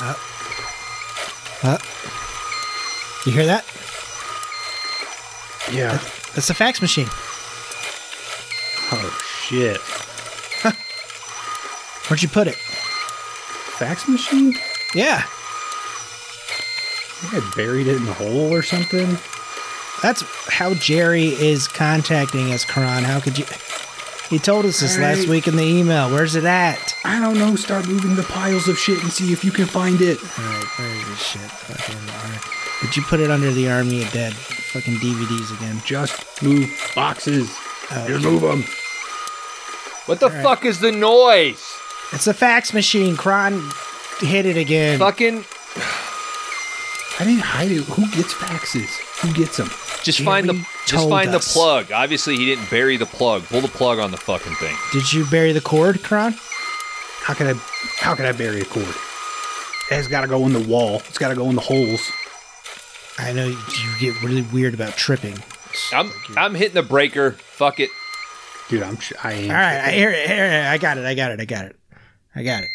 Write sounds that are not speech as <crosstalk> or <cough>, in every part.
Uh, you hear that? Yeah. That's a fax machine. Oh shit. Where'd you put it? Fax machine? Yeah, I think I buried it in a hole or something. that's how Jerry is contacting us, Karan. How could you? He told us this All last right. week in the email. Where's it at? I don't know. Start moving the piles of shit and see if you can find it. All right, where is this shit? Fucking. all right. Did you put it under the Army of Dead? Fucking DVDs again. Just move boxes. Uh, just move them. What the fuck is the noise? It's a fax machine. Cron hit it again. Fucking <sighs> I didn't hide it. Who gets faxes? Who gets them? just find the Jerry just find us. the plug. Obviously, he didn't bury the plug. Pull the plug on the fucking thing. Did you bury the cord, Kron? How can I? How can I bury a cord? It's got to go in the wall. It's got to go in the holes. I know you, you get really weird about tripping. I'm I'm hitting the breaker. Fuck it. Dude, I'm. I am. All right, I hear it. Here, it. I got it. I got it. I got it. I got it.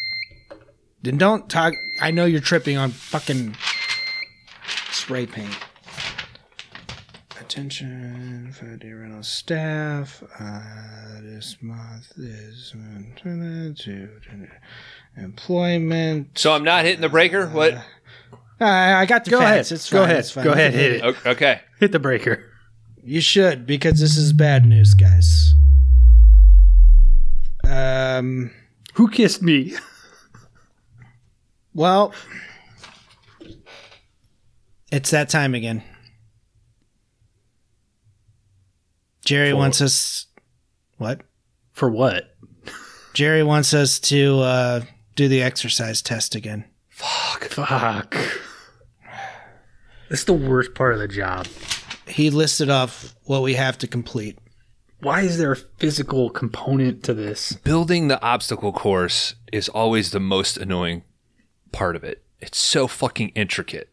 Then don't talk. I know you're tripping on fucking spray paint. Attention, for the rental staff. Uh, this month is to employment. So I'm not hitting the breaker. What? Uh, I got the Go facts. ahead. It's Go fine. ahead. It's fine. Go ahead. Hit it. Okay. Hit the breaker. You should because this is bad news, guys. Um. Who kissed me? Well, it's that time again. Jerry For- wants us. What? For what? Jerry wants us to uh, do the exercise test again. Fuck fuck. That's the worst part of the job. He listed off what we have to complete. Why is there a physical component to this? Building the obstacle course is always the most annoying part of it. It's so fucking intricate.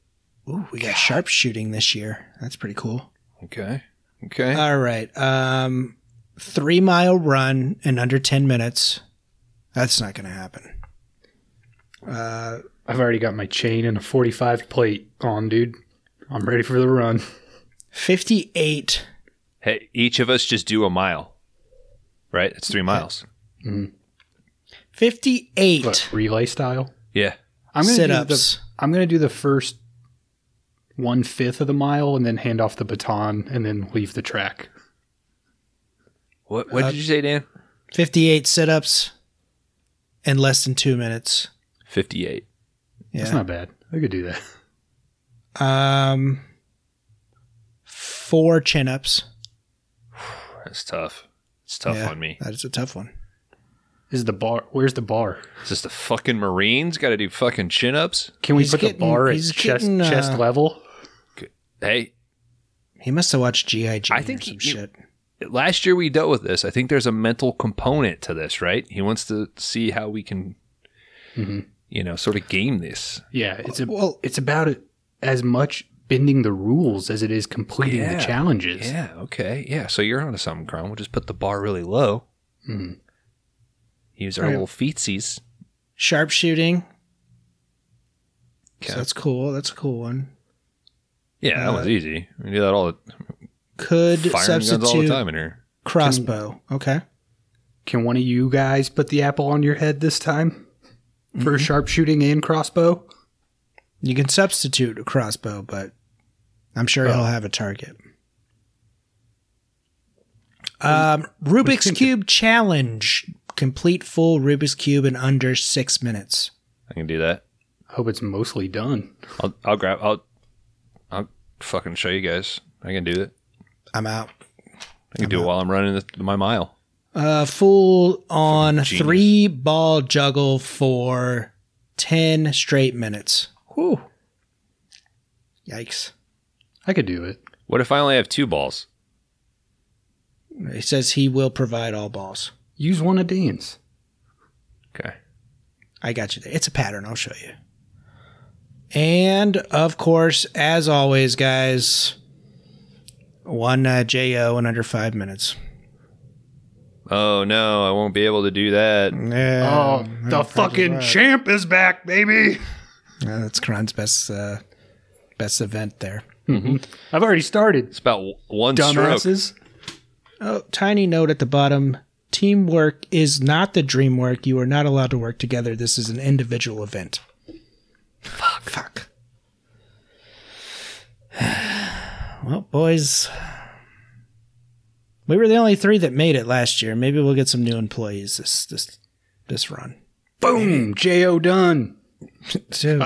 Ooh, we got sharpshooting this year. That's pretty cool. Okay. Okay. All right. Um, three mile run in under 10 minutes. That's not going to happen. Uh, I've already got my chain and a 45 plate on, dude. I'm ready for the run. 58 hey, each of us just do a mile. Right? It's three miles. 58 What, relay style? Yeah. I'm gonna sit do the- I'm gonna do the first one fifth of the mile and then hand off the baton and then leave the track. What what Uh, did you say, Dan? 58 sit ups in less than two minutes. 58. Yeah. That's not bad. I could do that. um, four chin ups. That's tough. It's tough Yeah, on me. That is a tough one. Is the bar? Where's the bar? Is this the fucking Marines? Got to do fucking chin ups? Can we He's put getting- the bar at chest getting, uh, chest level? Hey, He must have watched G.I. Jane I think or some he- shit. last year we dealt with this. I think there's a mental component to this, right? He wants to see how we can, Mhm. you know, sort of game this. Yeah, it's a, Well- it's about it as much bending the rules as it is completing Yeah. the challenges. Yeah. Okay. Yeah. So you're onto something, Cron. We'll just put the bar really low. Mhm. Use our Right. little feetsies. Sharpshooting. Okay. So that's cool. That's a cool one. Yeah, that was easy. We do that all the Could firing guns all the substitute time in here. crossbow. Okay. Can one of you guys put the apple on your head this time Mm-hmm. for sharpshooting and crossbow? You can substitute a crossbow, but I'm sure Oh. he'll have a target. Um, Rubik's? Cube challenge. Complete full Rubik's Cube in under six minutes. I can do that. I Hope it's mostly done. I'll I'll grab. I'll I'll fucking show you guys. I can do it. I'm out. I can do it while I'm running the, my mile. Uh, full on Genius. three ball juggle for 10 straight minutes. Whew. Yikes. I could do it. What if I only have two balls? He says he will provide all balls. Use one of Dan's. Okay. I got you there. It's a pattern. I'll show you. And of course, as always, guys, one uh, JO in under five minutes. Oh no, I won't be able to do that. Yeah, Oh, the fucking champ is back, baby. Uh, that's Kron's best uh, best event there. I've already started. It's about w- one stroke. Dumbasses. Oh, tiny note at the bottom. Teamwork is not the dream work. You are not allowed to work together. This is an individual event. Fuck. Fuck. <sighs> well, boys, we were the only three that made it last year. Maybe we'll get some new employees this this this run. Boom. J.O. done. <laughs> Dude,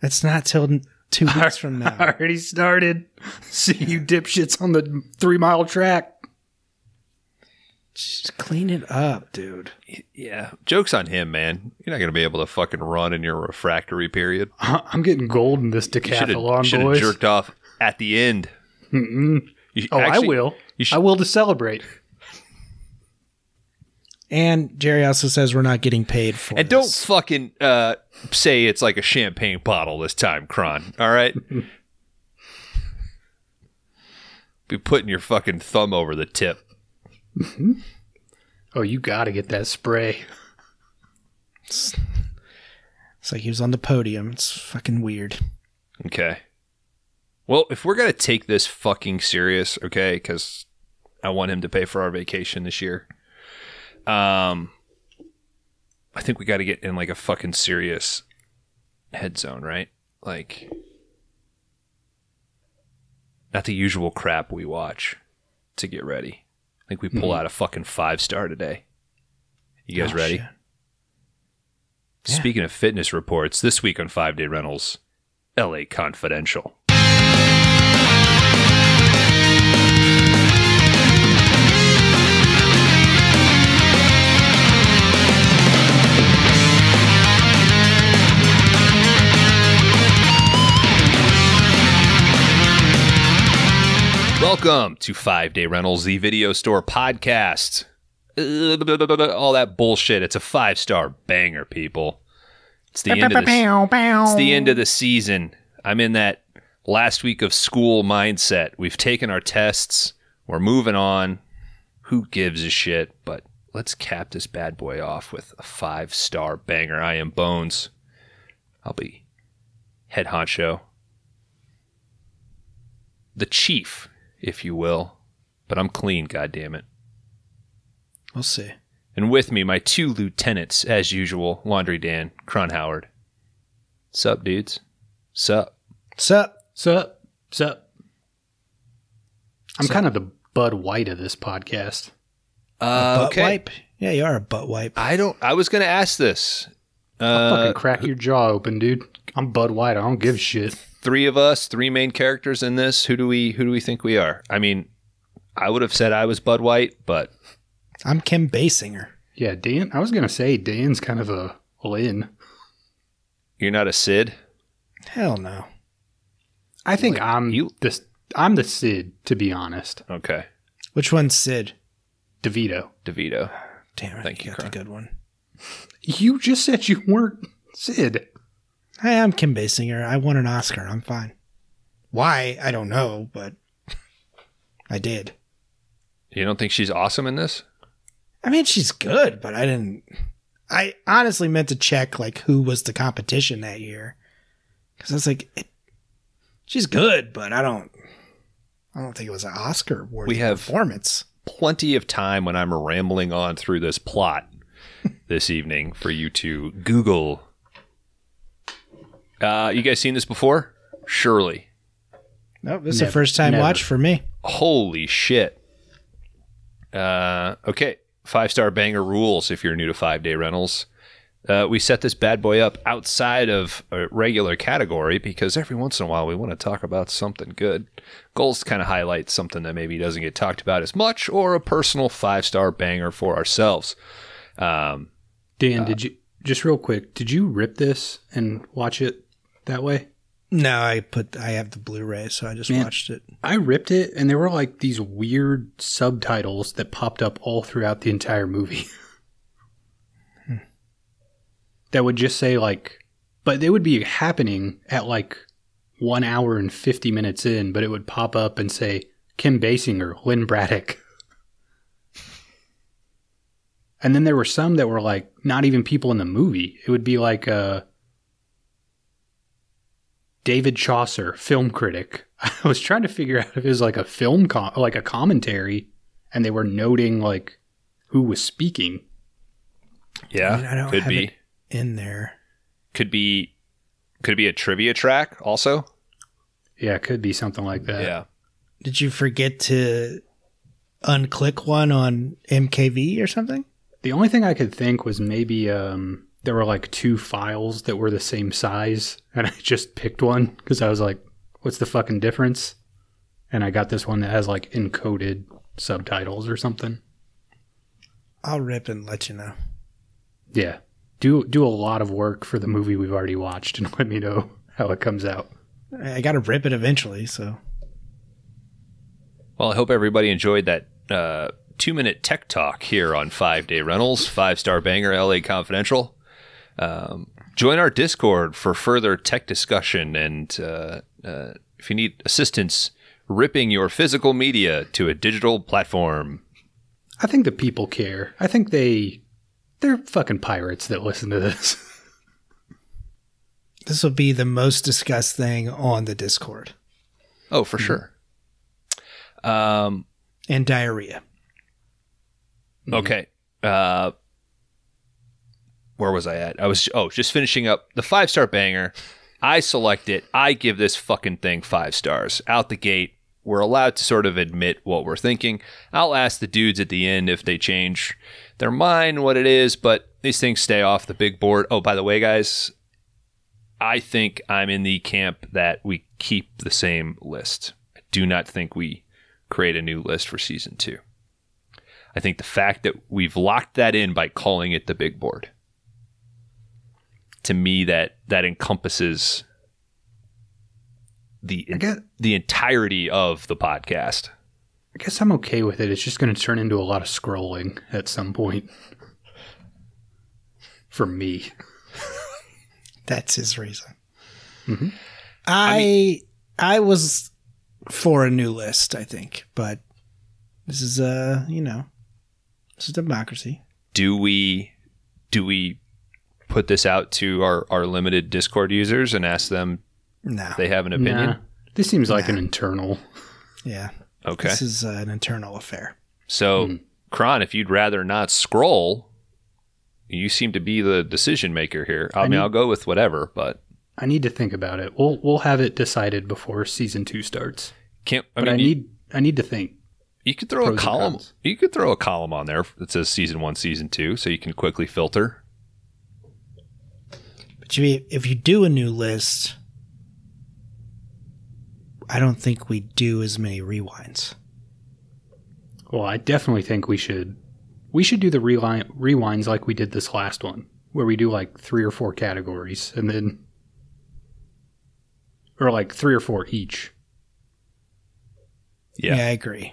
that's not till two weeks from <laughs> now. Already started. <laughs> See you dipshits on the three mile track. Just clean it up, dude. Yeah, joke's on him, man. You're not gonna be able to fucking run in your refractory period. I'm getting gold in this You should decathlon, have boys. jerked off at the end. Mm-mm. You- Oh, actually, I will. you should- I will to celebrate. And Jerry also says we're not getting paid for And don't fucking uh, say it's like a champagne bottle this time, Kron. All right. <laughs> be putting your fucking thumb over the tip. Oh, you got to get that spray. It's like he was on the podium. It's fucking weird. Okay. Well, if we're gonna take this fucking serious, okay, because I want him to pay for our vacation this year. Um, I think we got to get in like a fucking serious head zone, right? Like, not the usual crap we watch to get ready. I think we pull mm-hmm. out a fucking five star today. You guys Oh, ready? Yeah. Speaking of fitness reports, this week on Five Day Rentals, LA Confidential. Welcome to Five Day Rentals, the video store podcast. Uh, All that bullshit. It's a five star banger, people. It's the end of the, it's the end of the season. I'm in that last week of school mindset. We've taken our tests. We're moving on. Who gives a shit? But let's cap this bad boy off with a five star banger. I am Bones. I'll be head honcho. The chief, if you will. But I'm clean, goddammit. We'll see. And with me, my two lieutenants, as usual, Laundry Dan, Cron Howard. Sup, dudes? Sup? Sup? Sup? Sup? I'm kind of the Bud White of this podcast. Uh, butt wipe? Yeah, you are a butt wipe. I don't. I was going to ask this. I'll Uh, fucking crack your jaw open, dude. I'm Bud White. I don't give a shit. Three of us, three main characters in this. Who do we? Who do we think we are? I mean, I would have said I was Bud White, but I'm Kim Basinger. Yeah, Dan. I was gonna say Dan's kind of a Lynn. you're not a Sid. Hell no. I think I'm you- this. I'm the Sid, to be honest. Okay, Which one's Sid? DeVito. Devito. Damn it. Thank you, got the good one. You just said you weren't Sid. Hey, I'm Kim Basinger. I won an Oscar. I'm fine. Why? I don't know, but I did. You don't think she's awesome in this? I mean, she's good, but I didn't. I honestly meant to check like who was the competition that year, because I was like, it, she's good, but I don't. I don't think it was an Oscar worthy We have- performance. Plenty of time when I'm rambling on through this plot <laughs> this evening for you to Google. Uh, you guys seen this before? Surely. Nope, this is Never- the first time never. watch for me. Holy shit. Uh, okay, five star banger rules if you're new to five day rentals. Uh, we set this bad boy up outside of a regular category because every once in a while we want to talk about something good. Goals kind of highlight something that maybe doesn't get talked about as much or a personal five star banger for ourselves. Um, Dan, did you just real quick? Did you rip this and watch it that way? No, I put I have the Blu-ray, so I just Man. watched it. I ripped it, and there were like these weird subtitles that popped up all throughout the entire movie. <laughs> that would just say like, but they would be happening at like one hour and fifty minutes in, but it would pop up and say Kim Basinger, Lynn Braddock. <laughs> And then there were some that were like not even people in the movie. It would be like uh David Chaucer, film critic. <laughs> I was trying to figure out if it was like a film, com- like a commentary, and they were noting like who was speaking. Yeah, I, mean, I don't could have be. it in there. Could be. Could be a trivia track also. Yeah, it could be something like that. yeah. Did you forget to unclick one on MKV or something? The only thing I could think was maybe um, there were like two files that were the same size, and <laughs> I just picked one because I was like, "What's the fucking difference?" And I got this one that has like encoded subtitles or something. I'll rip and let you know. Yeah, do do a lot of work for the movie we've already watched, and <laughs> let me know how it comes out. I got to rip it eventually, so Well, I hope everybody enjoyed that uh, two minute tech talk here on Five Day Rentals, Five Star Banger, LA Confidential. Um, join our Discord for further tech discussion. And uh, uh, if you need assistance ripping your physical media to a digital platform, I think the people care. I think they they're fucking pirates that listen to this. <laughs> this will be the most discussed thing on the Discord. oh, for sure. Um, And diarrhea. Okay. Uh, where was I at? I was oh, just finishing up the five star banger. I select it. I give this fucking thing five stars out the gate. We're allowed to sort of admit what we're thinking. I'll ask the dudes at the end if they change their mind, what it is, but these things stay off the big board. Oh, by the way, guys, I think I'm in the camp that we keep the same list. I do not think we create a new list for season two. I think the fact that we've locked that in by calling it the big board, to me, that that encompasses the I guess the entirety of the podcast. I guess I'm okay with it. It's just going to turn into a lot of scrolling at some point. For me. <laughs> That's his reason. Mhm. I I was for a new list, I think, but this is uh, you know, this is democracy. Do we do we put this out to our, our limited Discord users and ask them No, if they have an opinion? Nah, this seems like Nah. an internal. yeah, Okay. this is uh, an internal affair. So, Hmm. Kron, if you'd rather not scroll, you seem to be the decision maker here. I, I mean, need- I'll go with whatever, but I need to think about it. We'll we'll have it decided before season two starts. can't. I But mean, I you- need I need to think. You could throw a Pros and column. You could throw a column on there that says season one, season two, so you can quickly filter. But you, if you do a new list, I don't think we do as many rewinds. Well, I definitely think we should we should do the reline, rewinds like we did this last one, where we do like three or four categories, and then or like three or four each. Yeah. I agree.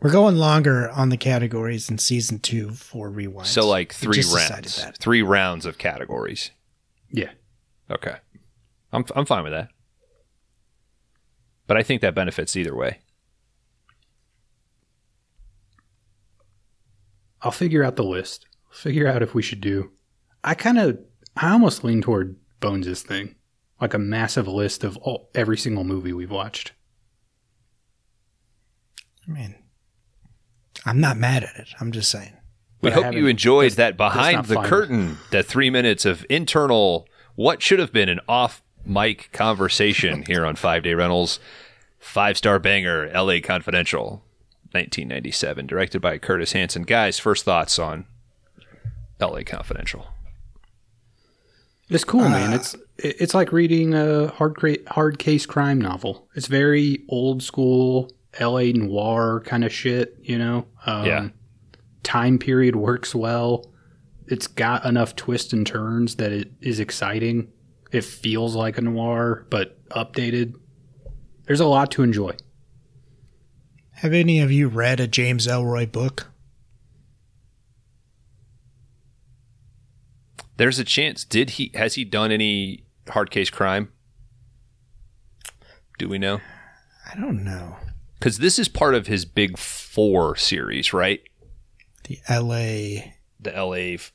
We're going longer on the categories in season two for rewinds. So like three rounds, three rounds of categories. Yeah, Okay, I'm I'm fine with that. But I think that benefits either way. I'll figure out the list. Figure out if we should do. I kind of I almost lean toward Bones' thing, like a massive list of all, every single movie we've watched. I mean, I'm not mad at it. I'm just saying. We But hope you enjoyed that behind the final. curtain, the three minutes of internal, what should have been an off mic conversation <laughs> here on Five Day Rentals. Five star banger, LA Confidential, 1997, directed by Curtis Hanson. Guys, first thoughts on LA Confidential. It's cool, Uh, man. It's it's like reading a hard cra- hard case crime novel. It's very old school L.A. noir kind of shit. You know, um, Yeah. Time period works well. It's got enough twists and turns that it is exciting. It feels like a noir, but updated. There's a lot to enjoy. Have any of you read a James Ellroy book? There's a chance. Did he? Has he done any hard case crime? Do we know? I don't know. Because this is part of his Big Four series, right? The L.A. The LA f-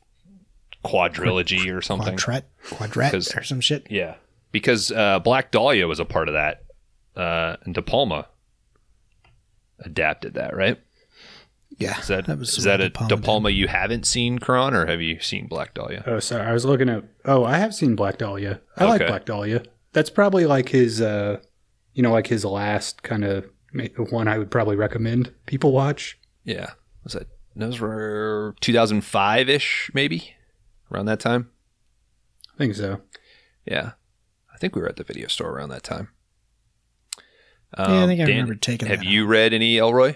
quadrilogy or something. Quadret, Quadret, 'Cause- or some shit. Yeah. because uh, Black Dahlia was a part of that, uh, and De Palma adapted that, right? Yeah, Is that, was is that what a De Palma De did. Palma you haven't seen, Kron, or have you seen Black Dahlia? Oh, sorry. I was looking at. Oh, I have seen Black Dahlia. I like Black Dahlia. That's probably like his, uh, you know, like his last kind of one I would probably recommend people watch. Yeah, was that those were 2005 ish, maybe around that time? I think so. Yeah, I think we were at the video store around that time. Yeah, I Um, think I Dan, remember taking Have that you read any Ellroy?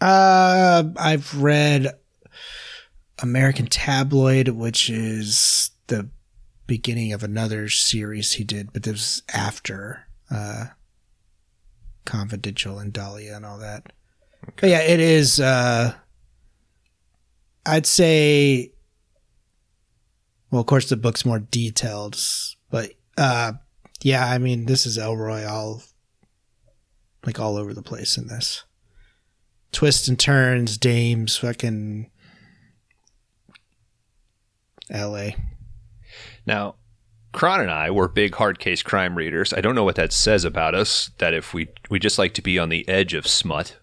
Uh, I've read American Tabloid, which is the beginning of another series he did, but this was after uh, Confidential and Dahlia and all that. But yeah, it is. Uh, I'd say. Well, of course, the book's more detailed, but uh, yeah, I mean, this is Ellroy all like all over the place in this twists and turns, dames, fucking L.A. Now, Kron and I were big hard case crime readers. I don't know what that says about us. That if we we just like to be on the edge of smut.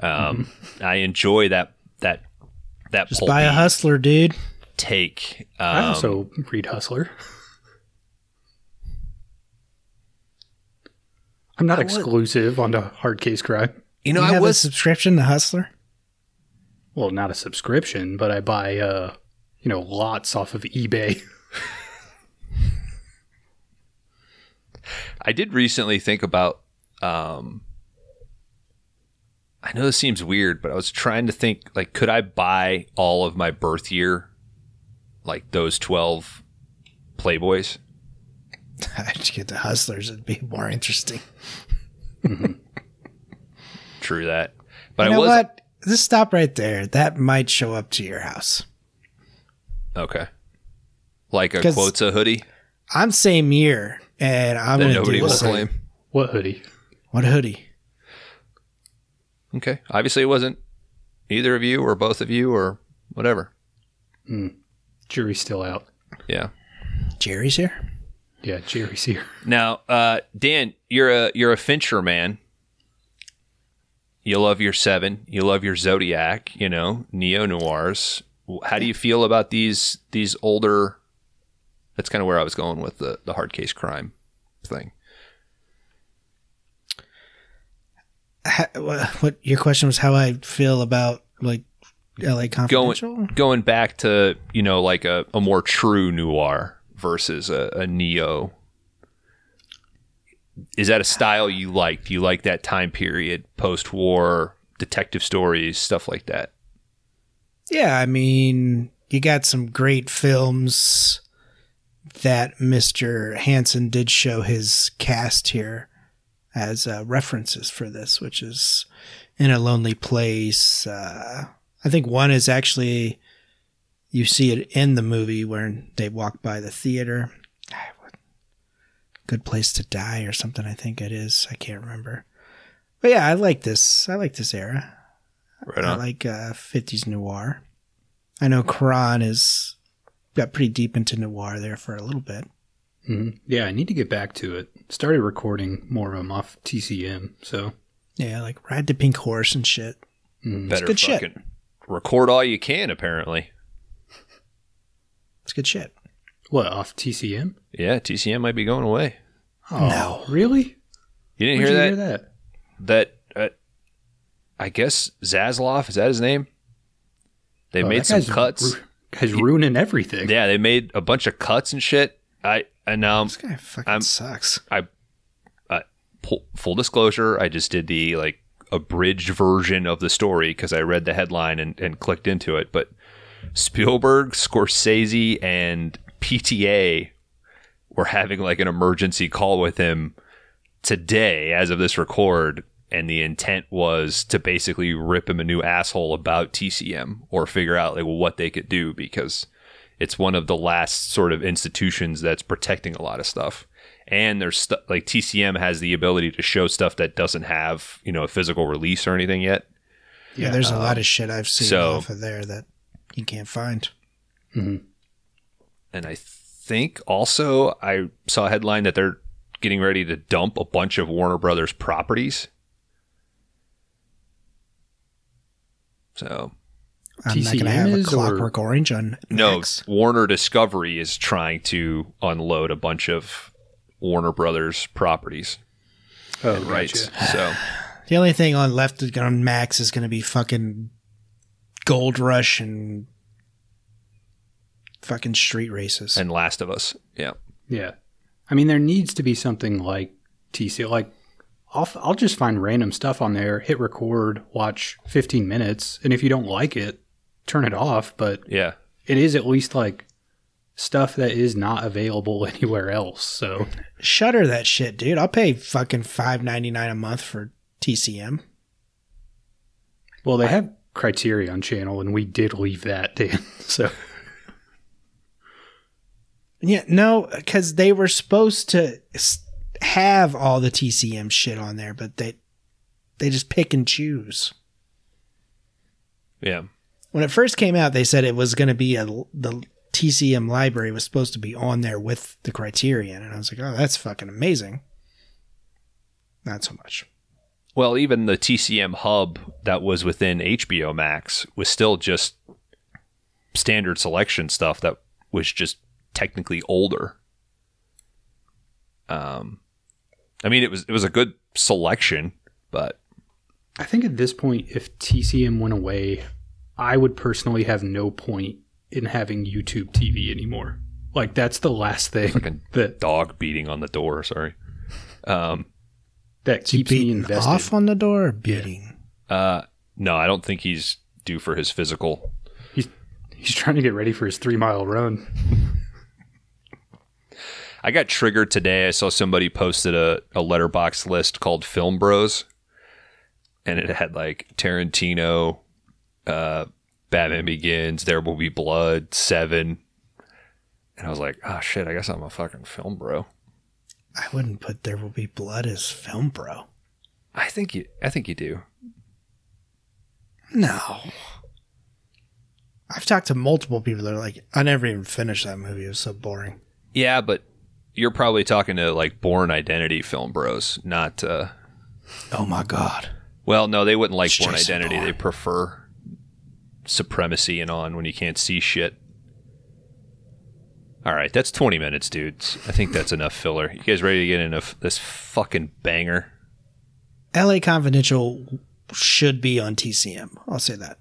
Um, I enjoy that that that Just buy a hustler, dude. take. Um, I also read Hustler. <laughs> I'm not I would- exclusive on the hard case crime. you know, you I have a was subscription to Hustler. Well, not a subscription, but I buy, uh, you know, lots off of eBay. <laughs> I did recently think about. Um, I know this seems weird, but I was trying to think like, could I buy all of my birth year, like those twelve Playboys? <laughs> I'd get the Hustlers. It'd be more interesting. <laughs> True that, but you I know was what? Just stop right there. That might show up to your house. okay. Like a 'Cause- Quota hoodie I'm same year, and I'm that gonna do will the claim. What hoodie? What hoodie? Okay, obviously it wasn't either of you or both of you or whatever. Jury's still out. Yeah. Jerry's here. Yeah, Jerry's here. Now, uh, Dan, you're a you're a Fincher man. You love your Seven. You love your Zodiac. You know neo noirs. How do you feel about these these older? That's kind of where I was going with the the hard case crime thing. Wha- what your question was? How I feel about like L.A. Confidential? Going going back to you know like a, a more true noir versus a, a neo. Is that a style you like? Do you like that time period, post war detective stories, stuff like that? Yeah, I mean, you got some great films that Mr. Hanson did show his cast here as uh, references for this, which is In a Lonely Place. Uh, I think one is actually, you see it in the movie where they walk by the theater. Good Place to Die or something, I think it is. I can't remember. But yeah, I like this. I like this era. Right I like uh, 50s noir. I know Kron is got pretty deep into noir there for a little bit. hmm Yeah, I need to get back to it. Started recording more of them off TCM, so Yeah, like Ride the Pink Horse and shit. Better good shit. record all you can. Apparently, It's good shit. what off TCM? yeah. TCM might be going away. Oh, No. really? You didn't hear you that? hear that? That uh, I guess Zaslav is that his name? They Oh, made some cuts. ru- guy's ruining everything. Yeah, they made a bunch of cuts and shit. I and now This guy fucking I'm- sucks. full, full disclosure, I just did the like abridged version of the story because I read the headline and, and clicked into it. But Spielberg, Scorsese, and PTA were having like an emergency call with him today, as of this record. And the intent was to basically rip him a new asshole about TCM or figure out like what they could do because it's one of the last sort of institutions that's protecting a lot of stuff. And there's stu- like TCM has the ability to show stuff that doesn't have, you know, a physical release or anything yet. Yeah, there's a uh, lot of shit I've seen so- off of there that you can't find. Mm-hmm. And I think also I saw a headline that they're getting ready to dump a bunch of Warner Brothers properties. So I'm not going to TCM have a is, or- Clockwork Orange on no, Max. Warner Discovery is trying to unload a bunch of Warner Brothers properties Oh, and rights. So <sighs> The only thing on left on Max is going to be fucking Gold Rush and fucking street races. and Last of Us. Yeah. Yeah. I mean, there needs to be something like TC. Like, I'll, I'll just find random stuff on there, hit record, watch 15 minutes, and if you don't like it, turn it off. But Yeah. it is at least like stuff that is not available <laughs> anywhere else. So, Shutter that shit, dude. I'll pay fucking five ninety nine a month for TCM. well, they have Criterion channel, and we did leave that, <laughs> Dan. So, Yeah, no, because they were supposed to s- have all the TCM shit on there, but they they just pick and choose. Yeah. When it first came out, they said it was going to be a the TCM library was supposed to be on there with the Criterion, and I was like, oh, that's fucking amazing. Not so much. Well, even the TCM hub that was within HBO Max was still just standard selection stuff that was just technically older. Um, I mean, it was it was a good selection, but I think at this point, if TCM went away, I would personally have no point in having YouTube TV anymore. Like, that's the last thing Fucking <laughs> that, dog beating on the door. Sorry. Um, that Is he keeps me invested. off on the door or beating? uh, no, I don't think he's due for his physical. He's, he's trying to get ready for his three mile run. <laughs> I got triggered today. I saw somebody posted a, a Letterboxd list called Film Bros, and it had like Tarantino, uh, Batman Begins, There Will Be Blood, Seven, and I was like, oh shit, I guess I'm a fucking film bro. I wouldn't put There Will Be Blood as film, bro. I think you, I think you do. No. I've talked to multiple people that are like, I never even finished that movie. It was so boring. Yeah, but you're probably talking to like Bourne Identity film bros, not. uh Oh my god. Well, no, they wouldn't like It's Bourne Jason Identity. Bourne. They prefer supremacy and on when you can't see shit. All right, that's 20 minutes, dudes. I think that's enough filler. You guys ready to get into this fucking banger? LA Confidential should be on TCM. I'll say that.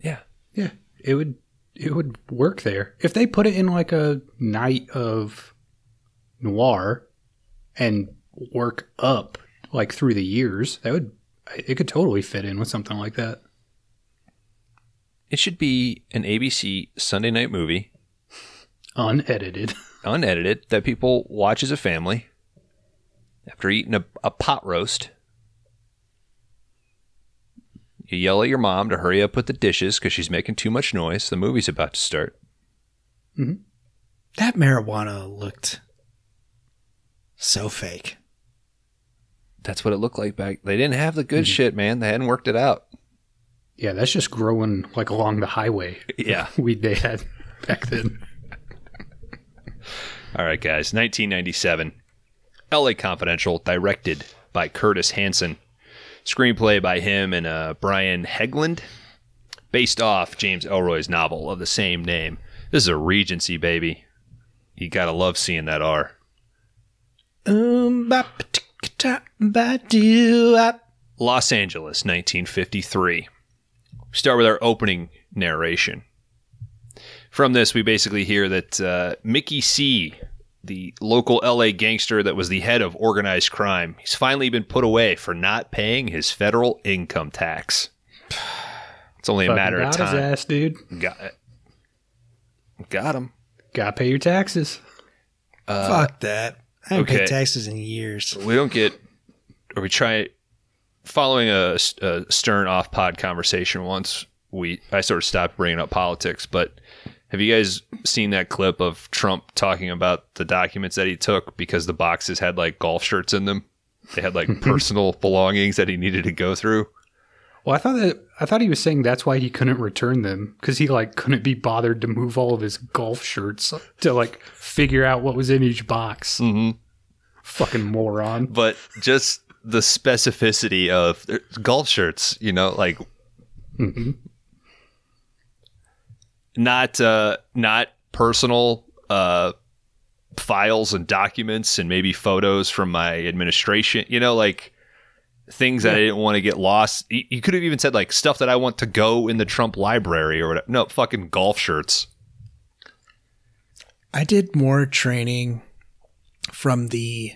Yeah. Yeah, it would it would work there if they put it in like a night of noir and work up like through the years. That would it could totally fit in with something like that. It should be an ABC Sunday night movie, Unedited. <laughs> unedited, that people watch as a family after eating a, a pot roast. You yell at your mom to hurry up with the dishes because she's making too much noise. The movie's about to start. Mm-hmm. That marijuana looked so fake. That's what it looked like back. They didn't have the good mm-hmm. shit, man. They hadn't worked it out. Yeah, that's just growing like along the highway. Yeah. <laughs> weed they had back then. All right, guys. 1997. L.A. Confidential, directed by Curtis Hanson. Screenplay by him and uh, Brian Helgeland. Based off James Ellroy's novel of the same name. This is a Regency, baby. You gotta love seeing that R. Um, ba- pa- tick- ta- ba- doo- ah. Los Angeles, 1953. Start with our opening narration. From this, we basically hear that uh, Mickey C., the local LA gangster that was the head of organized crime, he's finally been put away for not paying his federal income tax. <sighs> It's only a Fucking matter of got his time. ass, dude. Got it. Got him. Gotta pay your taxes. Uh, Fuck that. I haven't okay. paid taxes in years. we don't get or we try following a, a stern off pod conversation once we i sort of stopped bringing up politics but have you guys seen that clip of trump talking about the documents that he took because the boxes had like golf shirts in them they had like <laughs> personal belongings that he needed to go through Well, I thought that I thought he was saying that's why he couldn't return them because he like couldn't be bothered to move all of his golf shirts to like figure out what was in each box. Mm-hmm. Fucking moron. But just the specificity of uh, golf shirts, you know, like Mhm. Not uh, not personal uh, files and documents and maybe photos from my administration. You know, like things that I didn't want to get lost. You, you could have even said like stuff that I want to go in the Trump library or whatever. No, fucking golf shirts. I did more training from the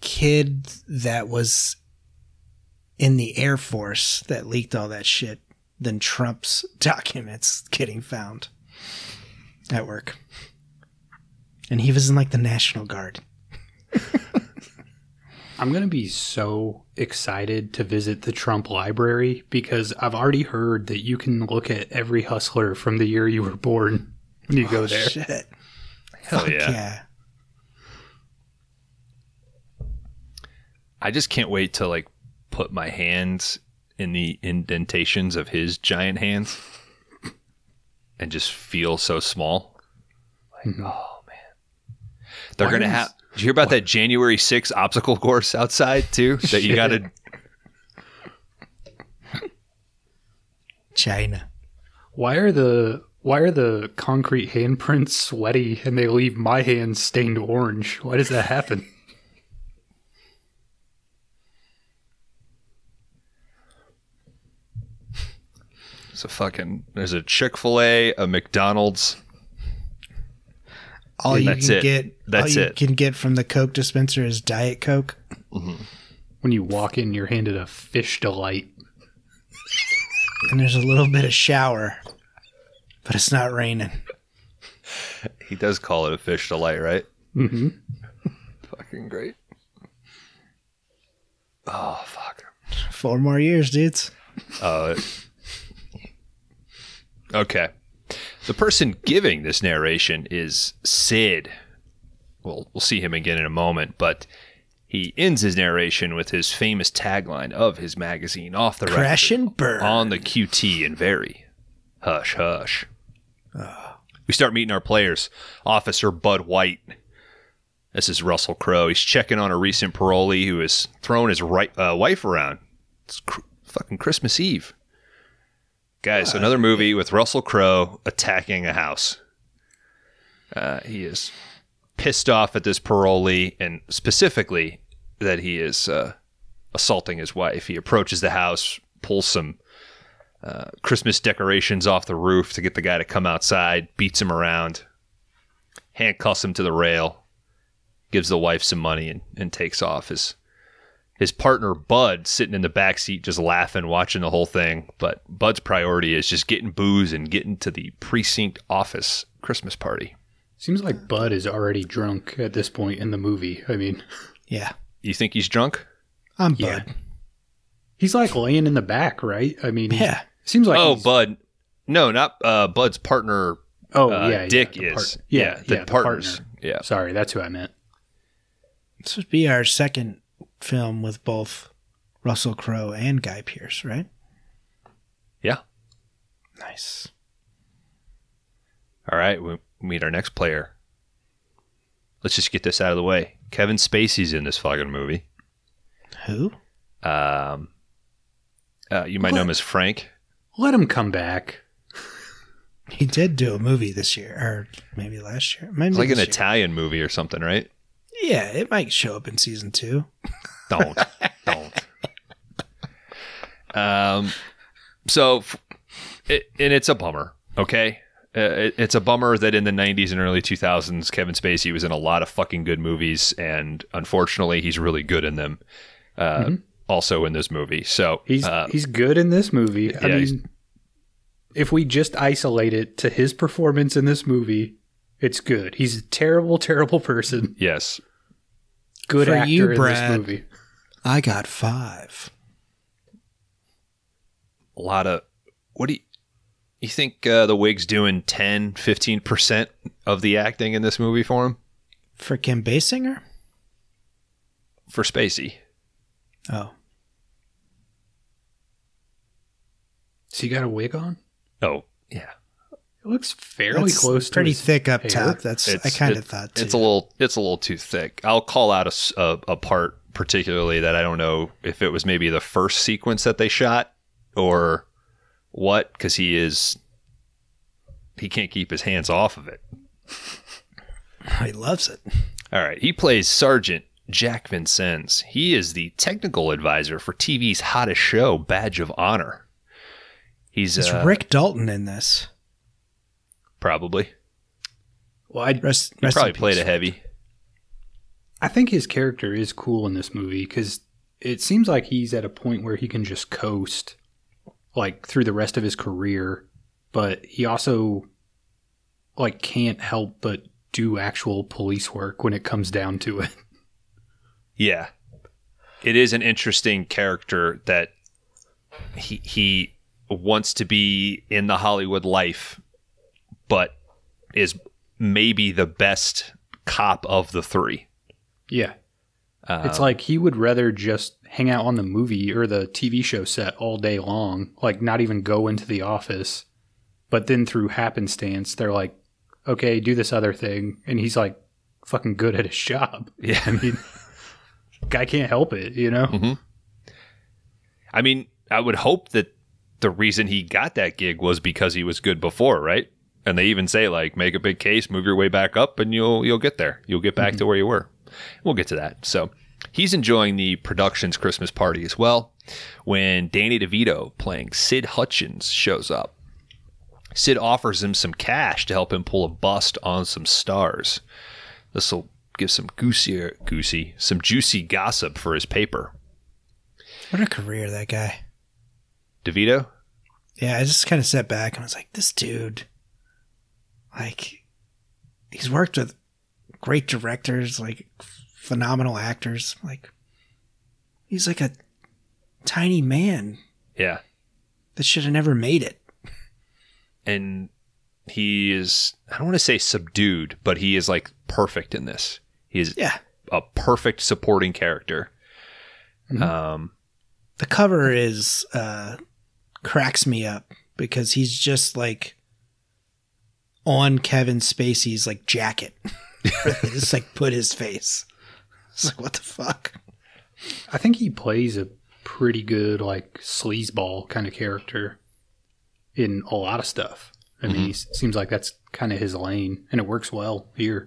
kid that was in the Air Force that leaked all that shit than Trump's <laughs> documents getting found at work. And he was in like the National Guard. <laughs> I'm going to be so excited to visit the Trump library because I've already heard that you can look at every hustler from the year you were born when <laughs> you go oh, there. Shit. Hell Fuck yeah. yeah. I just can't wait to like put my hands in the indentations of his giant hands and just feel so small. Like, mm-hmm. oh man. They're Why gonna is- have did you hear about that January 6th obstacle course outside too? <laughs> That you gotta China. Why are the why are the concrete handprints sweaty and they leave my hands stained orange? Why does that happen? <laughs> It's a fucking there's a Chick-fil-A, a McDonald's. All you That's can it. get That's all you it. can get from the Coke dispenser is Diet Coke. When you walk in, you're handed a fish delight. And there's a little bit of shower. But it's not raining. He does call it a fish delight, right? Mm-hmm. Fucking great. Oh fuck. Four more years, dudes. Uh, okay. The person giving this narration is Sid. Well, we'll see him again in a moment, but he ends his narration with his famous tagline of his magazine, Off the Crash Record, and burn. on the QT and very hush hush. We start meeting our players. Officer Bud White. This is Russell Crowe. He's checking on a recent parolee who has thrown his right, uh, wife around. It's cr- fucking Christmas Eve. Guys, another movie with Russell Crowe attacking a house. Uh, he is pissed off at this parolee and specifically that he is uh, assaulting his wife. He approaches the house, pulls some uh, Christmas decorations off the roof to get the guy to come outside, beats him around, handcuffs him to the rail, gives the wife some money, and, and takes off. His his partner Bud sitting in the back seat just laughing, watching the whole thing. But Bud's priority is just getting booze and getting to the precinct office Christmas party. Seems like Bud is already drunk at this point in the movie. I mean, Yeah. You think he's drunk? I'm Yeah. Bud. he's like laying in the back, right? I mean, Yeah. seems like oh, Bud. No, not uh, Bud's partner. oh uh, yeah, yeah, Dick the is. part- yeah, yeah, the yeah, the partners. partner. Yeah. Sorry, that's who I meant. This would be our second film with both Russell Crowe and Guy Pearce, right? Yeah. Nice. All right, we meet our next player. Let's just get this out of the way. Kevin Spacey's in this fucking movie. Who? Um, uh, you might know him as Frank. Let him come back. He did do a movie this year, or maybe last year. Maybe It's like an year. Italian movie or something, right? Yeah, it might show up in season two. Don't, don't. Um, so, it, and it's a bummer. Okay, uh, it, it's a bummer that in the '90s and early 2000s, Kevin Spacey was in a lot of fucking good movies, and unfortunately, he's really good in them. Uh, Also in this movie, so He's uh, he's good in this movie. I yeah, mean, if we just isolate it to his performance in this movie, it's good. He's a terrible, terrible person. yes, Good For actor you, in Brad. this movie. I got five. a lot of what do you you think uh, the wig's doing 10 15% of the acting in this movie for him For Kim Basinger? for spacey Oh. So you got a wig on? Oh, yeah. It looks fairly That's close to pretty thick up hair. top. That's I It's- kind it- of thought too. It's a little it's a little too thick. I'll call out a a part particularly that I don't know if it was maybe the first sequence that they shot or what because he is he can't keep his hands off of it. <laughs> he loves it. All right, he plays Sergeant Jack Vincennes. He is the technical advisor for TV's hottest show, Badge of Honor. He's Is uh, Rick Dalton in this? Probably Well, I, Rest, he rest probably played a heavy. I think his character is cool in this movie because it seems like he's at a point where he can just coast, like through the rest of his career, but he also like can't help but do actual police work when it comes down to it. <laughs> Yeah. It is an interesting character that he he wants to be in the Hollywood life, but is maybe the best cop of the three. Yeah. Um, It's like he would rather just hang out on the movie or the TV show set all day long, like not even go into the office. But then through happenstance, they're like, okay, do this other thing. And he's like fucking good at his job. <laughs> yeah. I mean, guy can't help it, you know? I mean, I would hope that the reason he got that gig was because he was good before, right? And they even say like, make a big case, move your way back up, and you'll you'll get there. You'll get back to mhm. where you were. We'll get to that. So he's enjoying the production's Christmas party as well. When Danny DeVito playing Sid Hudgens shows up, Sid offers him some cash to help him pull a bust on some stars. This will give some goosey, goosey, some juicy gossip for his paper. What a career that guy. DeVito, Yeah, I just kind of sat back and was like, this dude, like, he's worked with great directors, like phenomenal actors. Like, he's like a tiny man yeah, that should have never made it. and he is I don't want to say subdued, but he is like perfect in this. He is Yeah. a perfect supporting character. Mhm. Um, The cover is, uh, cracks me up because he's just like on Kevin Spacey's like jacket. <laughs> They just like put his face. It's like, what the fuck? I think he plays a pretty good, like, sleazeball kind of character in a lot of stuff. I mean, mm-hmm. he s- seems like that's kind of his lane, and it works well here.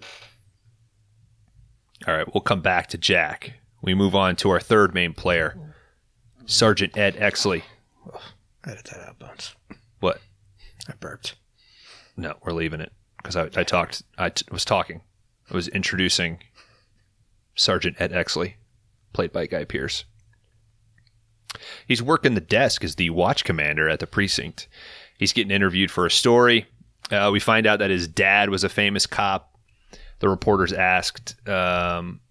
all right, we'll come back to Jack. We move on to our third main player, Sergeant Ed Exley. Edit that out, Bones. What? I burped. No, we're leaving it because I, I talked. I t- was talking. I was introducing Sergeant Ed Exley, played by Guy Pearce. He's working the desk as the watch commander at the precinct. He's getting interviewed for a story. Uh, we find out that his dad was a famous cop. The reporters asked um,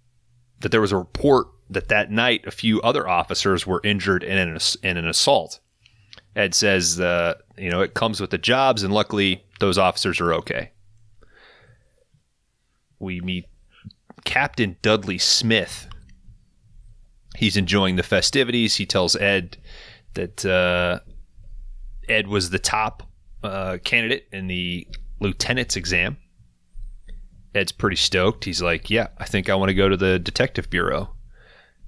that there was a report that that night a few other officers were injured in an, in an assault. Ed says, uh, you know, it comes with the jobs, and luckily those officers are okay. We meet Captain Dudley Smith. He's enjoying the festivities. He tells Ed that uh, Ed was the top uh, candidate in the lieutenant's exam. Ed's pretty stoked. He's like, "Yeah, I think I want to go to the detective bureau."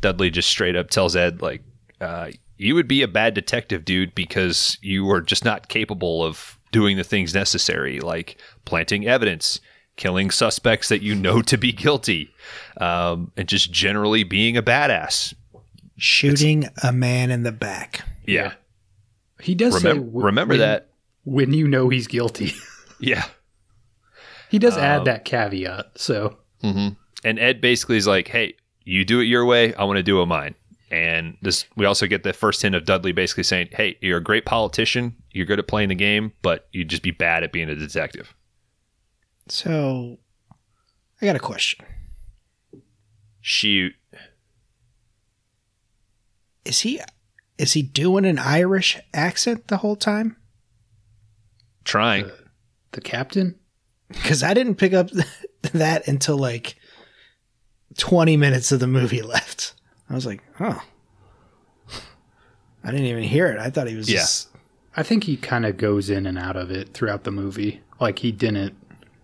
Dudley just straight up tells Ed, like, uh, "You would be a bad detective, dude, because you are just not capable of doing the things necessary, like planting evidence, killing suspects that you know to be guilty, um, and just generally being a badass." Shooting a man in the back. Yeah, He does say, remember, w- remember when- that. when you know he's guilty. <laughs> Yeah. he does Um, add that caveat. So hmm And Ed basically is like, "Hey, you do it your way. I want to do it mine." And this, we also get the first hint of Dudley basically saying, "Hey, you're a great politician. You're good at playing the game, but you'd just be bad at being a detective." So, I got a question. Shoot. Is he is he doing an Irish accent the whole time? Trying. the captain, Because I didn't pick up <laughs> that until like twenty minutes of the movie left. I was like, oh, I didn't even hear it. I thought he was Yeah. just I think he kind of goes in and out of it throughout the movie. Like he didn't.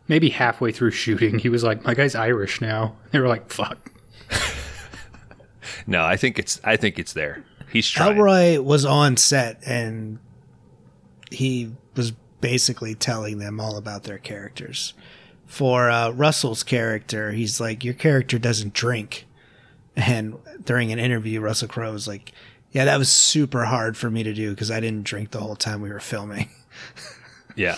Maybe halfway through <laughs> shooting, he was like, "My guy's Irish now." They were like, "Fuck." <laughs> No, I think it's I think it's there. He's trying. Ellroy was on set and he was basically telling them all about their characters. For uh, Russell's character, he's like, Your character doesn't drink. And during an interview, Russell Crowe was like, Yeah, that was super hard for me to do because I didn't drink the whole time we were filming. <laughs> Yeah.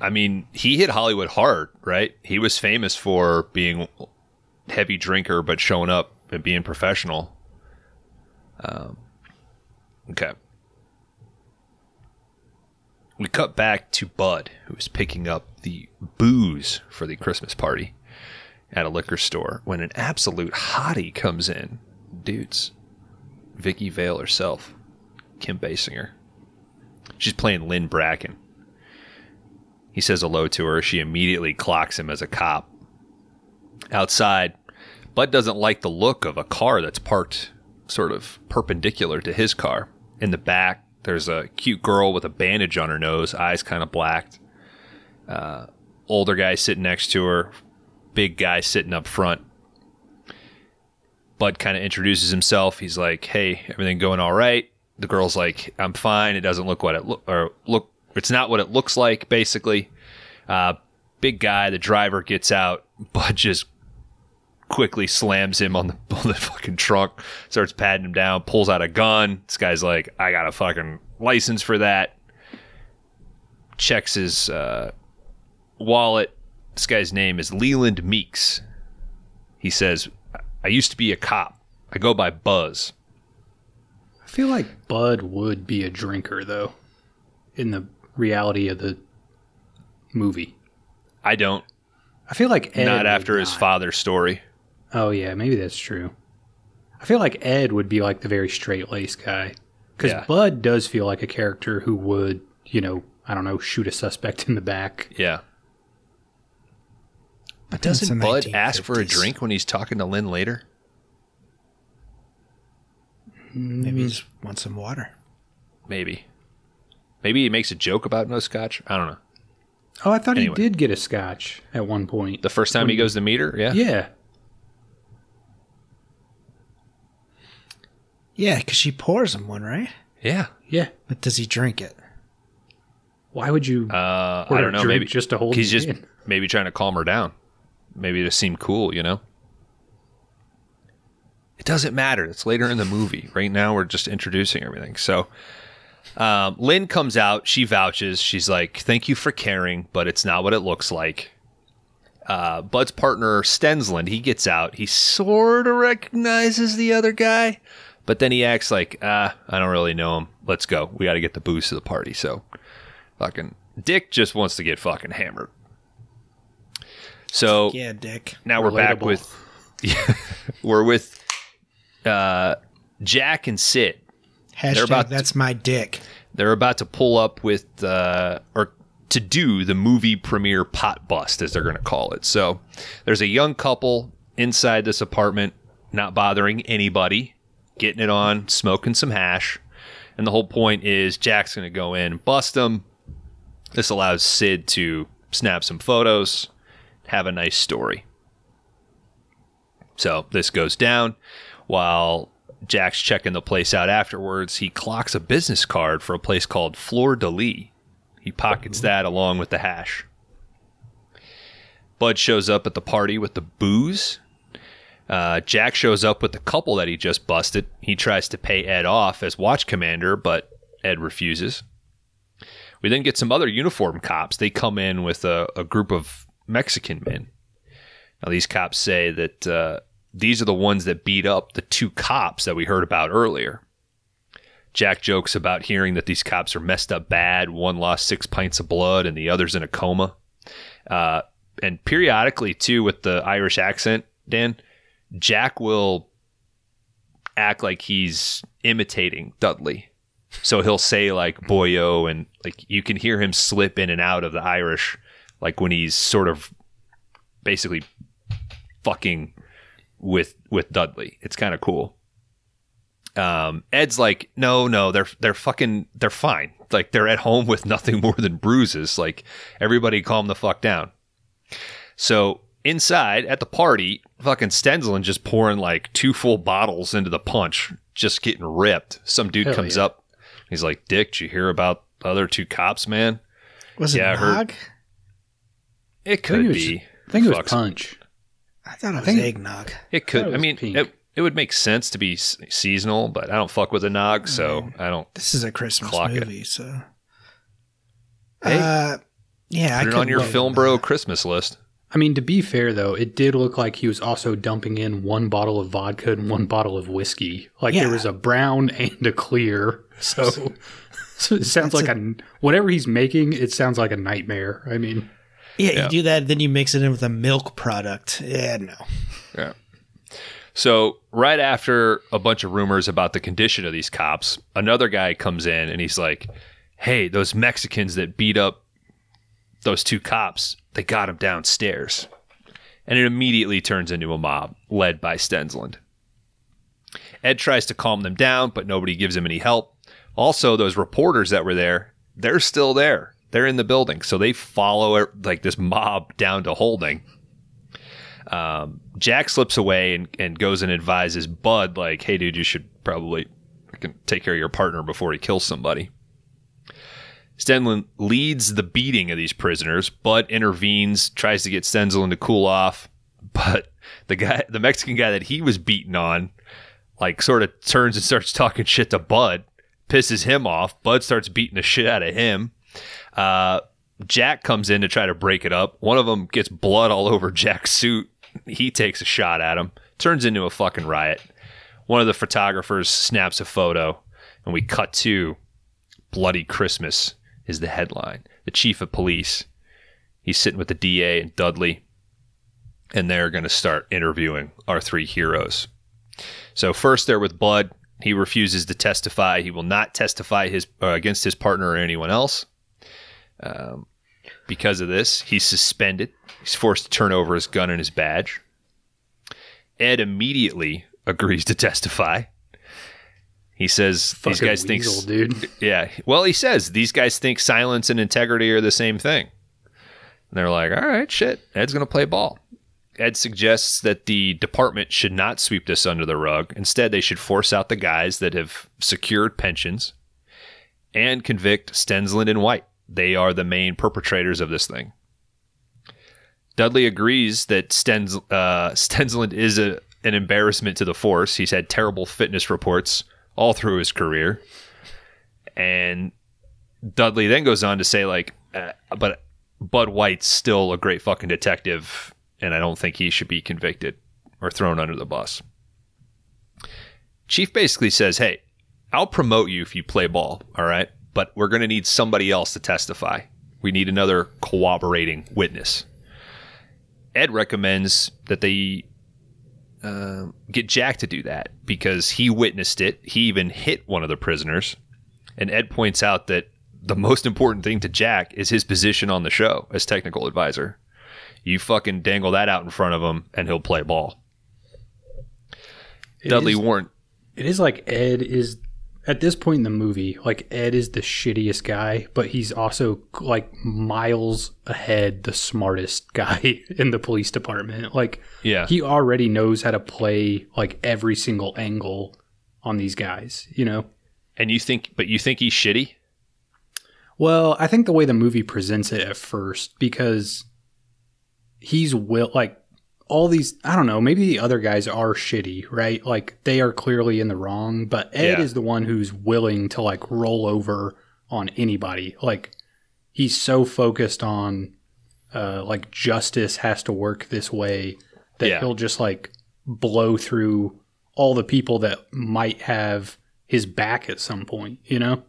I mean, he hit Hollywood hard, right? He was famous for being heavy drinker but showing up and being professional. Um, okay. We cut back to Bud, who is picking up the booze for the Christmas party at a liquor store when an absolute hottie comes in. Dudes. Vicky Vale herself, Kim Basinger. She's playing Lynn Bracken. He says hello to her. She immediately clocks him as a cop. Outside, Bud doesn't like the look of a car that's parked sort of perpendicular to his car. In the back, there's a cute girl with a bandage on her nose, eyes kind of blacked. Uh, older guy sitting next to her, big guy sitting up front. Bud kind of introduces himself. He's like, "Hey, everything going all right?" The girl's like, "I'm fine. It doesn't look what it look or look. It's not what it looks like." Basically, uh, big guy. The driver gets out. Bud just quickly slams him on the, <laughs> on the fucking trunk, starts patting him down, pulls out a gun. This guy's like, I got a fucking license for that. Checks his uh, wallet. This guy's name is Leland Meeks. He says, I used to be a cop. I go by Buzz. I feel like Bud would be a drinker, though, in the reality of the movie. I don't. I feel like Ed not after his not. father's story. Oh yeah, maybe that's true. I feel like Ed would be like the very straight laced guy because Yeah. Bud does feel like a character who would, you know, I don't know, shoot a suspect in the back. Yeah. But doesn't Bud ask for a drink when he's talking to Lynn later? Maybe he just wants some water. Maybe. Maybe he makes a joke about no scotch. I don't know. Oh, I thought Anyway. he did get a scotch at one point. The first time he goes to meet her, yeah. yeah, Yeah, because she pours him one, right? Yeah. yeah. But does he drink it? Why would you? Uh, I don't know. Maybe just to hold He's just in. maybe trying to calm her down. Maybe to seem cool, you know. It doesn't matter. It's later in the movie. Right now, we're just introducing everything. So, um, Lynn comes out. She vouches. She's like, "Thank you for caring, but it's not what it looks like." Uh, Bud's partner Stensland, he gets out. He sort of recognizes the other guy, but then he acts like, "Ah, I don't really know him. Let's go. We got to get the booze to the party." So, fucking Dick just wants to get fucking hammered. So Yeah, Dick. now we're back with yeah, <laughs> we're with uh, Jack and Sid. Hashtag about to- that's my dick. They're about to pull up with uh, or to do the movie premiere pot bust, as they're going to call it. So there's a young couple inside this apartment, not bothering anybody, getting it on, smoking some hash, and the whole point is Jack's going to go in, and bust them. This allows Sid to snap some photos, have a nice story. So this goes down while Jack's checking the place out afterwards. He clocks a business card for a place called Fleur de Lis. He pockets that along with the hash. Bud shows up at the party with the booze. Uh, Jack shows up with the couple that he just busted. He tries to pay Ed off as watch commander, but Ed refuses. We then get some other uniform cops. They come in with a, a group of Mexican men. Now, these cops say that uh, these are the ones that beat up the two cops that we heard about earlier. Jack jokes about hearing that these cops are messed up bad. One lost six pints of blood and the other's in a coma. Uh, and periodically, too, with the Irish accent, Dan, Jack will act like he's imitating Dudley. So he'll say like boyo and like you can hear him slip in and out of the Irish like when he's sort of basically fucking with with Dudley. It's kind of cool. Um, Ed's like, no, no, they're they're fucking they're fine. Like they're at home with nothing more than bruises. Like everybody, calm the fuck down. So inside at the party, fucking Stensland just pouring like two full bottles into the punch, just getting ripped. Some dude Hell comes yeah. up. He's like, Dick, did you hear about the other two cops, man? Was it Yeah, I heard- nog? It I think could it was, be. I think it was punch. I thought it was think- eggnog. It thought could. it I mean, it, it would make sense to be seasonal, but I don't fuck with a nog, so I don't. This is a Christmas Clock it. movie, so. Hey, uh, yeah, I Put it on your film bro that. Christmas list. I mean, to be fair though, it did look like he was also dumping in one bottle of vodka and one bottle of whiskey. Like Yeah. there was a brown and a clear. <laughs> So, <laughs> so it sounds That's like a, whatever he's making. It sounds like a nightmare. I mean, Yeah, Yeah. you do that, then you mix it in with a milk product. Yeah, no. Yeah. So right after a bunch of rumors about the condition of these cops, another guy comes in and he's like, "Hey, those Mexicans that beat up those two cops, they got them downstairs." And it immediately turns into a mob led by Stensland. Ed tries to calm them down, but nobody gives him any help. Also, those reporters that were there, they're still there. They're in the building, so they follow like this mob down to holding. Um, Jack slips away and, and goes and advises Bud, like, hey, dude, you should probably take care of your partner before he kills somebody. Stensland leads the beating of these prisoners. Bud intervenes, tries to get Stensland to cool off, but the guy, the Mexican guy that he was beating on, like, sort of turns and starts talking shit to Bud, pisses him off. Bud starts beating the shit out of him. Uh, Jack comes in to try to break it up. One of them gets blood all over Jack's suit. He takes a shot at him. Turns into a fucking riot. One of the photographers snaps a photo, and we cut to Bloody Christmas is the headline. The chief of police. He's sitting with the DA and Dudley, and they're going to start interviewing our three heroes. So first, they're with Bud. He refuses to testify. He will not testify his uh, against his partner or anyone else. Um, because of this, he's suspended. He's forced to turn over his gun and his badge. Ed immediately agrees to testify. He says these fucking guys think dude. <laughs> yeah. Well, he says these guys think silence and integrity are the same thing. And they're like, all right, shit. Ed's going to play ball. Ed suggests that the department should not sweep this under the rug. Instead, they should force out the guys that have secured pensions and convict Stensland and White. They are the main perpetrators of this thing. Dudley agrees that Stens, uh, <laughs> Stensland is a, an embarrassment to the force. He's had terrible fitness reports all through his career. And Dudley then goes on to say, like, uh, but Bud White's still a great fucking detective, and I don't think he should be convicted or thrown under the bus. Chief basically says, hey, I'll promote you if you play ball, all right? But we're going to need somebody else to testify. We need another cooperating witness. Ed recommends that they uh, get Jack to do that because he witnessed it. He even hit one of the prisoners. And Ed points out that the most important thing to Jack is his position on the show as technical advisor. You fucking dangle that out in front of him and he'll play ball. It Dudley is- Warren. It is like Ed is at this point in the movie, like Ed is the shittiest guy, but he's also like miles ahead the smartest <laughs> guy in the police department. Like Yeah. he already knows how to play like every single angle on these guys, you know? And you think, but you think he's shitty? Well, I think the way the movie presents it at first, because he's will like all these I don't know, maybe the other guys are shitty, right? Like they are clearly in the wrong, but Ed Yeah. is the one who's willing to like roll over on anybody. Like he's so focused on uh like justice has to work this way that Yeah. he'll just like blow through all the people that might have his back at some point, you know?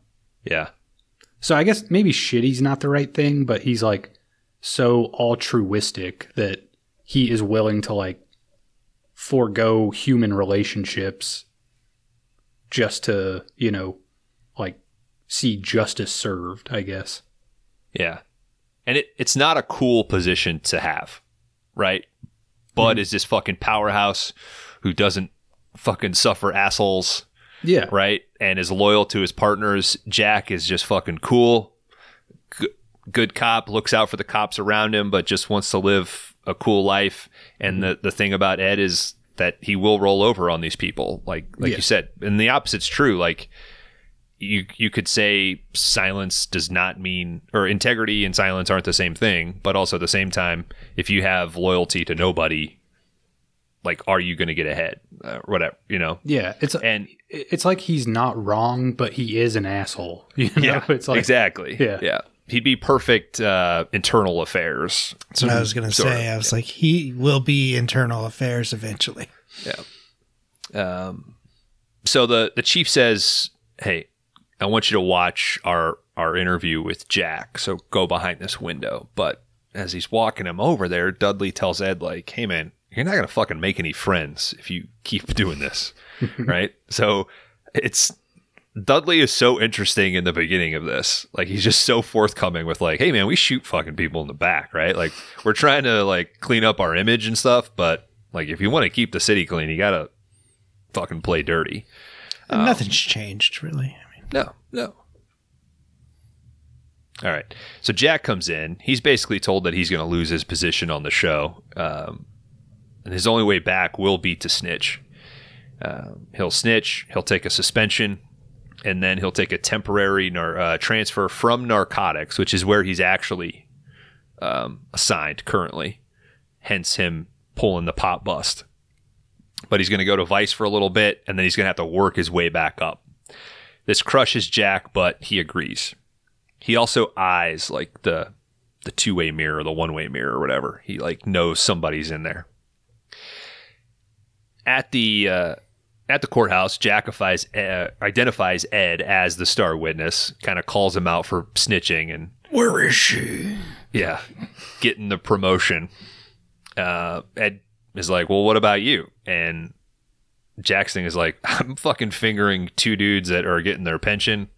Yeah. So I guess maybe shitty's not the right thing, but he's like so altruistic that he is willing to like forego human relationships just to, you know, like see justice served, I guess. Yeah. And it, it's not a cool position to have, right? Bud mm-hmm. is this fucking powerhouse who doesn't fucking suffer assholes. Yeah. right? And is loyal to his partners. Jack is just fucking cool, G- good cop, looks out for the cops around him, but just wants to live a cool life. And the the thing about Ed is that he will roll over on these people, like like Yeah. you said. And the opposite's true. Like you you could say silence does not mean or integrity and silence aren't the same thing, but also at the same time, if you have loyalty to nobody, like are you going to get ahead, uh, whatever you know? Yeah. It's And it's like he's not wrong, but he is an asshole. <laughs> You know? Yeah, it's like exactly. Yeah. yeah. He'd be perfect uh, internal affairs. That's what I was going to Sort say. I was like, he will be internal affairs eventually. Yeah. Um, so the the chief says, "Hey, I want you to watch our our interview with Jack. So go behind this window." But as he's walking him over there, Dudley tells Ed, "Like, hey man, you're not gonna fucking make any friends if you keep <laughs> doing this, <laughs> right?" So it's Dudley is so interesting in the beginning of this. Like he's just so forthcoming with like, "Hey man, we shoot fucking people in the back, right? Like we're trying to like clean up our image and stuff, but like if you want to keep the city clean, you gotta fucking play dirty." And nothing's changed, really. I mean, No, no. All right. So Jack comes in. He's basically told that he's going to lose his position on the show. Um, and his only way back will be to snitch. Um, he'll snitch, he'll take a suspension, and then he'll take a temporary nar- uh, transfer from narcotics, which is where he's actually um, assigned currently. Hence him pulling the pop bust. But he's going to go to Vice for a little bit, and then he's going to have to work his way back up. This crushes Jack, but he agrees. He also eyes like the the two way mirror, the one way mirror, or whatever. He like knows somebody's in there. At the uh, at the courthouse, Jackifies uh, identifies Ed as the star witness, kind of calls him out for snitching and where is she? yeah, getting the promotion. Uh, Ed is like, well, what about you? And Jackson is like, <laughs> I'm fucking fingering two dudes that are getting their pension.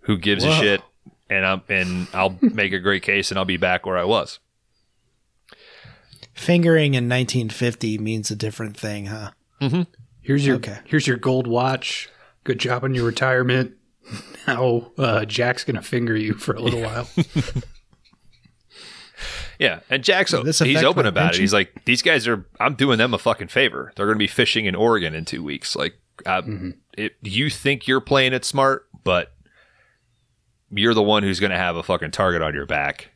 Who gives a shit? And I'm and I'll <laughs> make a great case, and I'll be back where I was. Fingering in 1950 means a different thing, huh? Here's your Okay. here's your gold watch. Good job on your retirement. <laughs> Now uh, Jack's gonna finger you for a little while. <laughs> Yeah, and Jack's this he's open my about it. He's like, these guys are. I'm doing them a fucking favor. They're going to be fishing in Oregon in two weeks. Like, uh, it, you think you're playing it smart, but you're the one who's going to have a fucking target on your back.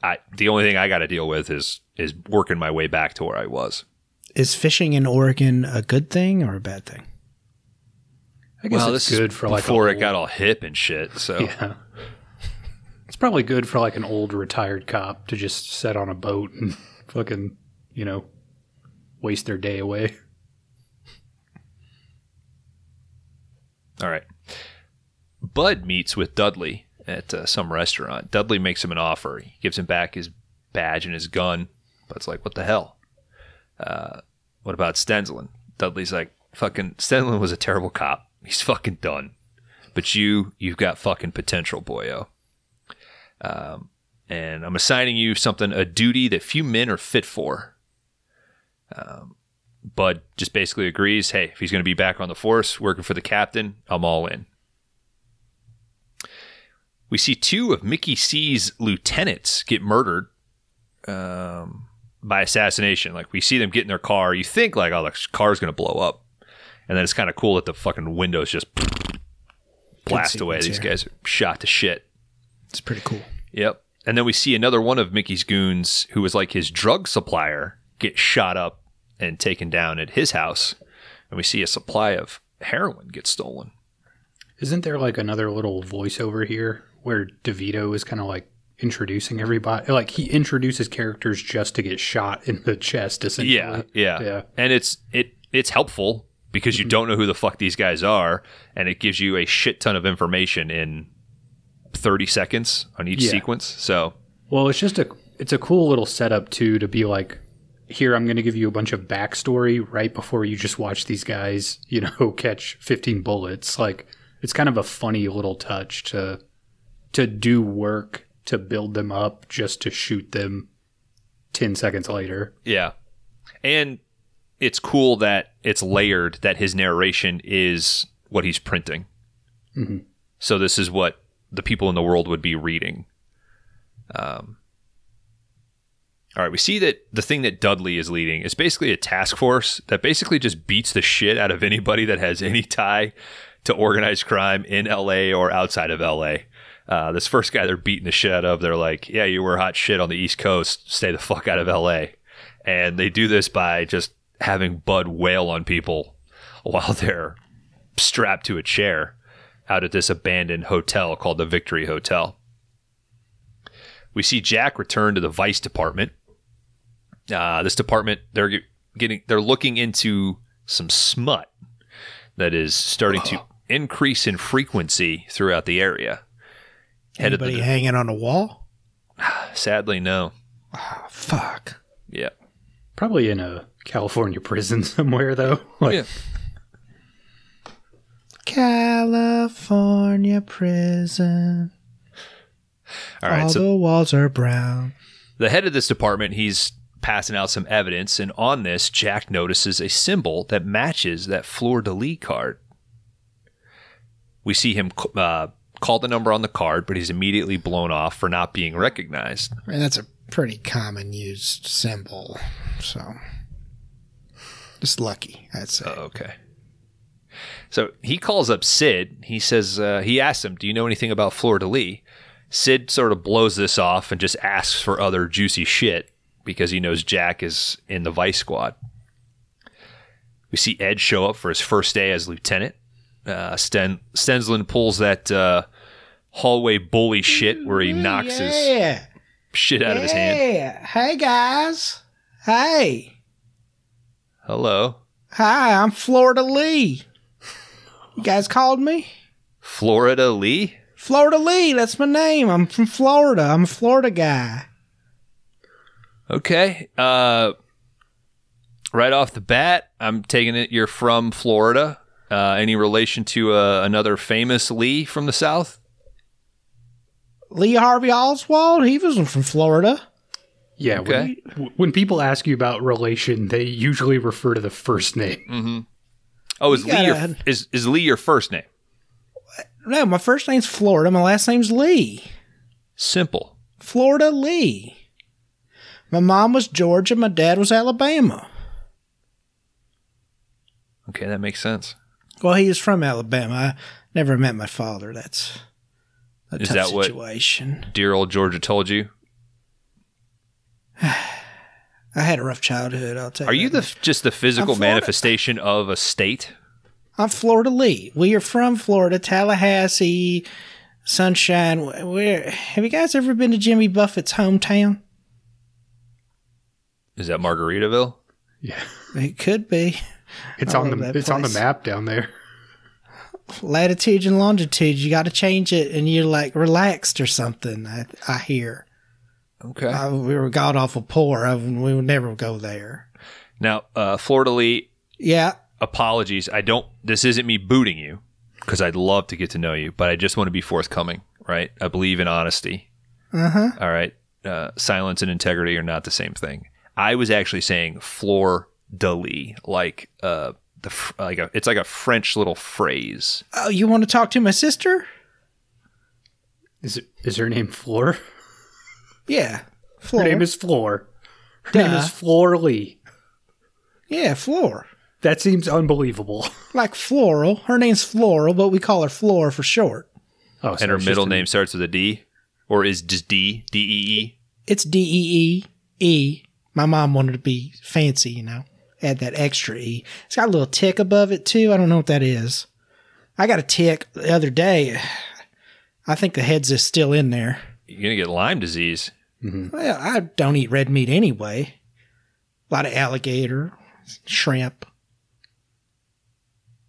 I the only thing I got to deal with is is working my way back to where I was. Is fishing in Oregon a good thing or a bad thing? I guess well, it's this is good for like a before it got all hip and shit. So <laughs> Yeah. It's probably good for like an old retired cop to just sit on a boat and <laughs> fucking, you know, waste their day away. All right. Bud meets with Dudley at uh, some restaurant. Dudley makes him an offer. He gives him back his badge and his gun. Bud's like, what the hell? Uh, what about Stensland? Dudley's like, fucking, Stensland was a terrible cop. He's fucking done. But you, you've got fucking potential, boyo. Um, and I'm assigning you something, a duty that few men are fit for. Um, Bud just basically agrees, hey, if he's going to be back on the force, working for the captain, I'm all in. We see two of Mickey C's lieutenants get murdered um, by assassination. Like we see them get in their car. You think like, oh, the car's going to blow up, and then it's kind of cool that the fucking windows just blast away. These here. guys are shot to shit. It's pretty cool. Yep. And then we see another one of Mickey's goons, who was like his drug supplier, get shot up and taken down at his house. And we see a supply of heroin get stolen. Isn't there like another little voiceover here where DeVito is kind of like introducing everybody? Like he introduces characters just to get shot in the chest, essentially. Yeah, yeah, Yeah. And it's it it's helpful because you mm-hmm. don't know who the fuck these guys are, and it gives you a shit ton of information in thirty seconds on each Yeah. sequence. So Well, it's just a it's a cool little setup too to be like, here I'm going to give you a bunch of backstory right before you just watch these guys, you know, <laughs> catch 15 bullets. Like it's kind of a funny little touch to to do work to build them up just to shoot them 10 seconds later. Yeah. And it's cool that it's layered that his narration is what he's printing. Mhm. So this is what the people in the world would be reading. Um, all right, we see that the thing that Dudley is leading is basically a task force that basically just beats the shit out of anybody that has any tie to organized crime in LA or outside of LA. Uh, this first guy they're beating the shit out of, they're like, "Yeah, you were hot shit on the East Coast. Stay the fuck out of LA." And they do this by just having Bud wail on people <laughs> while they're strapped to a chair out at this abandoned hotel called the Victory Hotel. We see Jack return to the Vice Department. Uh, this department they're getting they're looking into some smut that is starting to increase in frequency throughout the area. Head of the Anybody hanging on a wall? <sighs> Sadly, no. Oh, fuck. Yeah. Probably in a California prison <laughs> somewhere, though. <laughs> Like, Yeah. California prison. All right. All so the walls are brown. the head of this department, he's passing out some evidence, and on this, Jack notices a symbol that matches that Fleur de Lis card. We see him uh, call the number on the card, but he's immediately blown off for not being recognized. I mean, that's a pretty common used symbol. So, just lucky, I'd say. Oh, okay. So he calls up Sid. He says, uh, he asks him, Do you know anything about Florida Lee? Sid sort of blows this off and just asks for other juicy shit because he knows Jack is in the Vice Squad. We see Ed show up for his first day as lieutenant. Uh, Sten, Stensland pulls that uh, hallway bully shit where he knocks his shit out of his hand. Yeah. Hey, guys. Hey. Hello. Hi, I'm Florida Lee. You guys called me? Florida Lee? Florida Lee, that's my name. I'm from Florida. I'm a Florida guy. Okay. Uh, right off the bat, I'm taking it you're from Florida. Uh, any relation to uh, another famous Lee from the South? Lee Harvey Oswald, he wasn't from Florida. yeah. Okay. When, when people ask you about relation, they usually refer to the first name. Mm-hmm. Oh, is You Lee gotta- is is Lee your first name? No, my first name's Florida. My last name's Lee. Simple. Florida Lee. My mom was Georgia. My dad was Alabama. Okay, that makes sense. Well, he is from Alabama. I never met my father. That's a Is tough that what- situation. Dear old Georgia told you. <sighs> I had a rough childhood. I'll tell you. Are you that the just the physical manifestation of a state? I'm Florida Lee. We are from Florida, Tallahassee, Sunshine. Where have you guys ever been to Jimmy Buffett's hometown? Is that Margaritaville? Yeah. It could be It's I on the that it's on the map down there. latitude and longitude. You got to change it, and you're like relaxed or something. I, I hear. Okay. Uh, we were god awful poor. I, we would never go there. now, uh, Florida Lee, Yeah, apologies. I don't. This isn't me booting you because I'd love to get to know you, but I just want to be forthcoming. Right? I believe in honesty. uh huh. All right. Uh, silence and integrity are not the same thing. I was actually saying fleur de lis, like uh, the like a, it's like a French little phrase. Oh, you want to talk to my sister? Is it is her name Floor? Yeah, Floor. Her name is Floor. Her name is Floor Lee. yeah, Floor. That seems unbelievable. Like floral. Her name's Floral, but we call her Floor for short. Oh, so and her middle just a- name starts with a D, or is just D D E E. It's D E E E. My mom wanted to be fancy, you know. Add that extra E. It's got a little tick above it too. I don't know what that is. I got a tick the other day. <sighs> I think the head's is still in there. You're gonna get Lyme disease. Mm-hmm. Well, I don't eat red meat anyway. A lot of alligator, shrimp,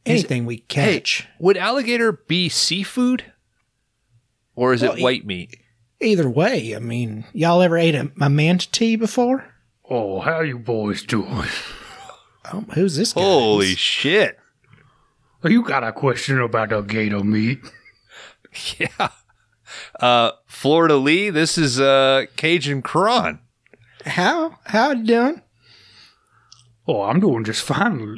anything we catch. Would alligator be seafood, or is Well, it e- white meat? Either way, I mean, y'all ever ate a, a manatee before? Oh, how you boys doing? <laughs> Oh, who's this guy? Holy shit! Oh, You got a question about the gator meat? <laughs> Yeah. Uh, Florida Lee, this is uh, Cajun Cron. How? How you doing? Oh, I'm doing just fine.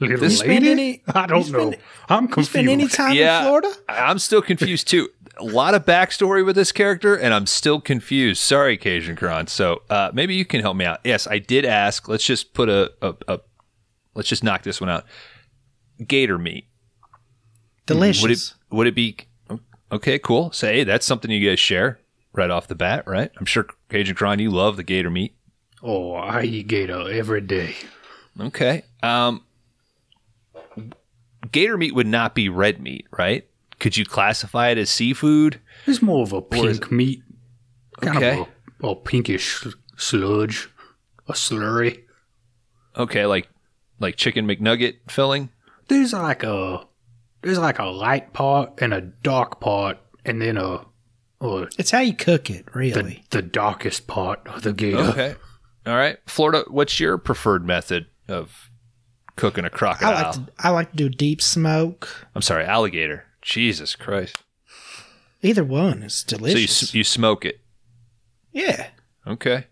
Little lady? Any- <laughs> I don't know. spend- I'm You confused. spend any time Yeah. in Florida? I'm still confused too. A lot of backstory with this character, and I'm still confused. Sorry, Cajun Kron. So uh, maybe you can help me out. Yes, I did ask. Let's just put a, a, a let's just knock this one out. Gator meat. Delicious. Would it would it be okay? Cool. Say hey, that's something you guys share right off the bat, right? I'm sure Cajun Kron, you love the gator meat. oh, I eat gator every day. Okay. Um, gator meat would not be red meat, right? Could you classify it as seafood? It's more of a is pink meat. Kind Okay. of a, a pinkish sludge. A slurry. Okay, like like chicken McNugget filling. There's like a there's like a light part and a dark part and then a, a It's how you cook it, really. the darkest part of the gator. Okay. All right. Florida, what's your preferred method of cooking a crocodile? like to I like to do deep smoke. I'm sorry, alligator. Jesus Christ. Either one is delicious. So you, you smoke it. yeah, Okay.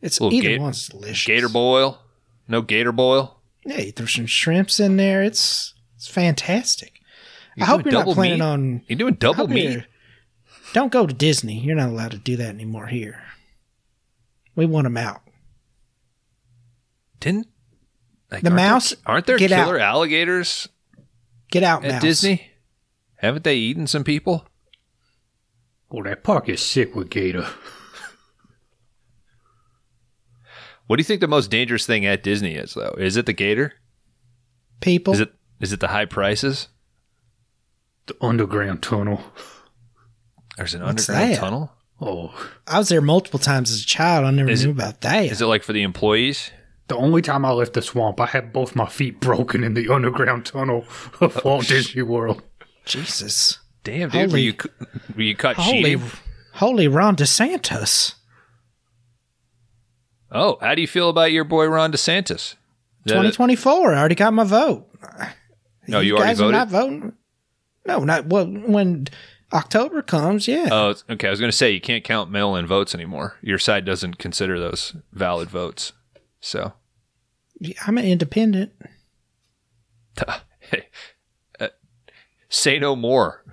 it's either ga- one's delicious. Gator boil? No gator boil? Yeah, you throw some shrimps in there. It's it's fantastic. You I hope you're not planning meat? on. You doing double meat? Don't go to Disney. You're not allowed to do that anymore here. We want them out. Didn't like, The aren't there- mouse, aren't there killer out. alligators Get out, at mouse. Disney? Haven't they eaten some people? Oh, that park is sick with gator. <laughs> What do you think the most dangerous thing at Disney is though? Is it the gator? People. Is it is it the high prices? The underground tunnel. There's an What's underground that? tunnel? Oh, I was there multiple times as a child. I never Is knew it- about that. Is it like for the employees? The only time I left the swamp, I had both my feet broken in the underground tunnel of oh, Walt Disney World. Jesus. Damn, dude, were Holy- you were you caught Holy, cheating? holy Ron DeSantis. Oh, how do you feel about your boy Ron DeSantis? Is 2024. I already got my vote. No, you already guys are voted? not voting. No, not well. When October comes, yeah. Oh, okay. I was going to say you can't count mail-in votes anymore. Your side doesn't consider those valid votes. So, I'm an independent. hey, <laughs> uh, say no more.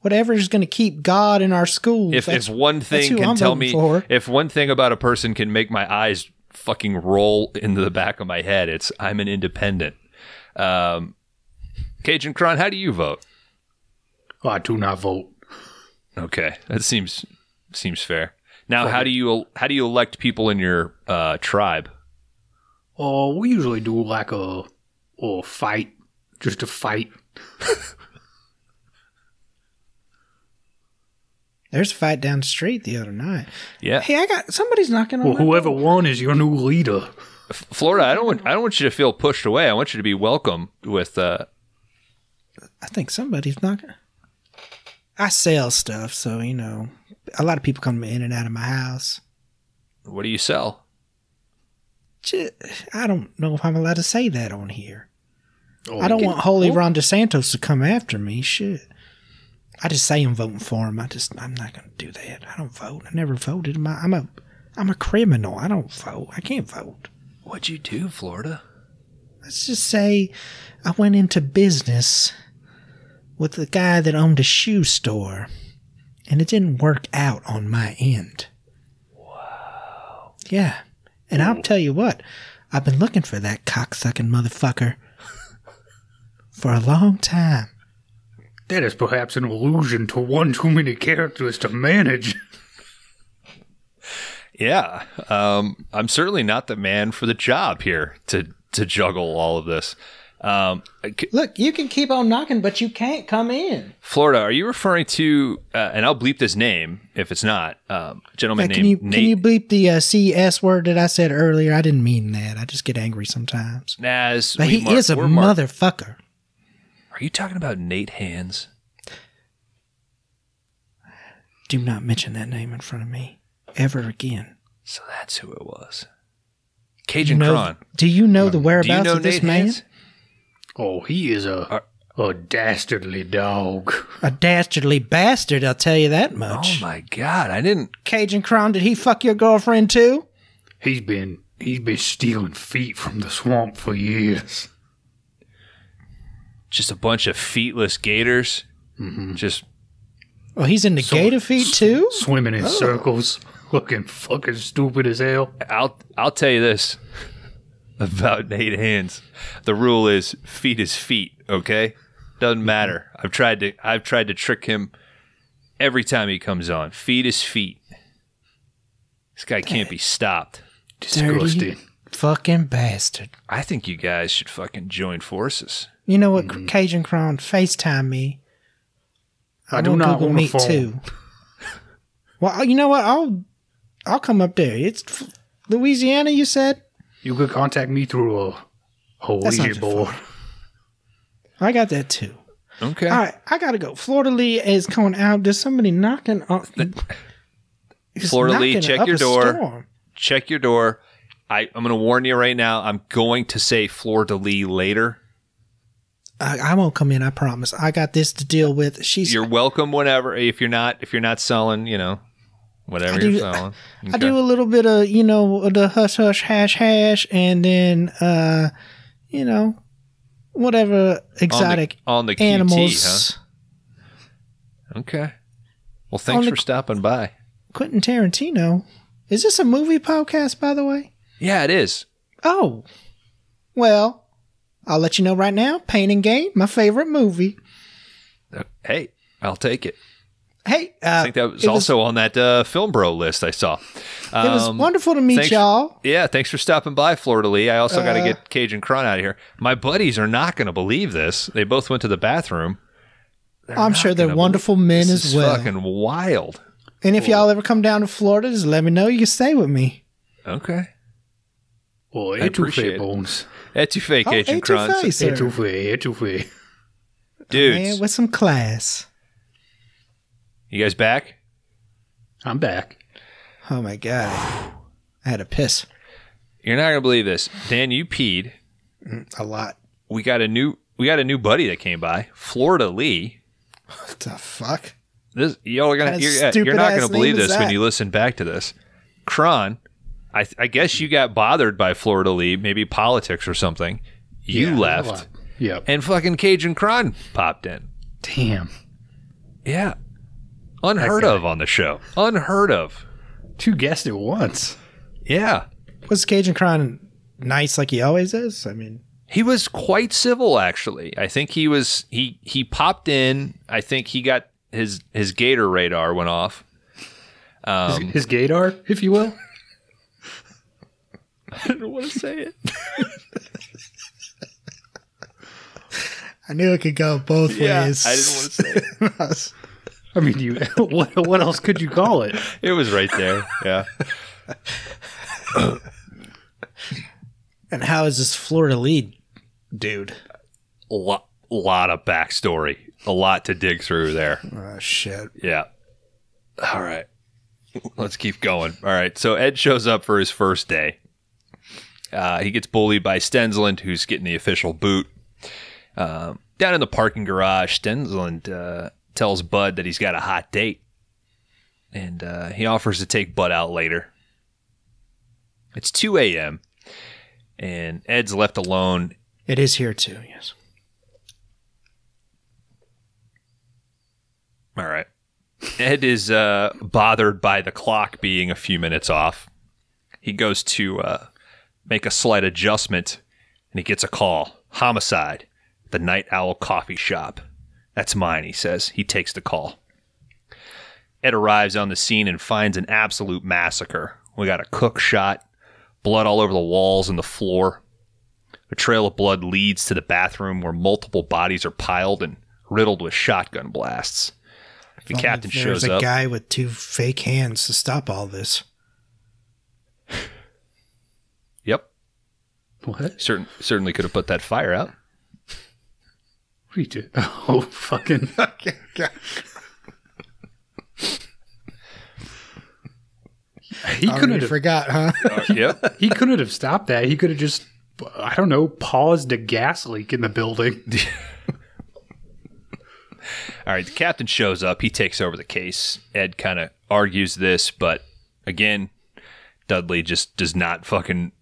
Whatever is going to keep God in our schools. If that's- if one thing can I'm tell me, for. if one thing about a person can make my eyes fucking roll into the back of my head, it's I'm an independent. Um, Cajun Cron, how do you vote? Oh, I do not vote. Okay, that seems seems fair. Now, how do you how do you elect people in your uh, tribe? Oh, we usually do like a or fight, just a fight. <laughs> There's a fight down the street the other night. Yeah, Hey, I got somebody's knocking on Well, my whoever won is your new leader. F- Florida. I don't want I don't want you to feel pushed away. I want you to be welcome with. Uh, I think somebody's knocking. I sell stuff, so you know, a lot of people come in and out of my house. what do you sell? Ju- I don't know if I'm allowed to say that on here. Oh, I don't get- want Holy Ron DeSantos to come after me. Shit. I just say I'm voting for him. I just I'm not going to do that. I don't vote. I never voted. I'm a, I'm a I'm a criminal. I don't vote. I can't vote. What'd you do, Florida? Let's just say I went into business with the guy that owned a shoe store, and it didn't work out on my end. Wow. Yeah. And I'll tell you what, I've been looking for that cocksucking motherfucker <laughs> for a long time. That is perhaps an allusion to one too many characters to manage. <laughs> Yeah, um, I'm certainly not the man for the job here to to juggle all of this. Um, c- Look, you can keep on knocking, but you can't come in. Florida, are you referring to? Uh, and I'll bleep this name if it's not. Um, a gentleman can you named can you bleep the uh, CS word that I said earlier? I didn't mean that. I just get angry sometimes. Naz. But he mark- is a we're mark- motherfucker. Are you talking about Nate Hands? Do not mention that name in front of me ever again. So that's who it was. Do Cajun you know, Cron. do you know the Do you whereabouts know of this Nate man? Hands? Oh, he is a uh, A dastardly dog. A dastardly bastard, I'll tell you that much. Oh my god, I didn't. Cajun Crown, did he fuck your girlfriend too? He's been he's been stealing feet from the swamp for years. Just a bunch of feetless gators. Mm-hmm. Just Oh, he's into gator feet too? Swimming in oh. circles, <laughs> looking fucking stupid as hell. I'll I'll tell you this about <laughs> Nate Hands. The rule is feet is feet. Okay, doesn't matter. I've tried to I've tried to trick him every time he comes on. Feet is feet. This guy can't be stopped. Disgusting. Fucking bastard. I think you guys should fucking join forces. You know what, mm-hmm. Cajun Crown, FaceTime me. I do not Google want a Meet phone. too. Well, you know what? I'll I'll come up there. It's f- Louisiana, you said. You could contact me through a, a Ouija board. I got that too. Okay. All right, I gotta go. Florida Lee is coming out. There's somebody knocking on. He's Florida Lee, check your door. storm. Check your door. I, I'm going to warn you right now. I'm going to say Fleur de Lis later. I, I won't come in. I promise. I got this to deal with. She's. You're welcome whenever. If you're not, if you're not selling, you know, whatever I you're do- selling. <laughs> I do a little bit of you know the hush hush hash hash, and then uh, you know, whatever exotic on the, on the QT, animals. huh? Okay. Well, thanks for stopping by. Quentin Tarantino. Is this a movie podcast, by the way? Yeah, it is. Oh, well, I'll let you know right now. Pain and Gain, my favorite movie. Uh, Hey, I'll take it. Hey, uh, I think that was it also on that uh, film bro list I saw. it was Um, wonderful to meet thanks- y'all. Yeah, thanks for stopping by, Florida Lee. I also got to Uh, get Cajun Kron out of here. My buddies are not going to believe this. They both went to the bathroom. They're I'm sure they're wonderful believe- men this as is well. Fucking wild. And if y'all ever come down to Florida, just let me know. You can stay with me. Okay. Well, I appreciate etouffee it. bones. Etouffee, Cajun Oh, Kron. etouffee, sir. Etouffee, etouffee. Dudes, Man, with some class. You guys back? I'm back. Oh my god, I had a piss You're not going to believe this. Dan, you peed. Mm, a lot. We got a new we got a new buddy that came by, Florida Lee. What the fuck? This y'all are gonna What you're, kind of you're not stupid-ass gonna believe name is this when that? you listen back to this. Kron, I I guess you got bothered by Florida Lee, maybe politics or something. You Yeah, a left, lot. Yep. and fucking Cajun Kron popped in. Damn. Yeah, unheard of on the show. Unheard of. Two guests at once. Yeah, Was Cajun Kron nice like he always is? I mean, he was quite civil actually. I think he was he he popped in. I think he got his his gator radar went off. Um, His Gator, if you will. <laughs> I don't want to say it. <laughs> I knew it could go both Yeah, ways. I didn't want to say it. <laughs> I mean, you. <laughs> What, what else could you call it? <laughs> It was right there. Yeah. and how is this Florida lead, dude? a lot, lot of backstory, a lot to dig through there. Oh shit! Yeah. All right. Let's keep going. All right. So Ed shows up for his first day. Uh, he gets bullied by Stensland, who's getting the official boot. Um, down in the parking garage, Stensland uh, tells Bud that he's got a hot date. And uh, he offers to take Bud out later. It's 2 a.m. And Ed's left alone It is here too. Yes. All right. Ed is uh, bothered by the clock being a few minutes off. He goes to uh, make a slight adjustment and he gets a call homicide, the Night Owl Coffee Shop. That's mine, he says. He takes the call. Ed arrives on the scene and finds an absolute massacre. We got a cook shot, blood all over the walls and the floor. A trail of blood leads to the bathroom where multiple bodies are piled and riddled with shotgun blasts. The captain There's shows a up. guy with two fake hands to stop all this. Yep. What? Certain, certainly could have put that fire out. What are you doing? Oh, fucking. <laughs> He couldn't have. forgot, huh? <laughs> Uh, yep. He couldn't have stopped that. He could have just, I don't know, paused a gas leak in the building. <laughs> All right, the captain shows up. He takes over the case. Ed kind of argues this, but again, Dudley just does not fucking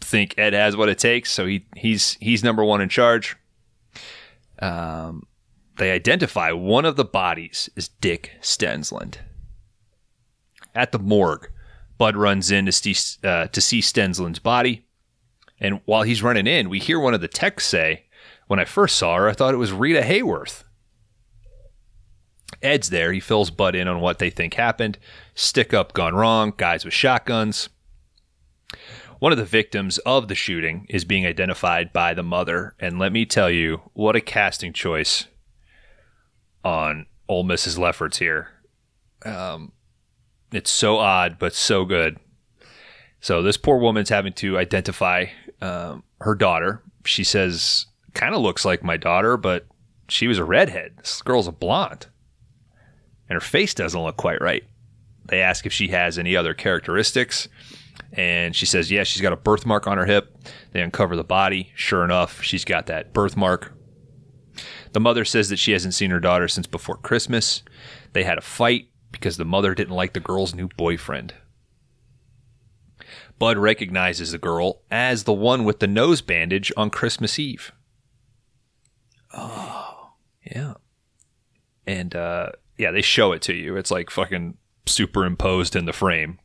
think Ed has what it takes. So he he's he's number one in charge. Um, they identify one of the bodies as Dick Stensland. At the morgue, Bud runs in to see, uh, to see Stensland's body. And while he's running in, we hear one of the techs say, When I first saw her, I thought it was Rita Hayworth. Ed's there. He fills Bud in on what they think happened. Stick up gone wrong, guys with shotguns. One of the victims of the shooting is being identified by the mother. And let me tell you, what a casting choice on old Mrs. Lefferts here. Um, it's so odd, but so good. So this poor woman's having to identify um, her daughter. She says, kind of looks like my daughter, but she was a redhead. This girl's a blonde. And her face doesn't look quite right. They ask if she has any other characteristics. And she says, yeah, she's got a birthmark on her hip. They uncover the body. Sure enough, she's got that birthmark. The mother says that she hasn't seen her daughter since before Christmas. They had a fight because the mother didn't like the girl's new boyfriend. Bud recognizes the girl as the one with the nose bandage on Christmas Eve. Oh. Yeah. And uh yeah, they show it to you. It's like fucking superimposed in the frame.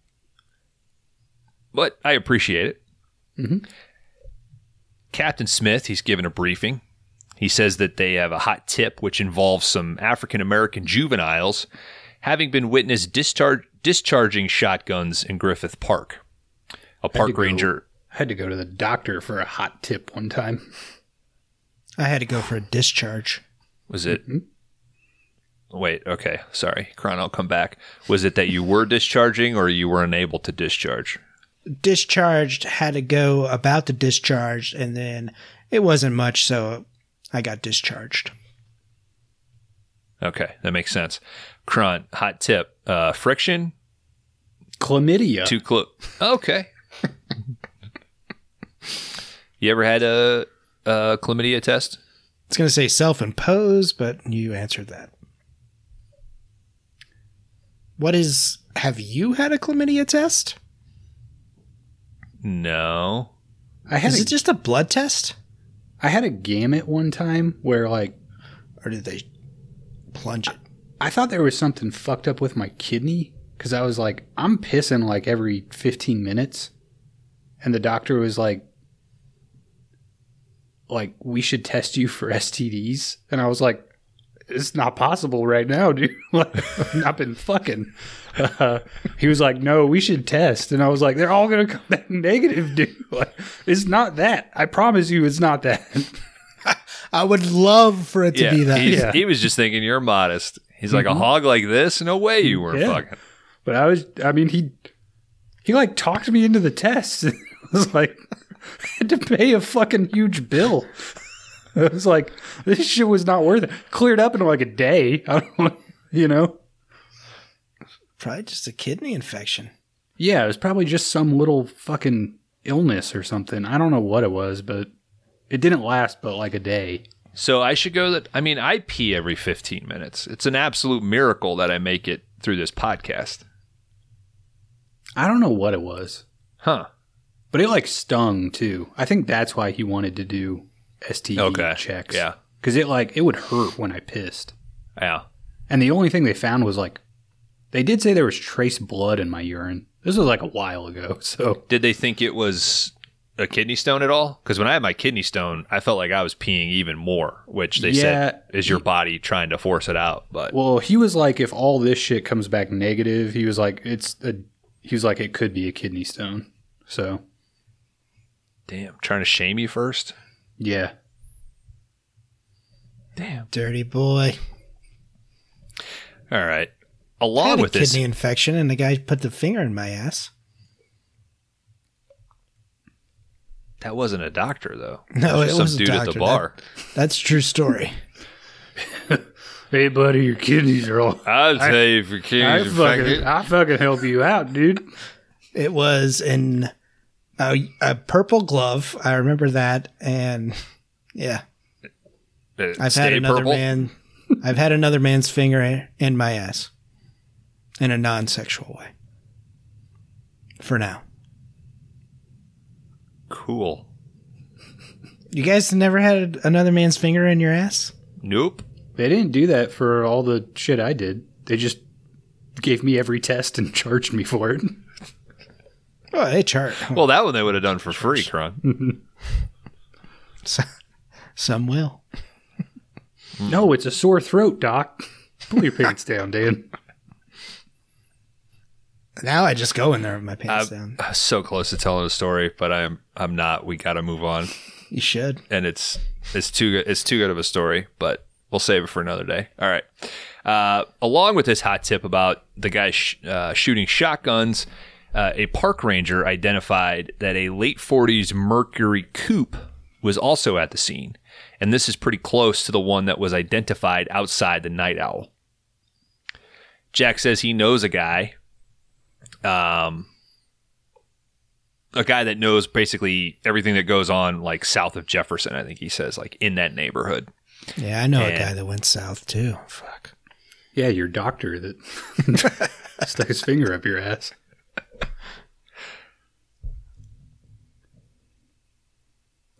But I appreciate it. Mhm. Captain Smith, he's given a briefing. He says that they have a hot tip which involves some African American juveniles having been witnessed discharge, discharging shotguns in Griffith Park. A park go- ranger. I had to go to the doctor for a hot tip one time. I had to go for a discharge. Was it? Wait, okay, sorry, Kron. I'll come back. Was it that you were discharging or you were unable to discharge? Discharged, had to go about the discharge, and then it wasn't much, so I got discharged. Okay, that makes sense. Kron, hot tip: uh, friction Chlamydia. too close. Okay. <laughs> you ever had a, a chlamydia test? It's going to say self imposed, but you answered that. What is. Have you had a chlamydia test? No. I had Is a, it just a blood test? I had a gamut one time where like Or did they plunge it? I thought there was something fucked up with my kidney because I was like, I'm pissing like every 15 minutes. And the doctor was like, like, we should test you for STDs. And I was like, it's not possible right now, dude. <laughs> I've not been fucking. Uh, he was like, no, we should test. And I was like, they're all going to come back <laughs> negative, dude. <laughs> Like, it's not that. I promise you, it's not that. I would love for it to yeah, be that. Yeah. he was just thinking you're modest. He's like a hog like this. No way you weren't Yeah. fucking. But I was, I mean, he, he like talked me into the test. I was like, I had to pay a fucking huge bill. <laughs> I was like, this shit was not worth it. Cleared up in like a day. <laughs> I don't you know? Probably just a kidney infection. Yeah, it was probably just some little fucking illness or something. I don't know what it was, but it didn't last but like a day. So I should go that. I mean, I pee every 15 minutes. It's an absolute miracle that I make it through this podcast. I don't know what it was, Huh. but it like stung too. I think that's why he wanted to do STD Okay. checks. Yeah. Because it like, it would hurt when I pissed. Yeah. And the only thing they found was like, they did say there was trace blood in my urine. This was like a while ago. <laughs> So Did they think it was a kidney stone at all? Because when I had my kidney stone, I felt like I was peeing even more, which they said is your body trying to force it out. But Well, he was like, if all this shit comes back negative, he was like, it's a, he was like, it could be a kidney stone. So damn, trying to shame you first. Yeah, Damn. Dirty boy. All right. I Along had a with this, kidney infection, and the guy put the finger in my ass. that wasn't a doctor though. <laughs> No, Just it some was a dude at the bar. That's a true story. <laughs> hey buddy, your kidneys are all. I'll tell you if your I kidneys fucking, I fucking help you out, dude. It was in a, a purple glove. I remember that, and <laughs> yeah, I've had another man I've had another man's finger in my ass in a non sexual way. For now. Cool. You guys never had another man's finger in your ass? Nope. They didn't do that for all the shit I did. They just gave me every test and <laughs> charged me for it. Oh, they chart. Well, that one they would have done for free, Kron. <laughs> Some will. No, it's a sore throat, Doc. Pull your pants down, Dan. Now I just go in there with my pants I'm down. <laughs> so close to telling a story, but I'm I'm not. We got to move on, You should. and it's it's too good. It's too good of a story, but we'll save it for another day. All right. Uh, along with this hot tip about the guy sh- uh, shooting shotguns, uh, a park ranger identified that a late 40s Mercury coupe was also at the scene, and this is pretty close to the one that was identified outside the Night Owl. Jack says he knows a guy um, a guy that knows basically everything that goes on like south of Jefferson. I think he says like in that neighborhood. Yeah, I know a guy that went south too. Fuck. Yeah, your doctor that <laughs> stuck his finger up your ass.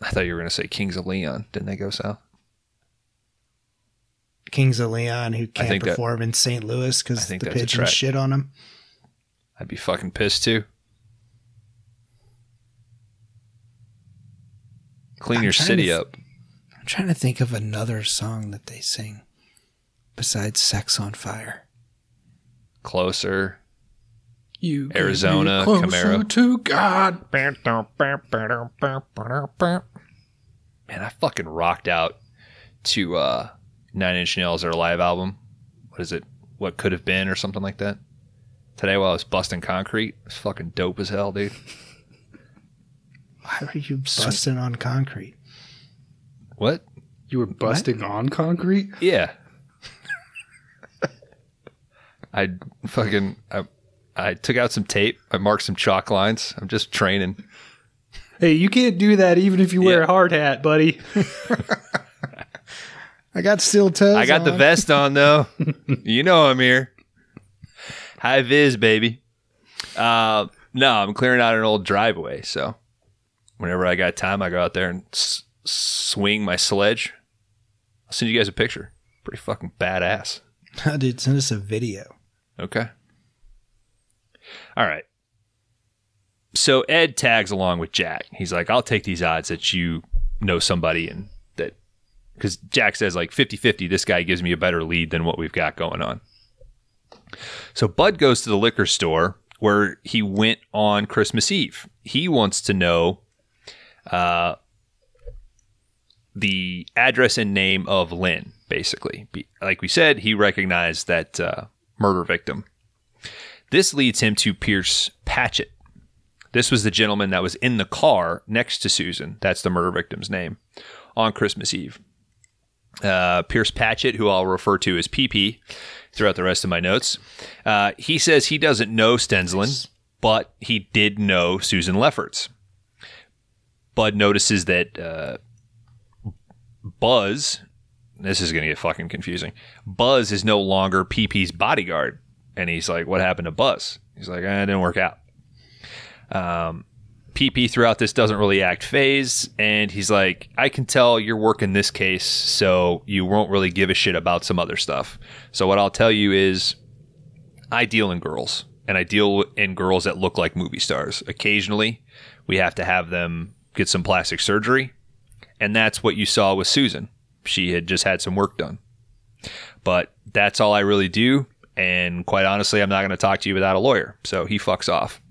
I thought you were going to say Kings of Leon. Didn't they go south? Kings of Leon who can't think that- perform in St. Louis because the pigeons shit on him. I'd be fucking pissed too. Clean I'm your city to- up. I'm trying to think of another song that they sing besides "Sex on Fire." Closer. You Arizona, Camaro. to God. Man, I fucking rocked out to uh, Nine Inch Nails, their live album. What is it? What could have been, or something like that. Today, while I was busting concrete, it's fucking dope as hell, dude. Why were you busting on concrete? What? You were busting on concrete? Yeah. <laughs> I fucking I, I took out some tape. I marked some chalk lines. I'm just training. Hey, you can't do that even if you wear Yeah. a hard hat, buddy. <laughs> I got steel toes. I got the vest on though. <laughs> you know I'm here. High vis, baby. Uh, no, I'm clearing out an old driveway. So whenever I got time, I go out there and s- swing my sledge. I'll send you guys a picture. Pretty fucking badass. <laughs> Dude, send us a video. Okay. All right. So Ed tags along with Jack. He's like, I'll take these odds that you know somebody and that because Jack says like 50 50, this guy gives me a better lead than what we've got going on. So Bud goes to the liquor store where he went on Christmas Eve. He wants to know uh, the address and name of Lynn, basically. Like we said, he recognized that uh, murder victim. This leads him to Pierce Patchett. This was the gentleman that was in the car next to Susan. That's the murder victim's name on Christmas Eve. Uh, Pierce Patchett, who I'll refer to as PP throughout the rest of my notes, uh, he says he doesn't know Stensland, but he did know Susan Lefferts. Bud notices that uh, Buzz, this is going to get fucking confusing. Buzz is no longer PP's bodyguard. And he's like, What happened to Buzz? He's like, eh, It didn't work out. Um, PP throughout this doesn't really act phased. And he's like, I can tell you're working this case, so you won't really give a shit about some other stuff. So what I'll tell you is, I deal in girls, and I deal in girls that look like movie stars. Occasionally, we have to have them get some plastic surgery. And that's what you saw with Susan. She had just had some work done. But that's all I really do. And quite honestly, I'm not going to talk to you without a lawyer. So he fucks off.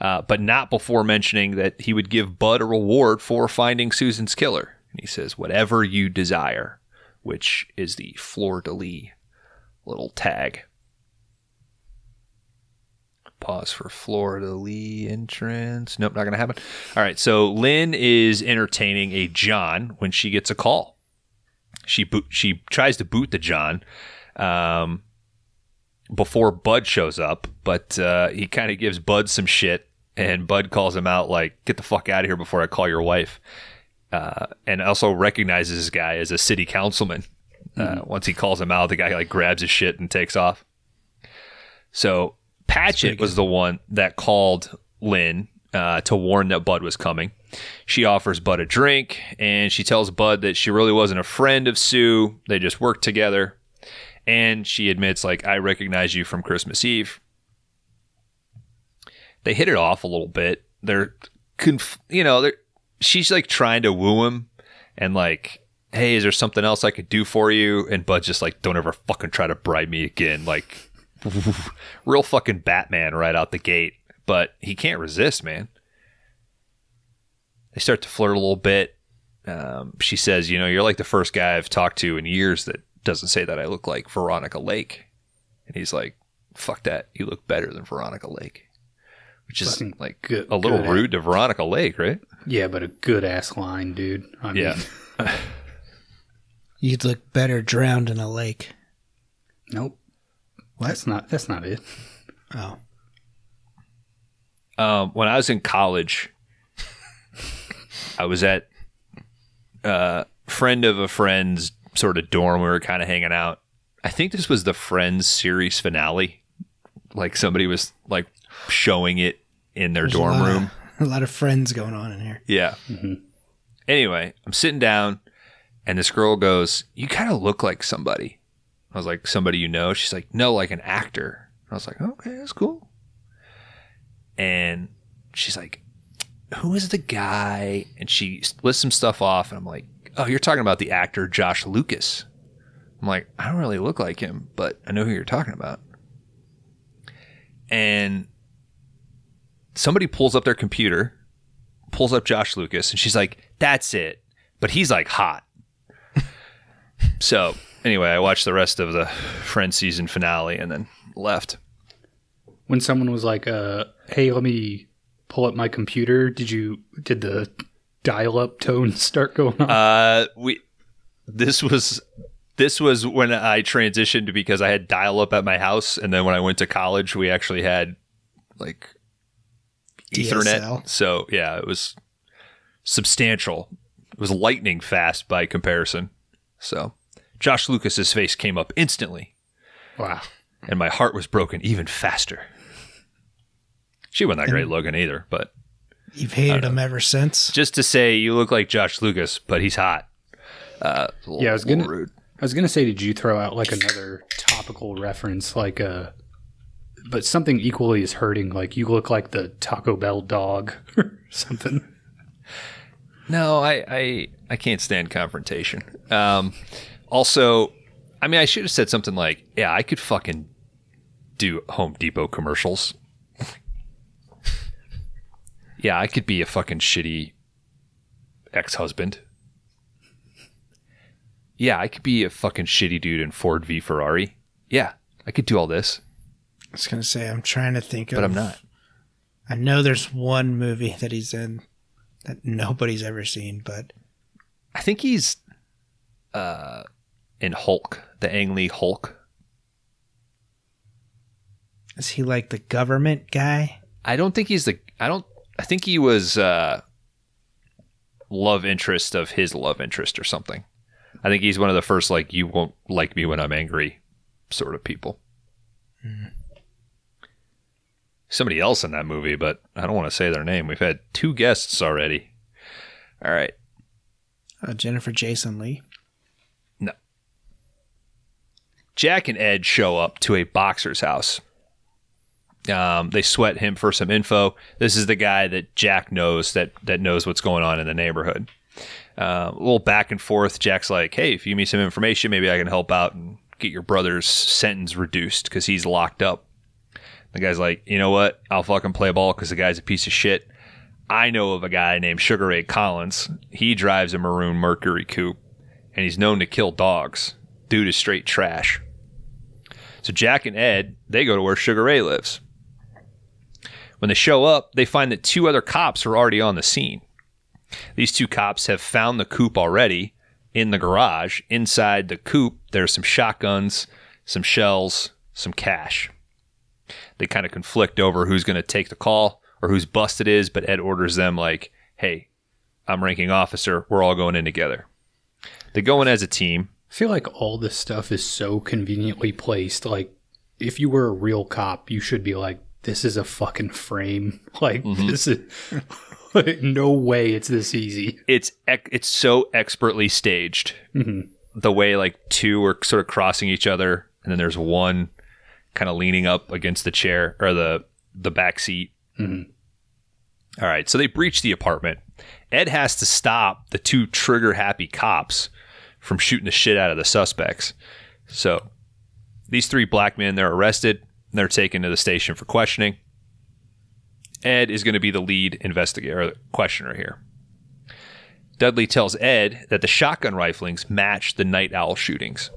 Uh, but not before mentioning that he would give Bud a reward for finding Susan's killer. And he says, whatever you desire, which is the fleur de lis little tag. Pause for Florida Lee entrance. Nope, not going to happen. All right, so Lynn is entertaining a John when she gets a call. She boot, she tries to boot the John um, before Bud shows up, but uh, he kind of gives Bud some shit, and Bud calls him out like, "Get the fuck out of here before I call your wife," uh, and also recognizes this guy as a city councilman. Uh, once he calls him out, the guy like grabs his shit and takes off. So Patchett was the one that called Lynn uh, to warn that Bud was coming. She offers Bud a drink and she tells Bud that she really wasn't a friend of Sue. They just worked together. And she admits, like, I recognize you from Christmas Eve. They hit it off a little bit. They're, conf- you know, they're, she's like trying to woo him and like, hey, is there something else I could do for you? And Bud's just like, don't ever fucking try to bribe me again. Like, <laughs> real fucking Batman right out the gate. But he can't resist, man. They start to flirt a little bit. Um, she says, you know, you're like the first guy I've talked to in years that doesn't say that I look like Veronica Lake. And he's like, fuck that. You look better than Veronica Lake. Which is Fucking like good- a little good. rude to Veronica Lake, right? Yeah, but a good ass line, dude. I mean, Yeah. <laughs> You'd look better drowned in a lake. nope. That's not. That's not it. Oh. Um, when I was in college, I was at a friend of a friend's sort of dorm. We were kind of hanging out. I think this was the Friends series finale. Like somebody was like showing it in their There's a dorm of- room. <laughs> a lot of friends going on in here. Yeah. Mm-hmm. Anyway, I'm sitting down, and this girl goes, "You kind of look like somebody." I was like, "Somebody you know?" She's like, "No, like an actor." I was like, "Okay, that's cool." And she's like, "Who is the guy?" And she lists some stuff off, and I'm like, "Oh, you're talking about the actor Josh Lucas." I'm like, "I don't really look like him, but I know who you're talking about." And somebody pulls up their computer pulls up Josh Lucas and she's like, "That's it." But he's like hot. <laughs> so anyway, I watched the rest of the Friends season finale and then left. When someone was like, uh, "Hey, let me pull up my computer," did you did the dial-up tones start going on? Uh, we this was this was when I transitioned because I had dial up at my house, and then when I went to college, we actually had like Ethernet. DSL. So yeah, it was substantial. It was lightning fast by comparison. So Josh Lucas's face came up instantly. wow. and my heart was broken even faster. She wasn't that great Logan, either, but You've hated him ever since. just to say you look like Josh Lucas, but he's hot. Uh, little- Yeah, I was gonna- rude. I was gonna say, did you throw out like another topical reference, like uh but something equally as hurting, like you look like the Taco Bell dog <laughs> or something. No, I, I I can't stand confrontation. Um, also, I mean, I should have said something like, "Yeah, I could fucking do Home Depot commercials." Yeah, I could be a fucking shitty ex-husband. Yeah, I could be a fucking shitty dude in Ford v Ferrari. Yeah, I could do all this, I was gonna say I'm trying to think of but I'm not. I know there's one movie that he's in that nobody's ever seen, but I think he's uh, in Hulk, the Ang Lee Hulk. is he like the government guy? I don't think he's the. I don't. I think he was uh, love interest of his love interest or something. I think he's one of the first like you won't like me when I'm angry sort of people. Somebody else in that movie, but I don't want to say their name. We've had two guests already. All right. Uh, Jennifer Jason Lee. No. Jack and Ed show up to a boxer's house. Um, they sweat him for some info. This is the guy that Jack knows that that knows what's going on in the neighborhood. Uh, a little back and forth. Jack's like, "Hey, if you me some information, maybe I can help out and get your brother's sentence reduced because he's locked up." The guy's like, "You know what? I'll fucking play ball because the guy's a piece of shit." I know of a guy named Sugar Ray Collins. He drives a maroon Mercury coupe, and he's known to kill dogs. Dude is straight trash. So Jack and Ed, they go to where Sugar Ray lives. When they show up, they find that two other cops are already on the scene. These two cops have found the coupe already in the garage. Inside the coupe, there's some shotguns, some shells, some cash. They kind of conflict over who's going to take the call or whose bust it is, but Ed orders them like, "Hey, I'm ranking officer. We're all going in together." They go in as a team. I feel like all this stuff is so conveniently placed. Like, if you were a real cop, you should be like, this is a fucking frame. <laughs> Like, this is. <laughs> like, no way it's this easy. It's ec- it's so expertly staged. Mhm. The way like two are sort of crossing each other, and then there's one kind of leaning up against the chair or the the back seat. Mhm. All right, so they breach the apartment. Ed has to stop the two trigger happy cops from shooting the shit out of the suspects. So these three black men they're arrested. They're taken to the station for questioning. Ed is going to be the lead investigator or questioner here. Dudley tells Ed that the shotgun riflings match the night owl shootings.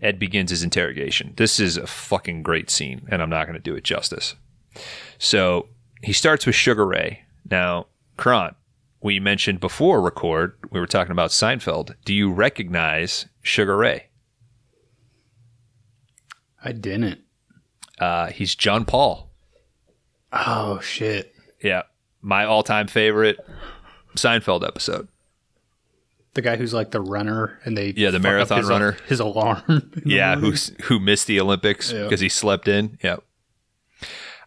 Ed begins his interrogation. This is a fucking great scene, and I'm not going to do it justice. So he starts with Sugar Ray. Now, Kron, we mentioned before record, we were talking about Seinfeld. Do you recognize Sugar Ray? I didn't. Uh, he's John Paul. Oh, shit. Yeah, my all-time favorite Seinfeld episode. The guy who's like the runner and they. Yeah, the marathon his, runner. His alarm. <laughs> Yeah, who's who missed the Olympics Yeah. because he slept in. Yep.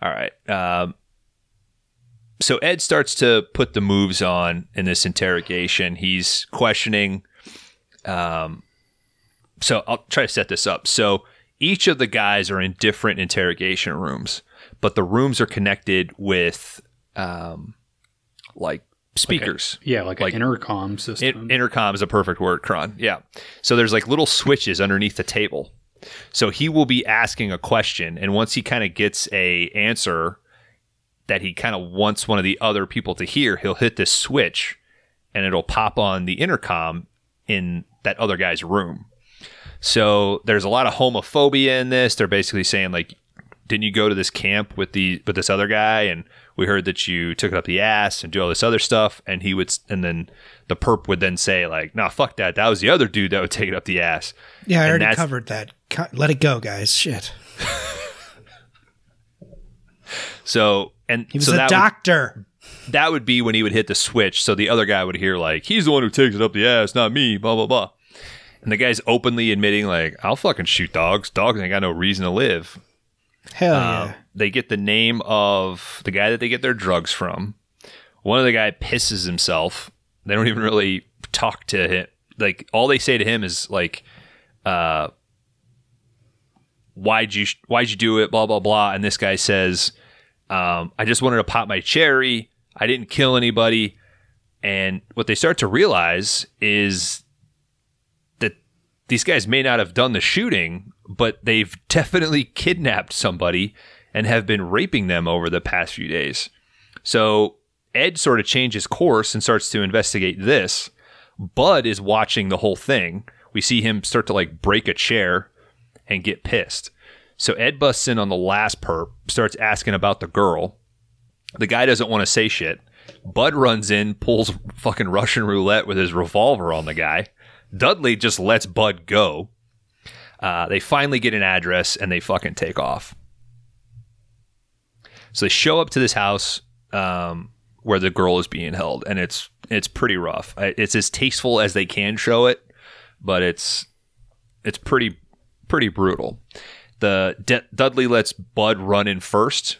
All right. Um, so Ed starts to put the moves on in this interrogation. He's questioning. Um, so I'll try to set this up. So each of the guys are in different interrogation rooms, but the rooms are connected with um, like speakers. Yeah, like, Like- an intercom system. In- intercom is a perfect word, Kron. Yeah. So there's like little switches underneath the table. So he will be asking a question, and once he kind of gets a answer that he kind of wants one of the other people to hear, he'll hit this switch, and it'll pop on the intercom in that other guy's room. So there's a lot of homophobia in this. They're basically saying like, didn't you go to this camp with the with this other guy and we heard that you took it up the ass and do all this other stuff and he would and then the perp would then say like nah fuck that that was the other dude that would take it up the ass Yeah, I And already covered that. Let it go, guys. Shit. <laughs> so and He was so a that would, doctor. that would be when he would hit the switch so the other guy would hear like he's the one who takes it up the ass not me blah blah blah and the guy's openly admitting like I'll fucking shoot dogs dogs ain't got no reason to live Hell Um, yeah. They get the name of the guy that they get their drugs from. One of the guy pisses himself. They don't even really talk to him. Like all they say to him is like, uh, "Why'd you Why'd you do it?" Blah blah blah. And this guy says, um, "I just wanted to pop my cherry. I didn't kill anybody." And what they start to realize is these guys may not have done the shooting, but they've <laughs> definitely kidnapped somebody and have been raping them over the past few days. So Ed sort of changes course and starts to investigate this. Bud is watching the whole thing. We see him start to like break a chair and get pissed. So Ed busts in on the last perp, starts asking about the girl. The guy doesn't want to say shit. Bud runs in, pulls fucking Russian roulette with his revolver on the guy. Dudley just lets Bud go. Uh, they finally get an address and they fucking take off. So they show up to this house um, where the girl is being held, and it's it's pretty rough. It's as tasteful as they can show it, but it's it's pretty pretty brutal. The D- Dudley lets Bud run in first,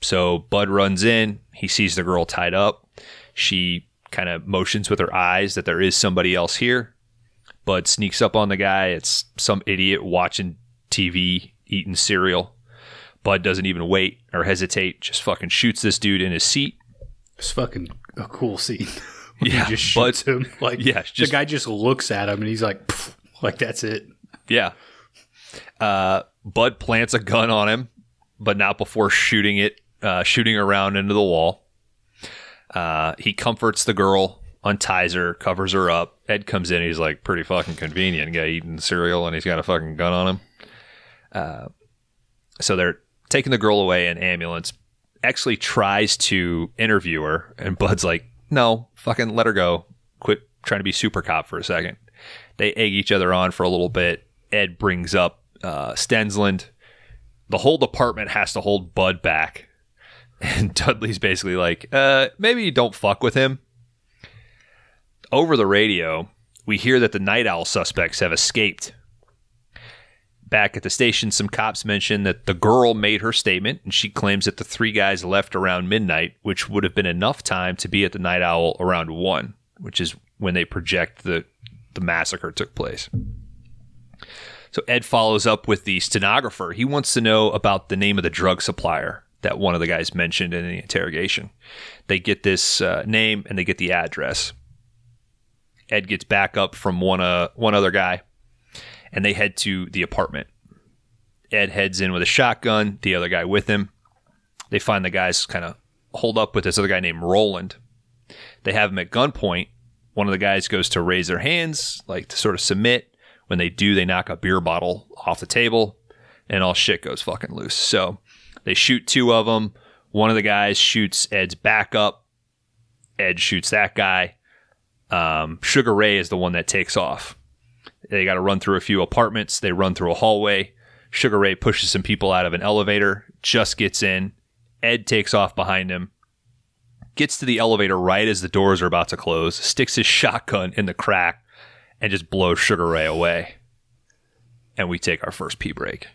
so Bud runs in. He sees the girl tied up. She kind of motions with her eyes that there is somebody else here. Bud sneaks up on the guy. It's some idiot watching TV, eating cereal. Bud doesn't even wait or hesitate, just fucking shoots this dude in his seat. It's fucking a cool scene. <laughs> Yeah, he just shoots him. Like, yeah, the guy just looks at him and he's like, like that's it. Yeah. Uh, Bud plants a gun on him, but not before shooting it, uh, shooting around into the wall. Uh, he comforts the girl, unties her, covers her up. Ed comes in. He's like, pretty fucking convenient. Guy eating cereal and he's got a fucking gun on him. Uh, so they're taking the girl away. in ambulance actually tries to interview her, and Bud's like, no, fucking let her go. Quit trying to be super cop for a second. They egg each other on for a little bit. Ed brings up uh, Stensland. The whole department has to hold Bud back. <laughs> And Dudley's basically like, uh, maybe don't fuck with him. Over the radio, we hear that the night owl suspects have escaped. Back at the station, some cops mention that the girl made her statement and she claims that the three guys left around midnight, which would have been enough time to be at the night owl around one, which is when they project the, the massacre took place. So Ed follows up with the stenographer. He wants to know about the name of the drug supplier that one of the guys mentioned in the interrogation. They get this uh, name and they get the address. Ed gets back up from one uh, one other guy, and they head to the apartment. Ed heads in with a shotgun, the other guy with him. They find the guys kind of hold up with this other guy named Roland. They have him at gunpoint. One of the guys goes to raise their hands, like to sort of submit. When they do, they knock a beer bottle off the table, and all shit goes fucking loose. So they shoot two of them. One of the guys shoots Ed's back up. Ed shoots that guy. Um, Sugar Ray is the one that takes off. They got to run through a few apartments. They run through a hallway. Sugar Ray pushes some people out of an elevator, just gets in. Ed takes off behind him, gets to the elevator right as the doors are about to close, sticks his shotgun in the crack, and just blows Sugar Ray away. And we take our first pee break.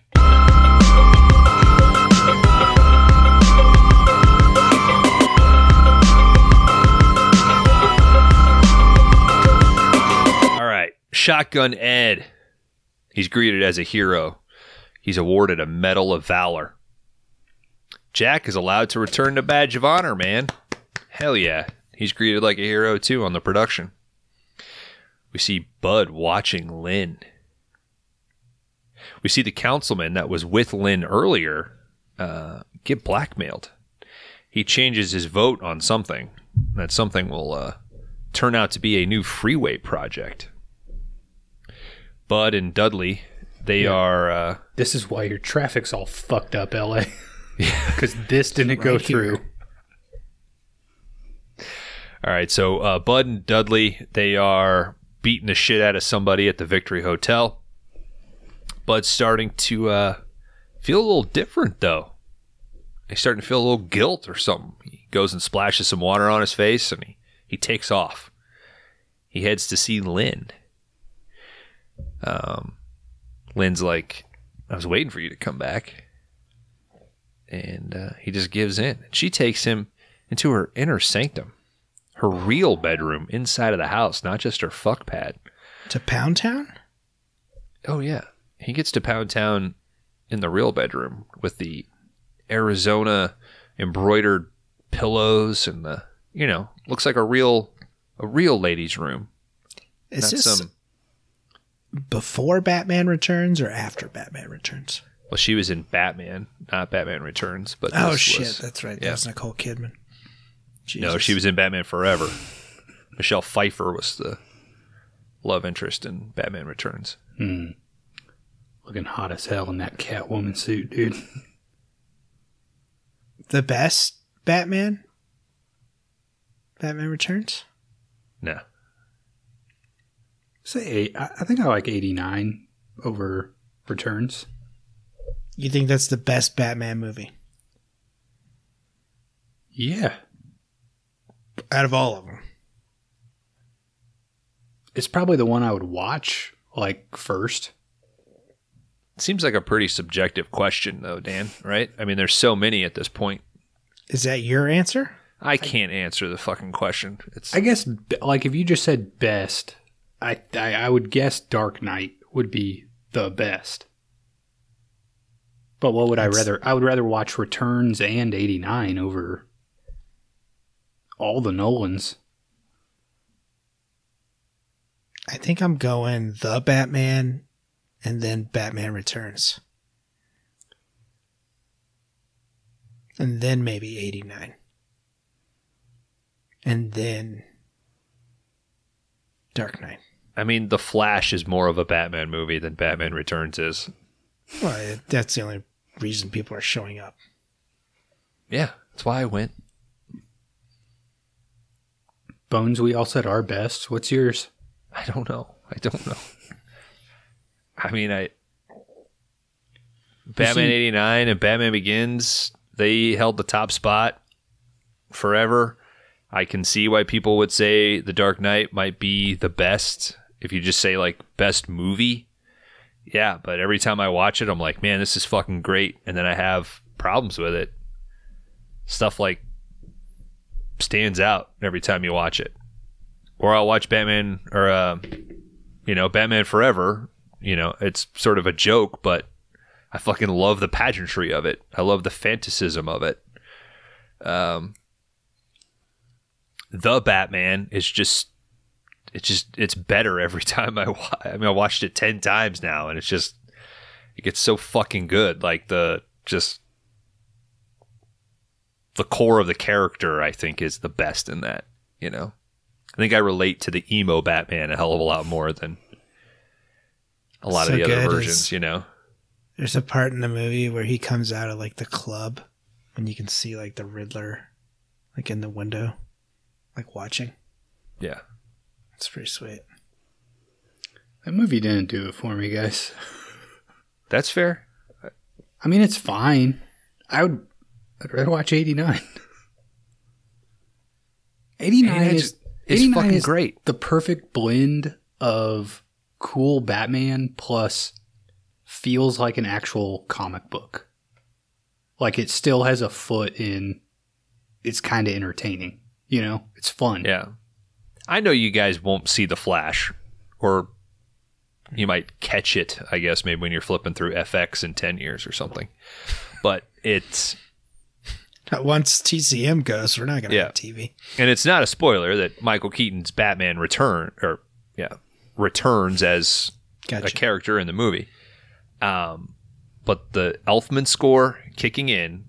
Shotgun Ed. He's greeted as a hero. He's awarded a Medal of Valor. Jack is allowed to return the Badge of Honor, man. Hell yeah. He's greeted like a hero too on the production. We see Bud watching Lynn. We see the councilman that was with Lynn earlier uh, get blackmailed. He changes his vote on something. That something will uh, turn out to be a new freeway project. Bud and Dudley, they Yeah. are. Uh, This is why your traffic's all fucked up, LA. <laughs> Because <laughs> this didn't go Right through. here. All right, so uh, Bud and Dudley, they are beating the shit out of somebody at the Victory Hotel. Bud's starting to uh, feel a little different, though. He's starting to feel a little guilt or something. He goes and splashes some water on his face and he, he takes off. He heads to see Lynn. Um, Lynn's like, I was waiting for you to come back. And uh, he just gives in. She takes him into her inner sanctum her real bedroom inside of the house, not just her fuck pad. To Pound Town? Oh yeah, he gets to Pound Town in the real bedroom with the Arizona embroidered pillows and the you know looks like a real a real lady's room. Is not this some. Before Batman Returns or after Batman Returns? Well, she was in Batman, not Batman Returns, but Oh shit, was- that's right. yeah. That was Nicole Kidman. no, she was in Batman Forever. Michelle Pfeiffer was the love interest in Batman Returns. Hmm. Looking hot as hell in that Catwoman suit, dude. the best Batman. Batman Returns. No, Say eight. I I think I like 89 over Returns. You think that's the best Batman movie Yeah. out of all of them? It's probably the one I would watch, like, first. Seems like a pretty subjective question, though, Dan. Right? I mean, there's so many at this point. Is that your answer? I can't answer the fucking question. It's I guess, like, if you just said best, I, I, I would guess Dark Knight would be the best. But what would I rather? I would rather watch Returns and 89 over all the Nolans. I think I'm going the Batman and then Batman Returns. And then maybe 89. And then Dark Knight. I mean, The Flash is more of a Batman movie than Batman Returns is. Well, that's the only reason people are showing up. Yeah, that's why I went. Bones, we all said our best. What's yours? I don't know. I don't know. I mean, I Batman see- '89 and Batman Begins they held the top spot forever. I can see why people would say The Dark Knight might be the best if you just say like best movie, yeah, but every time I watch it, I'm like, man, this is fucking great. And then I have problems with it. Stuff like stands out every time you watch it. Or I'll watch Batman or, uh, you know, Batman Forever. You know, it's sort of a joke, but I fucking love the pageantry of it. I love the fantasism of it. Um, the Batman is just it's just it's better every <laughs> time I wa- I mean I watched it 10 times now and it's just it gets so fucking good. Like the just the core of the character I think is the best in that you know? I think I relate to the emo Batman a hell of a lot more than a lot So of the other versions is- you know? There's a part in the movie where he comes out of like the club and you can see like the Riddler like in the window, like watching. yeah It's pretty sweet. That movie didn't do it for me, guys. that's fair I mean, it's fine. I would. I'd rather watch eighty nine. Eighty nine is is- is 89 fucking is great. The perfect blend of cool Batman plus feels like an actual comic book. Like it still has a foot in. It's kind of entertaining. You know, it's fun. Yeah. I know you guys won't see the Flash, or you might catch it, I guess, maybe when you're flipping through FX in 10 years or something. But it's, <laughs> Once TCM goes, we're not gonna Yeah. have TV. and it's not a spoiler that Michael Keaton's Batman return, or, yeah, returns as Gotcha. a character in the movie. Um, but the Elfman score kicking in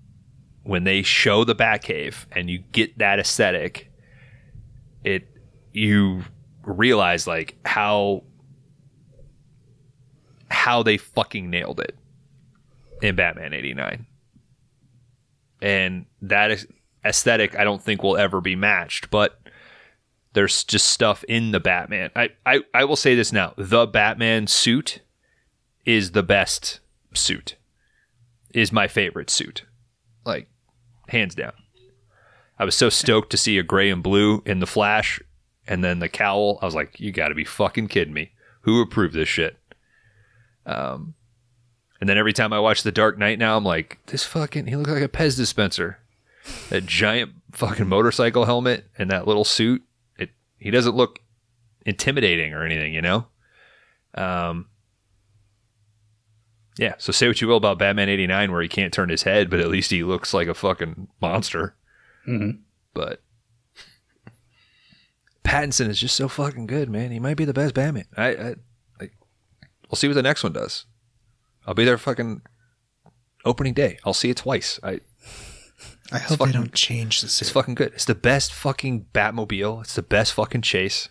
when they show the Batcave and you get that aesthetic, it you realize like how how they fucking nailed it in Batman '89, and that aesthetic I don't think will ever be matched, but. There's just stuff in the Batman. I, I, I will say this now. The Batman suit is the best suit. Is my favorite suit. Like hands down. I was so stoked to see a gray and blue in the Flash and then the cowl. I was like, you got to be fucking kidding me. Who approved this shit? Um and then every time I watch The Dark Knight now, I'm like, this fucking he looks like a Pez dispenser. That giant fucking motorcycle helmet and that little suit. It he doesn't look intimidating or anything, you know? Um yeah, so say what you will about Batman 89 where he can't turn his head, but at least he looks like a fucking monster. Mhm. But Pattinson is just so fucking good, man. He might be the best Batman. I, I like we'll see what the next one does. I'll be there fucking opening day. I'll see it twice. I I hope fucking- they don't change the it's fucking good. It's the best fucking Batmobile. It's the best fucking chase.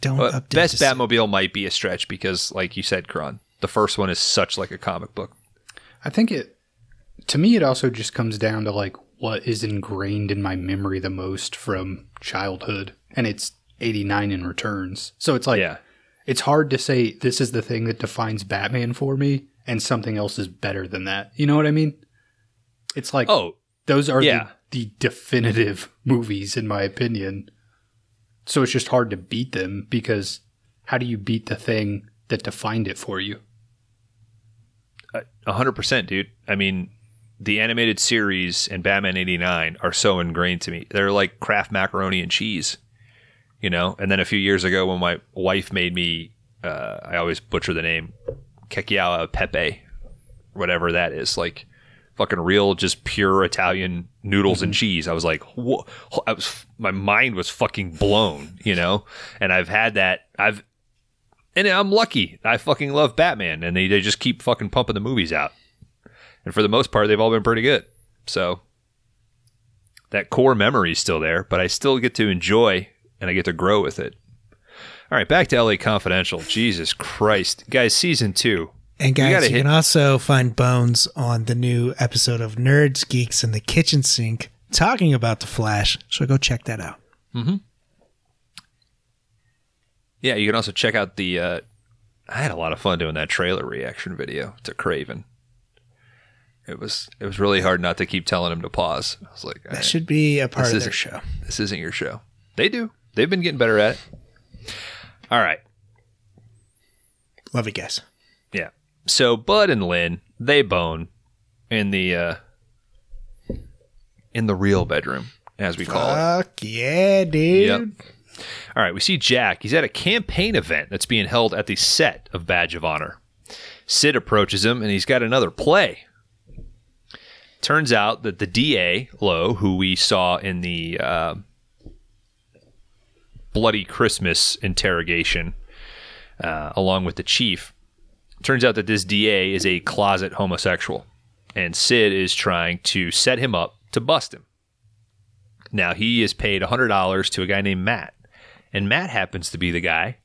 Don't But update best the suit. Batmobile might be a stretch because, like you said, Kron, the first one is such like a comic book. I think it to me it also just comes down to like what is ingrained in my memory the most from childhood and it's 89 in returns. So it's like yeah, it's hard to say this is the thing that defines Batman for me and something else is better than that. You know what I mean? It's like Oh, those are yeah. the, the definitive <laughs> movies in my opinion. So it's just hard to beat them because how do you beat the thing that defined it for you? A hundred percent, dude. I mean, the animated series and Batman '89 are so ingrained to me. They're like Kraft macaroni and cheese, you know. And then a few years ago, when my wife made me, uh, I always butcher the name, Kekiawa Pepe, whatever that is, like fucking real, just pure Italian noodles and cheese. I was like, whoa! I was, my mind was fucking blown, you know. And I've had that. I've and I'm lucky. I fucking love Batman, and they, they just keep fucking pumping the movies out. And for the most part, they've all been pretty good. So that core memory is still there, but I still get to enjoy and I get to grow with it. All right, back to LA Confidential. Jesus Christ. Guys, season two. And guys, gotta you, hit- can also find Bones on the new episode of Nerds, Geeks, and the Kitchen Sink talking about the Flash. So go check that out. Mm-hmm. Yeah, you can also check out the. Uh, I had a lot of fun doing that trailer reaction video to Kraven. It was it was really hard not to keep telling him to pause. I was like, That right, should be a part of their show. this isn't your show. They do. They've been getting better at it. All right. Love you guys. Yeah. So Bud and Lynn, they bone in the uh in the real bedroom, as we call it. Fuck yeah, dude. Yep. All right, we see Jack. He's at a campaign event that's being held at the set of Badge of Honor. Sid approaches him and he's got another play. Turns out that the DA, Loew, who we saw in the uh, Bloody Christmas interrogation, uh, along with the chief, turns out that this DA is a closet homosexual. And Sid is trying to set him up to bust him. Now, he is paid $100 to a guy named Matt. And Matt happens to be the guy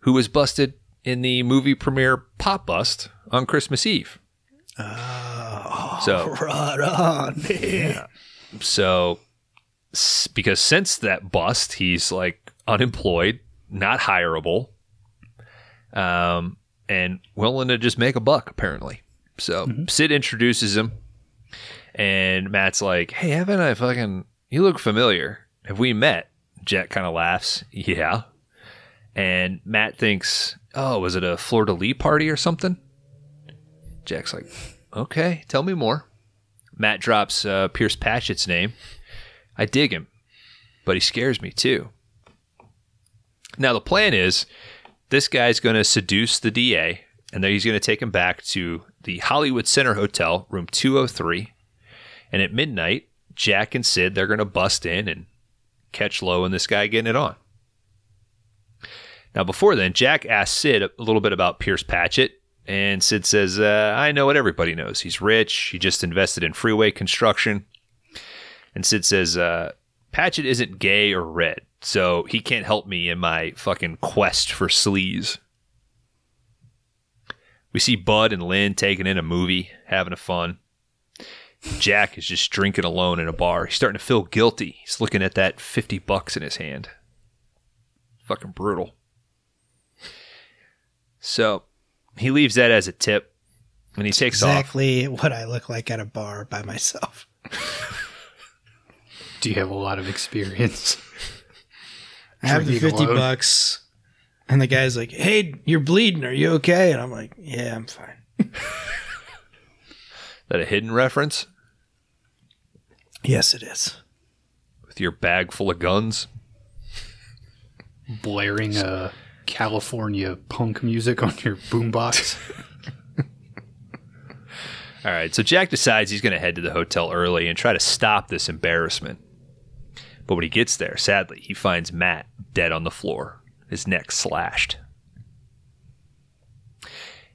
who was busted in the movie premiere Pop Bust on Christmas Eve. So, <laughs> Right on. <laughs> Yeah. so because since that bust, he's like unemployed, not hireable, um, and willing to just make a buck apparently. So Sid introduces him, and Matt's like, "Hey, haven't I fucking? You look familiar. Have we met?" Jack kind of laughs. Yeah. And Matt thinks, "Oh, was it a de Lis party or something?" Jack's like, "Okay, tell me more." Matt drops uh, Pierce Patchett's name. I dig him, but he scares me too. Now, the plan is this guy's going to seduce the DA, and then he's going to take him back to the Hollywood Center Hotel, room 203. And at midnight, Jack and Sid, they're going to bust in and catch Loew and this guy getting it on. Now, before then, Jack asks Sid a little bit about Pierce Patchett, and Sid says, uh, I know what everybody knows. He's rich. He just invested in freeway construction. And Sid says, uh, Patchett isn't gay or red, so he can't help me in my fucking quest for sleaze. We see Bud and Lynn taking in a movie, having a fun. Jack is just drinking alone in a bar. He's starting to feel guilty. He's looking at that 50 bucks in his hand. Fucking brutal. So he leaves that as a tip and he takes off. Exactly what I look like at a bar by myself. <laughs> Do you have a lot of experience? I have the 50 alone. bucks, and the guy's like, Hey, you're bleeding. Are you okay? And I'm like, Yeah, I'm fine. that a hidden reference Yes, it is. with your bag full of guns? Blaring uh, California punk music on your boombox. <laughs> All right, so Jack decides he's going to head to the hotel early and try to stop this embarrassment. But when he gets there, sadly, he finds Matt dead on the floor, his neck slashed.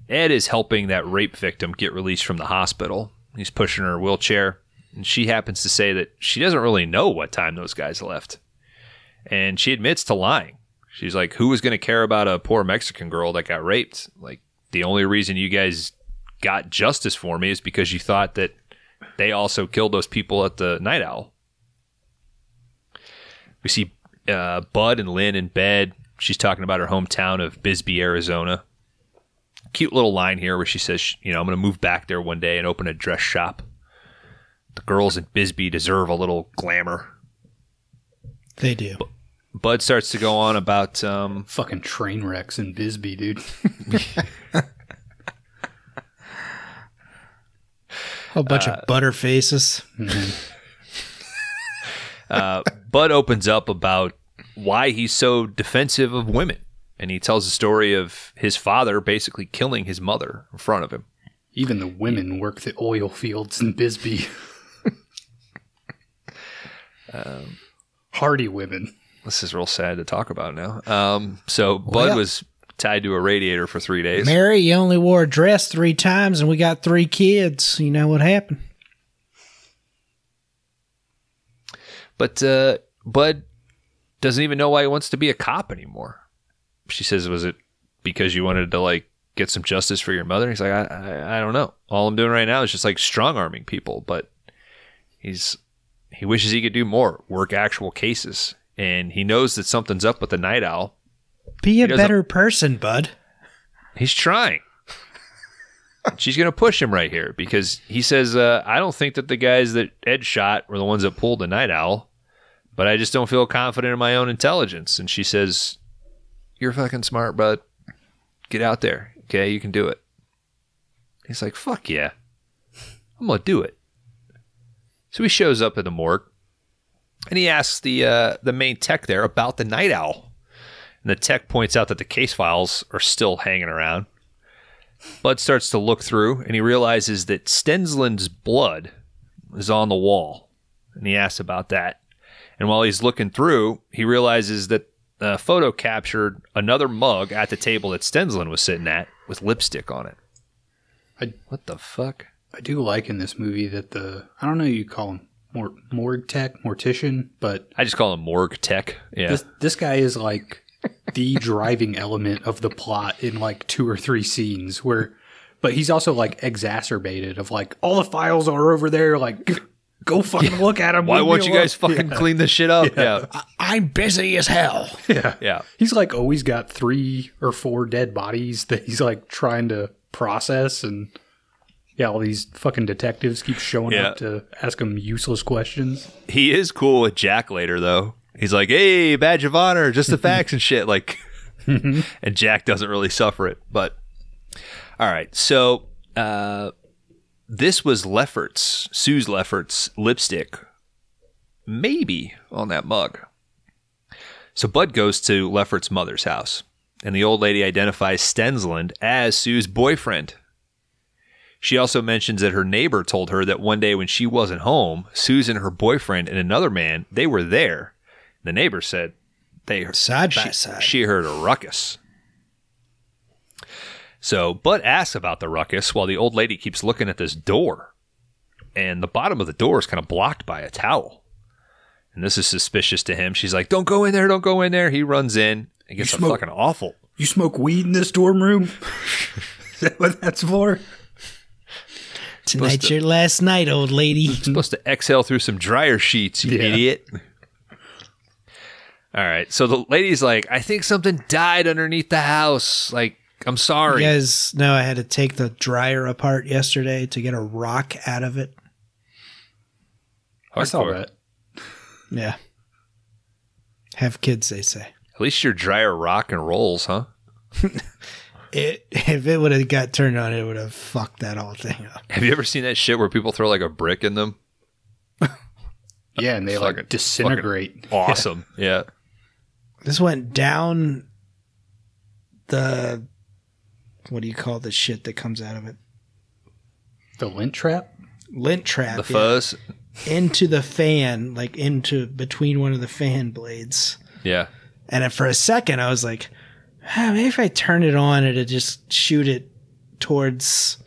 Ed is helping that rape victim get released from the hospital. He's pushing her wheelchair, and she happens to say that she doesn't really know what time those guys left. And she admits to lying. She's like, Who was going to care about a poor Mexican girl that got raped? Like, the only reason you guys got justice for me is because you thought that they also killed those people at the Night Owl. We see uh, Bud and Lynn in bed. She's talking about her hometown of Bisbee, Arizona. Cute little line here where she says, you know, I'm going to move back there one day and open a dress shop. The girls in Bisbee deserve a little glamour. They do. Bud starts to go on about um, Fucking train wrecks in Bisbee, dude. <laughs> A bunch Uh, of butter faces. <laughs> uh, Bud opens up about why he's so defensive of women. And he tells the story of his father basically killing his mother in front of him. Even the women work the oil fields in Bisbee. <laughs> Hardy women. This is real sad to talk about now. Um, so Bud Well- was tied to a radiator for three days. Mary, you only wore a dress three times, and we got three kids. You know what happened? But uh, Bud doesn't even know why he wants to be a cop anymore. She says, "Was it because you wanted to like get some justice for your mother?" He's like, "I, I, I don't know. All I'm doing right now is just like strong arming people." But he's he wishes he could do more, work actual cases, and he knows that something's up with the night owl. Be a better person, bud. He's trying. She's going to push him right here because he says, uh, I don't think that the guys that Ed shot were the ones that pulled the night owl, but I just don't feel confident in my own intelligence. And she says, You're fucking smart, bud. Get out there. Okay, you can do it. He's like, fuck yeah. I'm gonna do it. So he shows up at the morgue and he asks the uh, the main tech there about the night owl. And the tech points out that the case files are still hanging around. Bud starts to look through and he realizes that Stensland's blood is on the wall. And he asks about that. And while he's looking through, he realizes that a photo captured another mug at the table that Stensland was sitting at with lipstick on it. I- what the fuck? I do like in this movie that the I don't know you call him mor- morgue tech mortician, but I just call him morgue tech. Yeah. this this guy is like the <laughs> driving element of the plot in like two or three scenes where but he's also like exacerbated of like all the files are over there like go fucking look at them Why won't you guys fucking clean this shit up? Yeah. I'm busy as hell. yeah <laughs> Yeah. he's like always got three or four dead bodies that he's like trying to process and yeah all these fucking detectives keep showing Yeah. up to ask him useless questions He is cool with Jack later, though. He's like, hey, badge of honor, just the facts and shit. Like, <laughs> and Jack doesn't really suffer it. But, all right. So, uh, this was Lefferts, Sue's Lefferts lipstick, maybe on that mug. So, Bud goes to Lefferts' mother's house, and the old lady identifies Stensland as Sue's boyfriend. She also mentions that her neighbor told her that one day when she wasn't home, Susan, her boyfriend, and another man, they were there. The neighbor said they Side by she, side. she heard a ruckus. So Bud asks about the ruckus while the old lady keeps looking at this door. And the bottom of the door is kind of blocked by a towel. And this is suspicious to him. She's like, Don't go in there, don't go in there. He runs in and gets You a smoke- fucking awful. you smoke weed in this dorm room <laughs> is that what that's for Tonight's your last night, old lady. <laughs> supposed to exhale through some dryer sheets, you Yeah. idiot. All right. So the lady's like, I think something died underneath the house. Like, I'm You sorry. guys know I had to take the dryer apart yesterday to get a rock out of it. i saw that Yeah. Have kids, they say. At least your dryer rock and rolls, huh? <laughs> It, <laughs> if it would have got turned on, it would have fucked that whole thing up. Have you ever seen that shit where people throw like a brick in them? <laughs> Yeah, and they Fucking- like disintegrate. Awesome. <laughs> Yeah. This went down the what do you call the shit that comes out of it? The lint trap? Lint trap The yeah, fuzz. into the fan, like into between one of the fan blades. Yeah. And for a second, I was like, maybe if I turn it on, it'd just shoot it towards.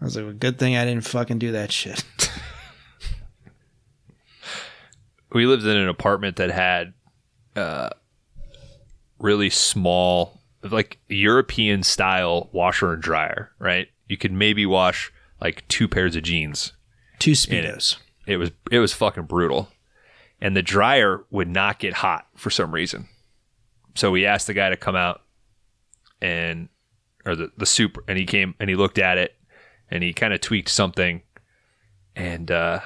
I was like, well, good thing I didn't fucking do that shit. <laughs> We lived in an apartment that had uh, really small, like European style washer and dryer, right? You could maybe wash like two pairs of jeans Two it. speedos. It was it was fucking brutal. And the dryer would not get hot for some reason. So we asked the guy to come out and or the, the super and he came and he looked at it and he kind of tweaked something and uh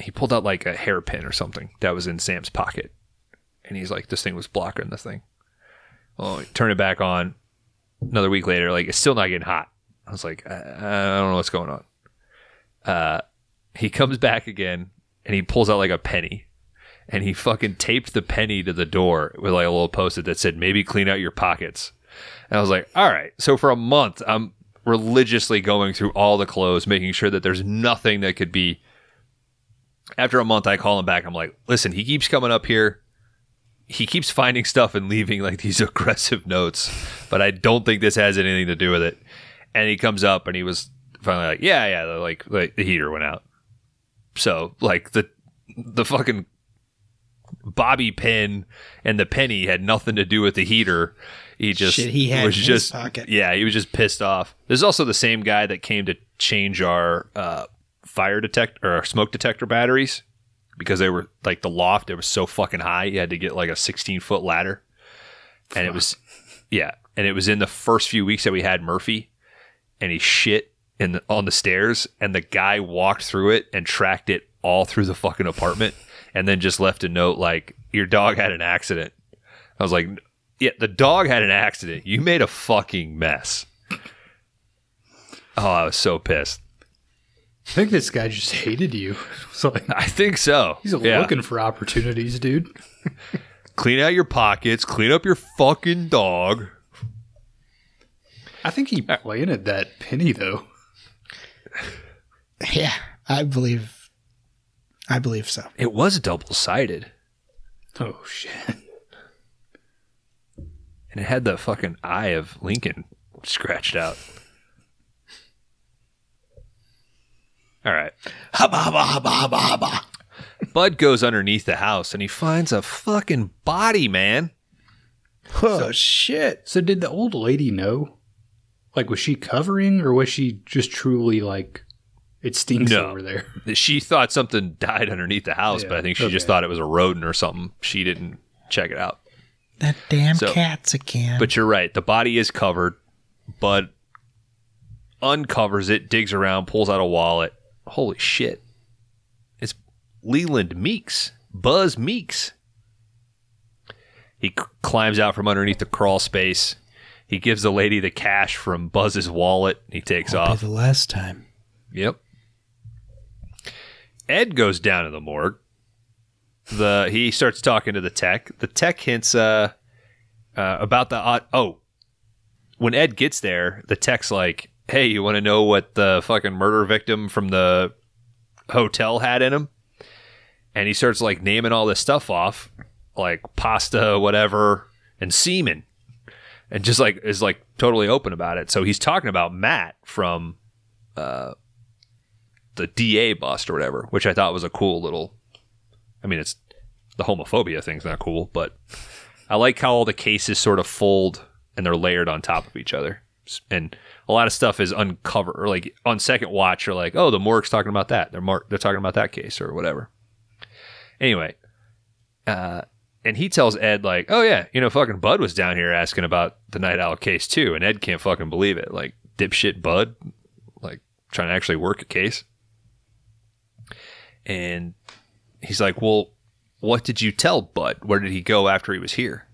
he pulled out like a hairpin or something that was in Sam's pocket. And he's like, This thing was blocking the thing. Well, he turned it back on another week later, like it's still not getting hot. I was like, I, I don't know what's going on. Uh he comes back again and he pulls out like a penny and he fucking taped the penny to the door with like a little post-it that said maybe clean out your pockets and i was like all right. So for a month i'm religiously going through all the clothes making sure that there's nothing that could be after a month i call him back. I'm like listen he keeps coming up here. He keeps finding stuff and leaving like these <laughs> aggressive notes but i don't think this has anything to do with it. And he comes up and he was finally like yeah yeah like, like the heater went out. So like the the fucking bobby pin and the penny had nothing to do with the heater. He just Shit he had was just pocket. yeah, he was just pissed off. There's also the same guy that came to change our uh, fire detect or our smoke detector batteries because they were like the loft. It was so fucking high. You had to get like a 16 foot ladder, and it was yeah, and it was in the first few weeks that we had Murphy, and he shit in the, on the stairs, and the guy walked through it and tracked it all through the fucking apartment, and then just left a note like your dog had an accident. I was like, Yeah, the dog had an accident. You made a fucking mess. Oh, I was so pissed. I think this guy just hated you. <laughs> Like, I think so. he's Yeah. looking for opportunities, dude. <laughs> Clean out your pockets. Clean up your fucking dog. I think he uh, planted that penny though. <laughs> Yeah, I believe. I believe so. It was double sided, Oh shit. And it had the fucking eye of Lincoln scratched out. All right. Hubba hubba hubba hubba hubba. Bud goes underneath the house and he finds a fucking body, man. Oh shit! So did the old lady know? Like was she covering or was she just truly like it stinks No. over there? <laughs> She thought something died underneath the house, Yeah, but I think she just thought it was a rodent or something. She didn't check it out. That damn So- cats again. But you're right. The body is covered. Bud uncovers it, digs around, pulls out a wallet. Holy shit. It's Leland Meeks. Buzz Meeks. He c- climbs out from underneath the crawl space. He gives the lady the cash from Buzz's wallet. He takes Won't off. the last time. Yep. Ed goes down to the morgue. The he starts talking to the tech. The tech hints uh, uh about the odd. Oh, when Ed gets there, the tech's like, "Hey, you want to know what the fucking murder victim from the hotel had in him?" And he starts like naming all this stuff off, like pasta, whatever, and semen, and just like is like totally open about it. So he's talking about Matt from the DA bust or whatever, which I thought was a cool little. I mean, it's the homophobia thing's not cool, but I like how all the cases sort of fold and they're layered on top of each other, and a lot of stuff is uncovered. Or like on second watch, you're like, oh, the morgue's talking about that. They're mar- they're talking about that case or whatever. Anyway, uh, and he tells Ed like, oh yeah, you know, fucking Bud was down here asking about the Night Owl case too, and Ed can't fucking believe it. Like dipshit Bud, like trying to actually work a case. And he's like, Well, what did you tell Bud? Where did he go after he was here?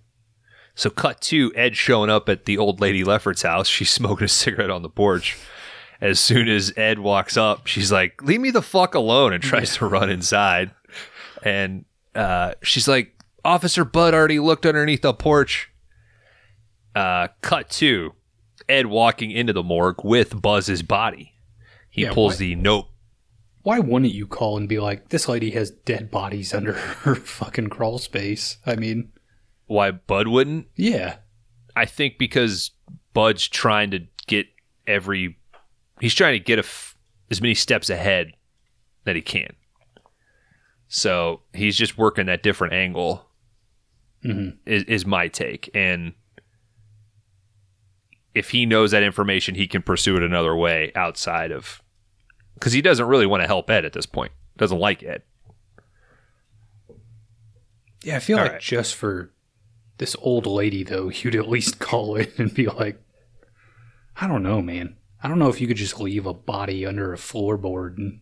So, cut to Ed showing up at the old lady Lefferts house. She's <laughs> smoking a cigarette on the porch. As soon as Ed walks up, she's like, Leave me the fuck alone, and tries to run inside. And uh, she's like, Officer Bud already looked underneath the porch. Uh, cut to Ed walking into the morgue with Buzz's body. He Yeah, pulls what- the note Why wouldn't you call and be like, this lady has dead bodies under <laughs> her fucking crawl space? I mean, why Bud wouldn't. yeah. I think because Bud's trying to get every, he's trying to get a f- as many steps ahead that he can. So he's just working that different angle. Mhm. Is, is my take, and if he knows that information, he can pursue it another way outside of, because he doesn't really want to help Ed at this point. Doesn't like Ed. Yeah, I feel All like right. just for this old lady, though, <laughs> you'd at least call in and be like, I don't know, man. I don't know if you could just leave a body under a floorboard and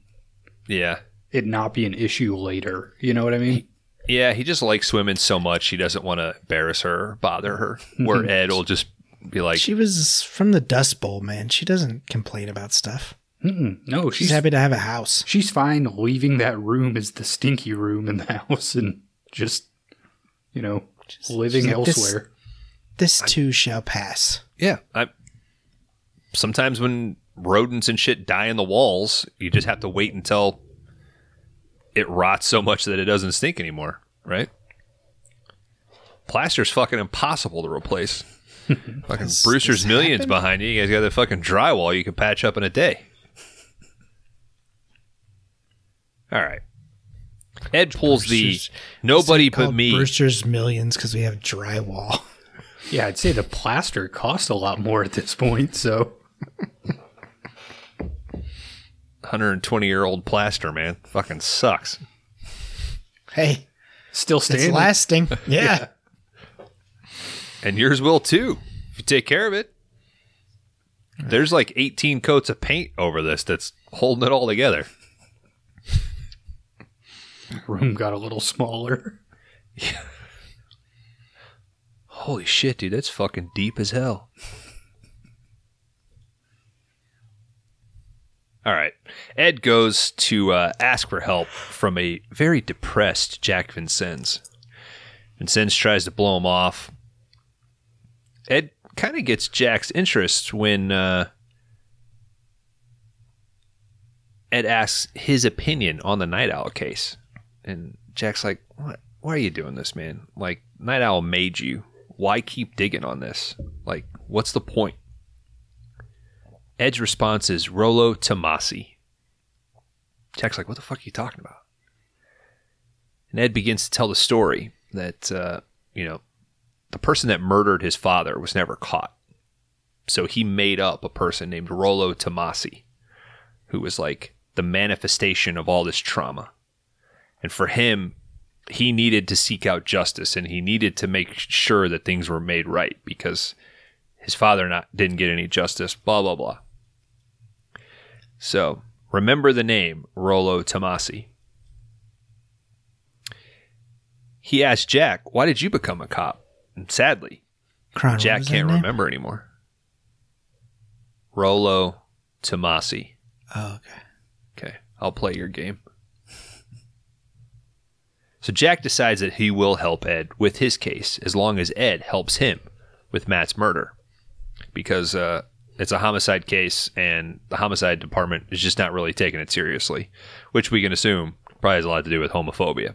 Yeah, it not be an issue later. You know what I mean? Yeah, he just likes women so much he doesn't want to embarrass her or bother her. <laughs> Where Ed will just be like, she was from the Dust Bowl, man. She doesn't complain about stuff. Mm-mm. No, She's she's happy to have a house. she's fine leaving that room as the stinky room in the <laughs> house and just, you know, living she's like, this- elsewhere. This too shall pass. "Yeah." I sometimes when rodents and shit die in the walls, you just have to wait until it rots so much that it doesn't stink anymore, right? Plaster's fucking impossible to replace. <laughs> fucking Brewster's millions happen? behind you. You guys got the fucking drywall you can patch up in a day. All right. Ed pulls the nobody It's but me. Brewster's Millions because we have drywall. <laughs> Yeah, I'd say the plaster costs a lot more at this point. So 120 year old plaster, man. Fucking sucks. Hey, still it's standing. lasting. <laughs> Yeah. And yours will too, if you take care of it. There's like 18 coats of paint over this that's holding it all together. <laughs> room got a little smaller. Yeah. Holy shit, dude, that's fucking deep as hell. All right. Ed goes to uh, ask for help from a very depressed Jack Vincennes. Vincennes tries to blow him off. Ed kind of gets Jack's interest when uh, Ed asks his opinion on the Night Owl case. And Jack's like, what? Why are you doing this, man? Like, Night Owl made you. Why keep digging on this? Like, what's the point? Ed's response is Rolo Tomasi. Jack's like, what the fuck are you talking about? And Ed begins to tell the story that, uh, you know, the person that murdered his father was never caught. So he made up a person named Rolo Tomasi, who was like the manifestation of all this trauma. And for him, he needed to seek out justice and he needed to make sure that things were made right because his father not didn't get any justice, blah blah blah. So remember the name Rolo Tomasi. He asked Jack, "Why did you become a cop?" And sadly, Jack can't remember anymore. Rolo Tomasi. Oh, okay. Okay, I'll play your game. So Jack decides that he will help Ed with his case as long as Ed helps him with Matt's murder. Because uh, it's a homicide case and the homicide department is just not really taking it seriously, which we can assume probably has a lot to do with homophobia.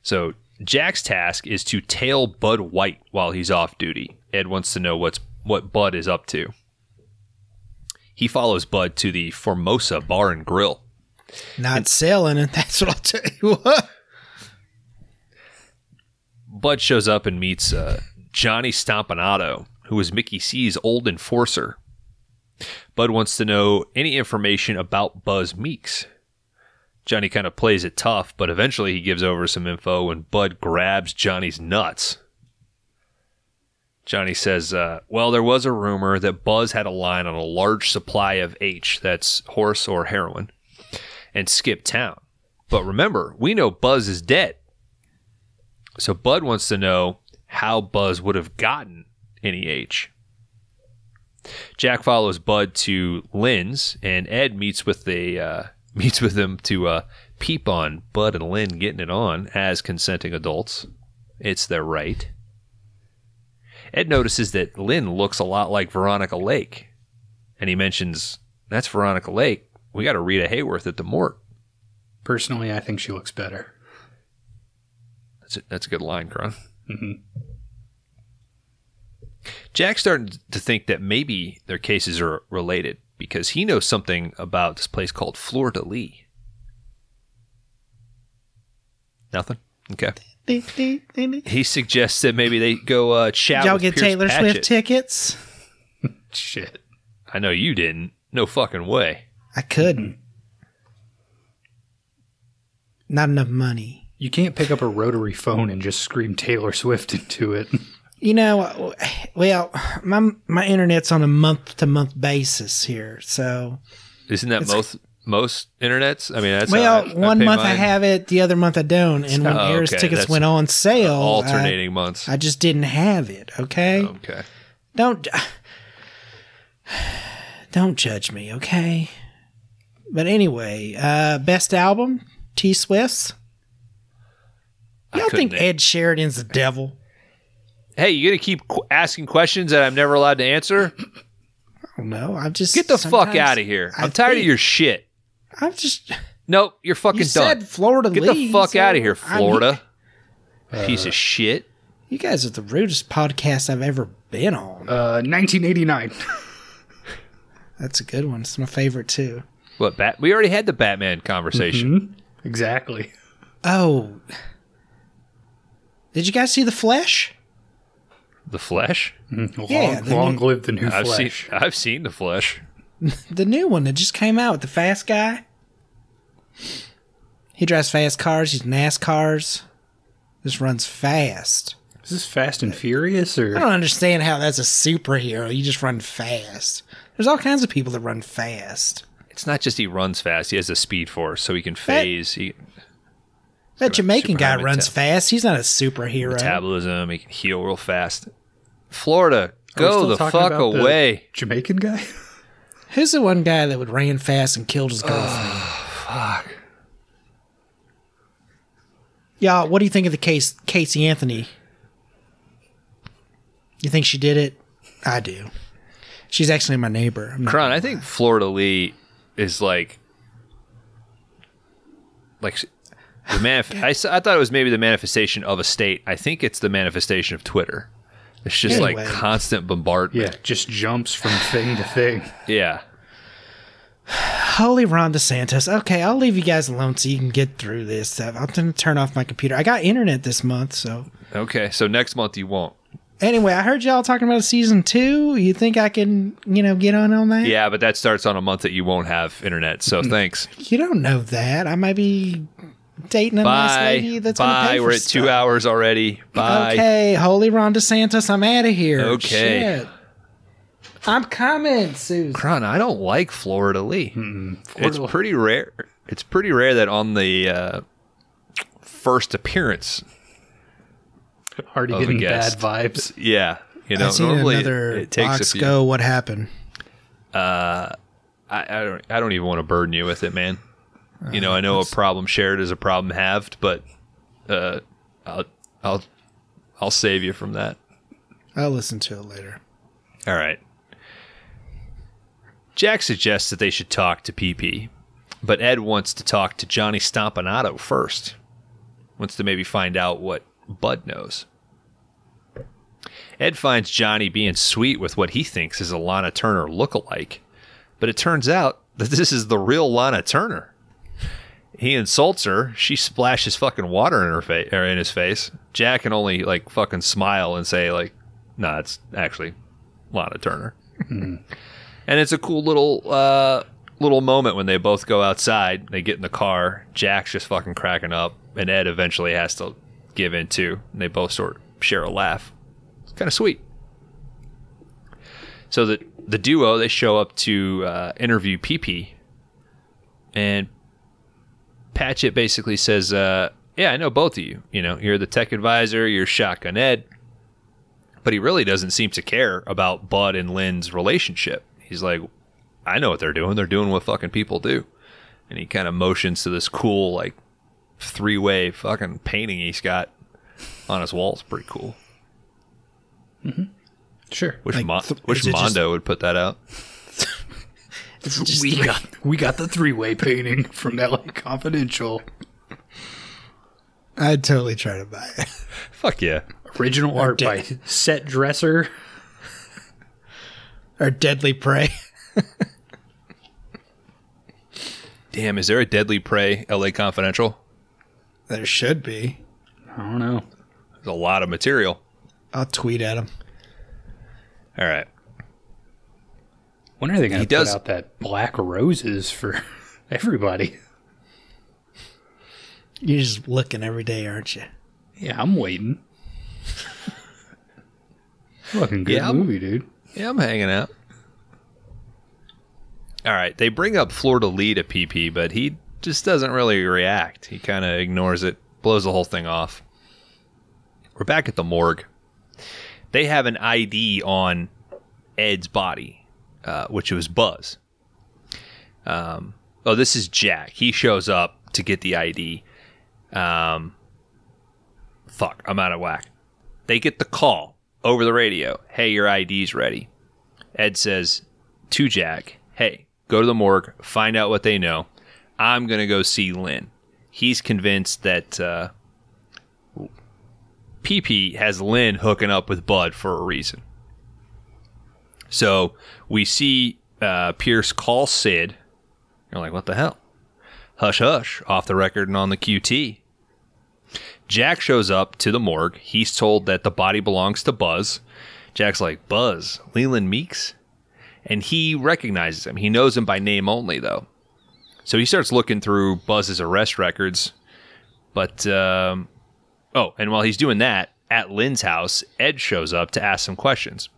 So Jack's task is to tail Bud White while he's off duty. Ed wants to know what's what Bud is up to. He follows Bud to the Formosa Bar and Grill. Not selling it. <laughs> That's what I'll tell you. Bud shows up and meets uh, Johnny Stompanato, who is Mickey C's old enforcer. Bud wants to know any information about Buzz Meeks. Johnny kind of plays it tough, but eventually he gives over some info and Bud grabs Johnny's nuts. Johnny says, uh, Well, there was a rumor that Buzz had a line on a large supply of H, that's horse or heroin, and skip town. But remember, we know Buzz is dead. So Bud wants to know how Buzz would have gotten any H. Jack follows Bud to Lynn's, and Ed meets with the uh, <laughs> meets with them to uh, peep on Bud and Lynn getting it on as consenting adults. It's their right. Ed notices that Lynn looks a lot like Veronica Lake, and he mentions that's Veronica Lake. We got to Rita Hayworth at the morgue. Personally, I think she looks better. That's a, that's a good line, Kron. Mhm. Jack's starting to think that maybe their cases are related because he knows something about this place called Fleur de Lis. Nothing? Okay. He suggests that maybe they go uh, chat y'all with get Pierce Taylor Patchett. Swift tickets? <laughs> Shit. I know you didn't. No fucking way. I couldn't. Mm-hmm. Not enough money. You can't pick up a rotary phone and just scream Taylor Swift <laughs> into it. You know, well, my my internet's on a month to month basis here, so Isn't that most most internets? I mean, that's well, how I- I one pay month I have it, the other month I don't, and when Oh, Airs okay, tickets that's went on sale, I- alternating months. I, just didn't have it. Okay, okay. don't <sighs> don't judge me, okay? But anyway, uh best album, T Swift's. I Y'all think Ed Sheridan's the devil? Hey, you gonna keep qu- asking questions that I'm never allowed to answer? I don't know. I'm just Get the fuck out of here! I I'm tired of your shit. I'm just. Nope, you're fucking You done. said Florida. Get the fuck so out of here, I'm- Florida. Piece of shit. You guys are the rudest podcast I've ever been on. Uh, 1989. That's a good one. It's my favorite too. What bat? We already had the Batman conversation. Mm-hmm. exactly. Oh, did you guys see the Flesh? The Flesh. Mm, long, Yeah, the long new- live the new I've Flash. seen. I've seen the Flesh. The new one that just came out with the fast guy. He drives fast cars. He's NASCARs. Just runs fast. Is this Fast and Furious or? I don't understand how that's a superhero. You just run fast. There's all kinds of people that run fast. It's not just he runs fast. He has a speed force, so he can phase. He, That Jamaican guy high runs fast. He's not a superhero. metabolism. He can heal real fast. Florida, go the fuck about the away. Jamaican guy? Who's the one guy that would ran fast and killed his girlfriend? Fuck. Y'all, what do you think of the case, Casey Anthony? You think she did it? I do. She's actually my neighbor. I'm not Kron, gonna I think Florida Lee is like, like the manif- I, s- I thought it was maybe the manifestation of a state. I think it's the manifestation of Twitter. It's just Anyway. like constant bombardment. Yeah, just jumps from thing to thing. <laughs> Yeah. Holy Ron DeSantis. Okay, I'll leave you guys alone so you can get through this stuff. I'm going to turn off my computer. I got internet this month, so. Okay. So next month you won't. Anyway, I heard y'all talking about a season two. You think I can, you know, get on on that? Yeah, but that starts on a month that you won't have internet. So thanks. You don't know that. I might be dating a nice lady that's going to Bye. pay We're for at two hours already. Bye. Okay, holy Ron DeSantis, I'm out of here. Okay. Shit. I'm coming, Susan. Kron, I don't like Florida Lee. It's Florida- pretty rare. It's pretty rare that on the uh, first appearance, Already Of getting bad vibes. yeah, you know, I seen normally another it, it takes box a few. go. What happened? I, I don't. I don't even want to burden you with it, man. You know, I know a problem shared is a problem halved, but uh, I'll, I'll, I'll save you from that. I'll listen to it later. All right. Jack suggests that they should talk to PP, but Ed wants to talk to Johnny Stompanato first. Wants to maybe find out what Bud knows. Ed finds Johnny being sweet with what he thinks is a Lana Turner look-alike, but it turns out that this is the real Lana Turner. He insults her. She splashes fucking water in her face or in his face. Jack can only like fucking smile and say like, "Nah, it's actually Lana Turner." and it's a cool little uh, little moment when they both go outside. They get in the car. Jack's just fucking cracking up, and Ed eventually has to give in too. And they both sort of share a laugh. It's kind of sweet. So the the duo they show up to uh, interview PP, and Patchett basically says, uh, "Yeah, I know both of you. You know, you're the tech advisor. You're Shotgun Ed." But he really doesn't seem to care about Bud and Lynn's relationship. He's like, "I know what they're doing. They're doing what fucking people do." And he kind of motions to this cool like three way fucking painting he's got on his wall. It's pretty cool. Mm-hmm. Sure. Wish, Like, Mon- th- wish is it just- Mondo would put that out. <laughs> We got we got the three way painting <laughs> from LA Confidential. I'd totally try to buy it. Fuck yeah. Original art de- by Set Dresser. or Deadly Prey. <laughs> Damn, is there a Deadly Prey LA Confidential? There should be. I don't know. There's a lot of material. I'll tweet at him. All right. When are they going to put does- out that Black Roses for <laughs> everybody? You're just looking every day, aren't you? Yeah, I'm waiting. Fucking good Yeah, movie, dude. Yeah, I'm hanging out. All right. They bring up Florida Lee to PP, but he just doesn't really react. He kind of ignores it, blows the whole thing off. We're back at the morgue. They have an ID on Ed's body, uh, which was Buzz. Um, oh, this is Jack. He shows up to get the ID. Um, fuck, I'm out of whack. They get the call over the radio. Hey, your ID's ready. Ed says to Jack, Hey, go to the morgue, find out what they know. I'm going to go see Lynn. He's convinced that uh, PP has Lynn hooking up with Bud for a reason. So we see uh, Pierce call Sid. You're like, what the hell? Hush, hush, off the record and on the QT. Jack shows up to the morgue. He's told that the body belongs to Buzz. Jack's like, Buzz, Leland Meeks? And he recognizes him. He knows him by name only, though. So he starts looking through Buzz's arrest records. But, um, oh, and while he's doing that, at Lynn's house, Ed shows up to ask some questions.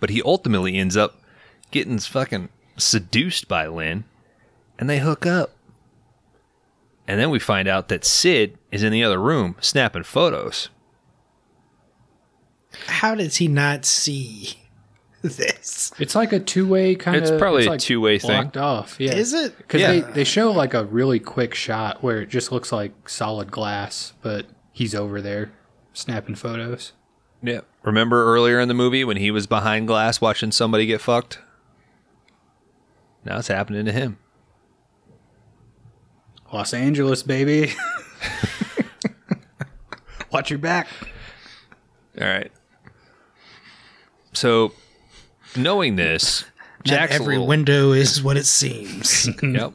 But he ultimately ends up getting fucking seduced by Lynn, and they hook up. And then we find out that Sid is in the other room snapping photos. How does he not see this? It's like a two way kind of. It's probably a like two-way thing. blocked off. Yeah, Is it? Because Yeah. they they show like a really quick shot where it just looks like solid glass, but he's over there snapping photos. Yeah. Remember earlier in the movie when he was behind glass watching somebody get fucked? Now it's happening to him. Los Angeles, baby. <laughs> Watch your back. All right. So, knowing this, Not Jack's every little- window is what it seems. <laughs> <laughs> Yep.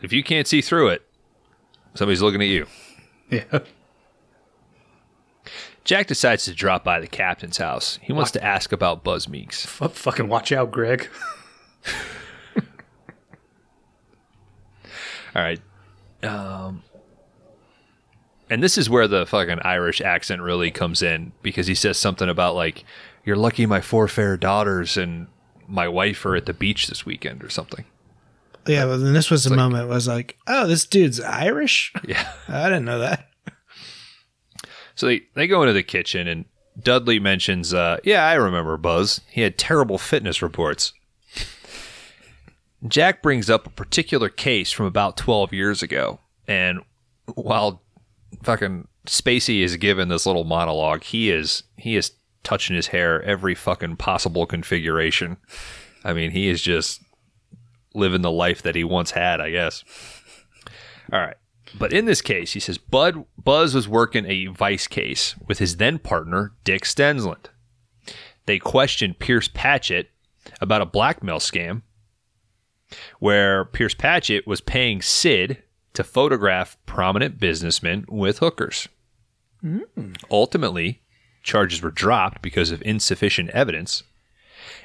If you can't see through it, somebody's looking at you. Yeah. Jack decides to drop by the captain's house. He wants to ask about Buzz Meeks. F- fucking watch out, Greg. <laughs> All right. Um, and this is where the fucking Irish accent really comes in because he says something about like, "You're lucky my four fair daughters and my wife are at the beach this weekend" or something. yeah, well, then this was the like- moment was like, oh, this dude's Irish? <laughs> Yeah. <laughs> I didn't know that. So they they go into the kitchen and Dudley mentions, uh, "Yeah, I remember Buzz. He had terrible fitness reports." Jack brings up a particular case from about 12 years ago, and while fucking Spacey is given this little monologue, he is he is touching his hair every fucking possible configuration. I mean, he is just living the life that he once had, I guess. All right. But in this case, he says Bud Buzz was working a vice case with his then partner, Dick Stensland. They questioned Pierce Patchett about a blackmail scam where Pierce Patchett was paying Sid to photograph prominent businessmen with hookers. Hmm. Ultimately, charges were dropped because of insufficient evidence.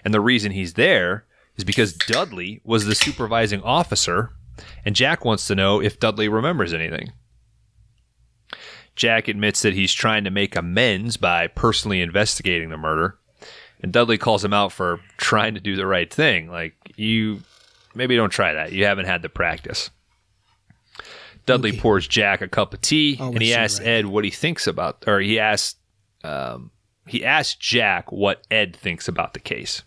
And the reason he's there is because Dudley was the supervising officer, and Jack wants to know if Dudley remembers anything. Jack admits that he's trying to make amends by personally investigating the murder, and Dudley calls him out for trying to do the right thing. Like, you maybe don't try that. You haven't had the practice. Dudley Okay. pours Jack a cup of tea, Oh, and he asks right. Ed what he thinks about, or he asks, um, he asks Jack what Ed thinks about the case.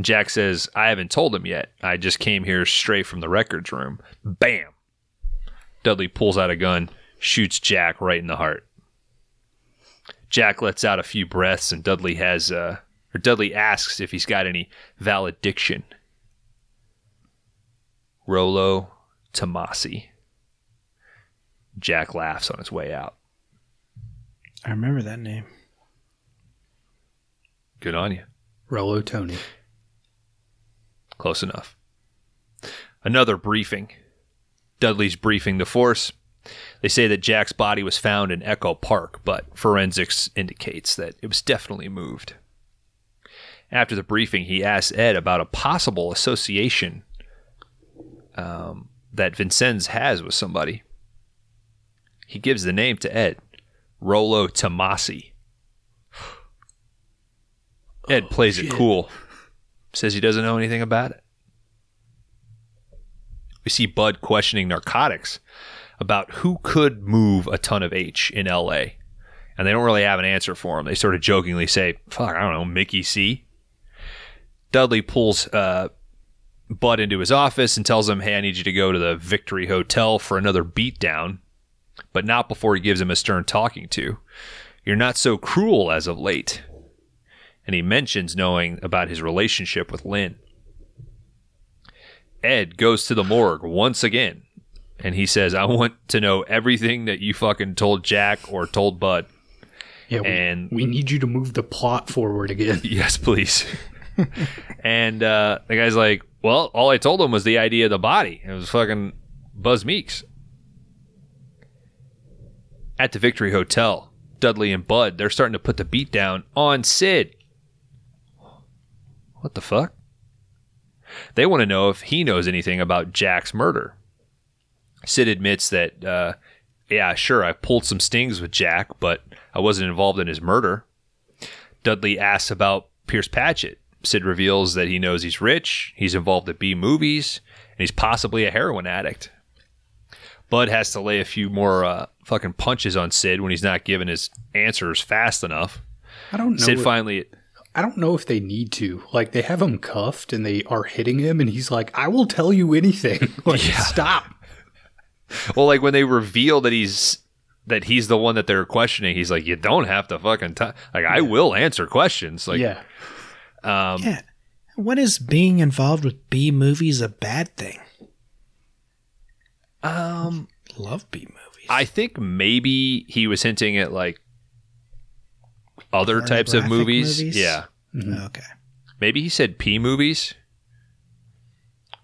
Jack says, "I haven't told him yet. I just came here straight from the records room." Bam! Dudley pulls out a gun, shoots Jack right in the heart. Jack lets out a few breaths, and Dudley has, uh, or Dudley asks if he's got any valediction. Rolo Tomasi. Jack laughs on his way out. I remember that name. Good on you. Rolo Tony. Close enough. Another briefing. Dudley's briefing the force. They say that Jack's body was found in Echo Park, but forensics indicates that it was definitely moved. After the briefing, he asks Ed about a possible association um, that Vincennes has with somebody. He gives the name to Ed Rolo Tomasi. Ed plays it cool, says he doesn't know anything about it. We see Bud questioning narcotics about who could move a ton of H in LA. And they don't really have an answer for him. They sort of jokingly say, fuck, I don't know, Mickey C. Dudley pulls uh, Bud into his office and tells him, hey, I need you to go to the Victory Hotel for another beatdown, but not before he gives him a stern talking to. You're not so cruel as of late. And he mentions knowing about his relationship with Lynn. Ed goes to the morgue once again and he says, I want to know everything that you fucking told Jack or told Bud. Yeah, we, And- we need you to move the plot forward again. <laughs> Yes, please. and uh, the guy's like, Well, all I told him was the idea of the body. It was fucking Buzz Meeks. At the Victory Hotel, Dudley and Bud, they're starting to put the beat down on Sid. What the fuck? They want to know if he knows anything about Jack's murder. Sid admits that, uh, yeah, sure, I pulled some stings with Jack, but I wasn't involved in his murder. Dudley asks about Pierce Patchett. Sid reveals that he knows he's rich, he's involved at B movies, and he's possibly a heroin addict. Bud has to lay a few more uh, fucking punches on Sid when he's not giving his answers fast enough. I don't know. Sid if, finally, I don't know if they need to. Like they have him cuffed and they are hitting him, and he's like, "I will tell you anything." <laughs> like, stop. well, like when they reveal that he's that he's the one that they're questioning, he's like, "You don't have to fucking t- like I will answer questions." Like, yeah. um, Yeah. When is being involved with B movies a bad thing? Um, Love B movies. I think maybe he was hinting at like other types of movies. movies? Yeah, okay. maybe he said P movies,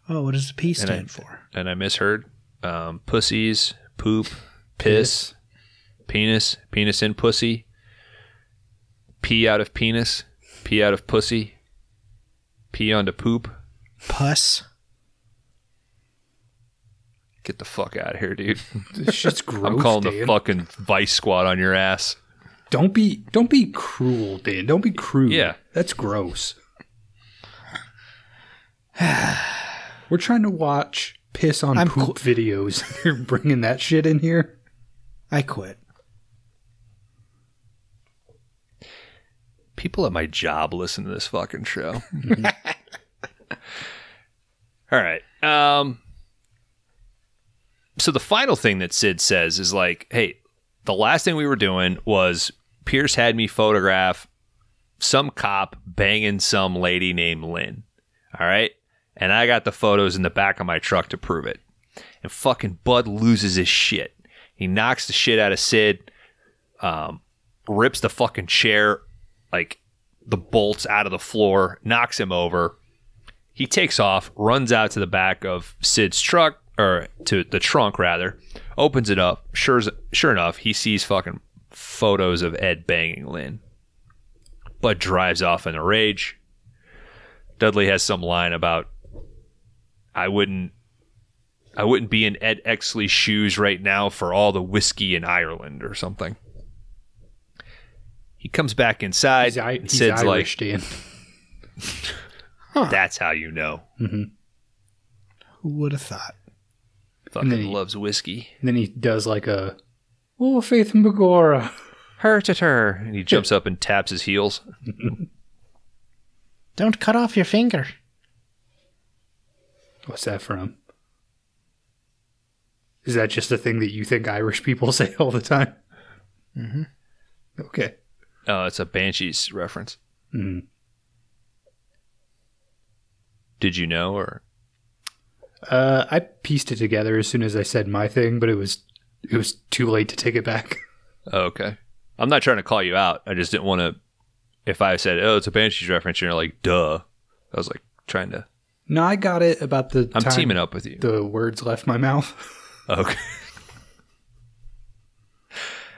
Oh, what does the P I- stand for? and I misheard. Um, pussies, poop, piss, penis, penis in pussy, pee out of penis, pee out of pussy, pee onto poop. Puss. Get the fuck out of here, dude. <laughs> This shit's gross. <laughs> I'm calling the fucking vice squad on your ass. Don't be don't be cruel, Dan. Don't be crude. Yeah. That's gross. We're trying to watch piss on I'm poop videos. You're bringing that shit in here. I quit. People at my job listen to this fucking show. <laughs> All right. Um so the final thing that Sid says is like, "Hey, the last thing we were doing was Pierce had me photograph some cop banging some lady named Lynn. All right? And I got the photos in the back of my truck to prove it. And fucking Bud loses his shit. He knocks the shit out of Sid, um, rips the fucking chair, like the bolts out of the floor, knocks him over. He takes off, runs out to the back of Sid's truck, or to the trunk rather, opens it up. Sure, sure enough, he sees fucking photos of Ed banging Lynn. Bud drives off in a rage. Dudley has some line about I wouldn't I wouldn't be in Ed Exley's shoes right now for all the whiskey in Ireland or something. He comes back inside He's, I, he's Sid's Irish, Dan. like, <laughs> "That's how you know." Mm-hmm. Who would have thought? Fucking he- loves whiskey. And then he does like a Oh Faith Magora. Hurt at her, and he jumps up and taps his heels. <laughs> Don't cut off your finger. What's that from? Is that just a thing that you think Irish people <laughs> say all the time? Mm-hmm. Okay. Oh, it's a Banshees reference. Mm. Did you know, or Uh, I pieced it together as soon as I said my thing, but it was it was too late to take it back. <laughs> oh, okay? I'm not trying to call you out. I just didn't want to. If I said, "Oh, it's a Banshees reference," and you're like, "Duh," I was like trying to. No, I got it about the I'm time teaming up with you. the words left my mouth. <laughs> Okay.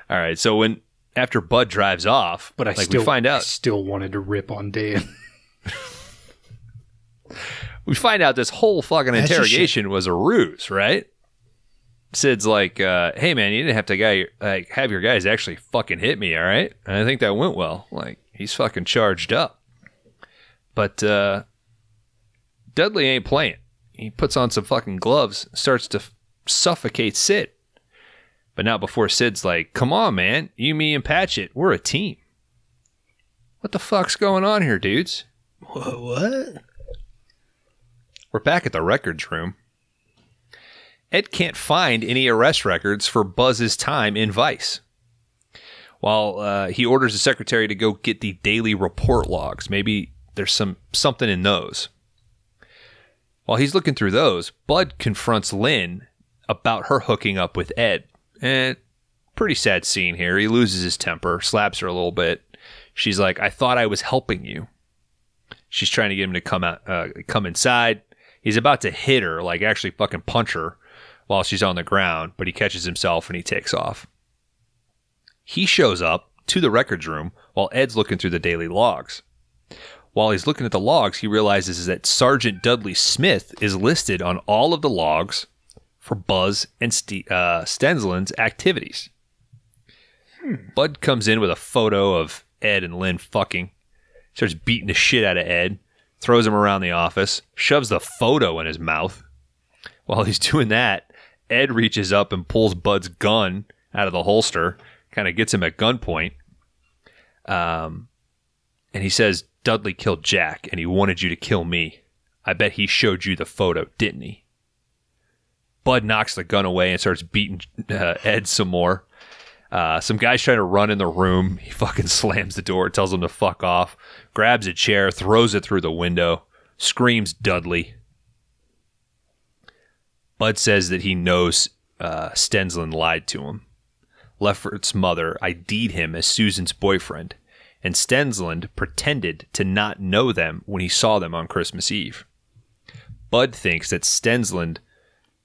All right. So when after Bud drives off, But I like still we find I out still wanted to rip on Dan. <laughs> we find out this whole fucking That's your interrogation was a ruse, right? Sid's like, uh, "Hey man, you didn't have to guy like have your guys actually fucking hit me, all right?" And I think that went well. Like he's fucking charged up, but uh, Dudley ain't playing. He puts on some fucking gloves, starts to f- suffocate Sid, but not before Sid's like, "Come on, man, you, me, and Patchett, we're a team." What the fuck's going on here, dudes? Wha- What? We're back at the records room. Ed can't find any arrest records for Buzz's time in Vice. While uh, he orders the secretary to go get the daily report logs, maybe there's some something in those. While he's looking through those, Bud confronts Lynn about her hooking up with Ed. And pretty sad scene here. He loses his temper, slaps her a little bit. She's like, "I thought I was helping you." She's trying to get him to come out, uh, come inside. He's about to hit her, like actually fucking punch her while she's on the ground, but he catches himself and he takes off. He shows up to the records room while Ed's looking through the daily logs. While he's looking at the logs, he realizes that Sergeant Dudley Smith is listed on all of the logs for Buzz and Ste- uh, Stensland's activities. Bud comes in with a photo of Ed and Lynn fucking, starts beating the shit out of Ed, throws him around the office, shoves the photo in his mouth. While he's doing that, Ed reaches up and pulls Bud's gun out of the holster, kind of gets him at gunpoint. Um, and he says, Dudley killed Jack and he wanted you to kill me. I bet he showed you the photo, didn't he? Bud knocks the gun away and starts beating uh, Ed some more. Uh, some guy's trying to run in the room. He <laughs> fucking slams the door, tells him to fuck off, grabs a chair, throws it through the window, screams Dudley. Bud says that he knows uh, Stensland lied to him. Lefferts' mother ID'd him as Susan's boyfriend, and Stensland pretended to not know them when he saw them on Christmas Eve. Bud thinks that Stensland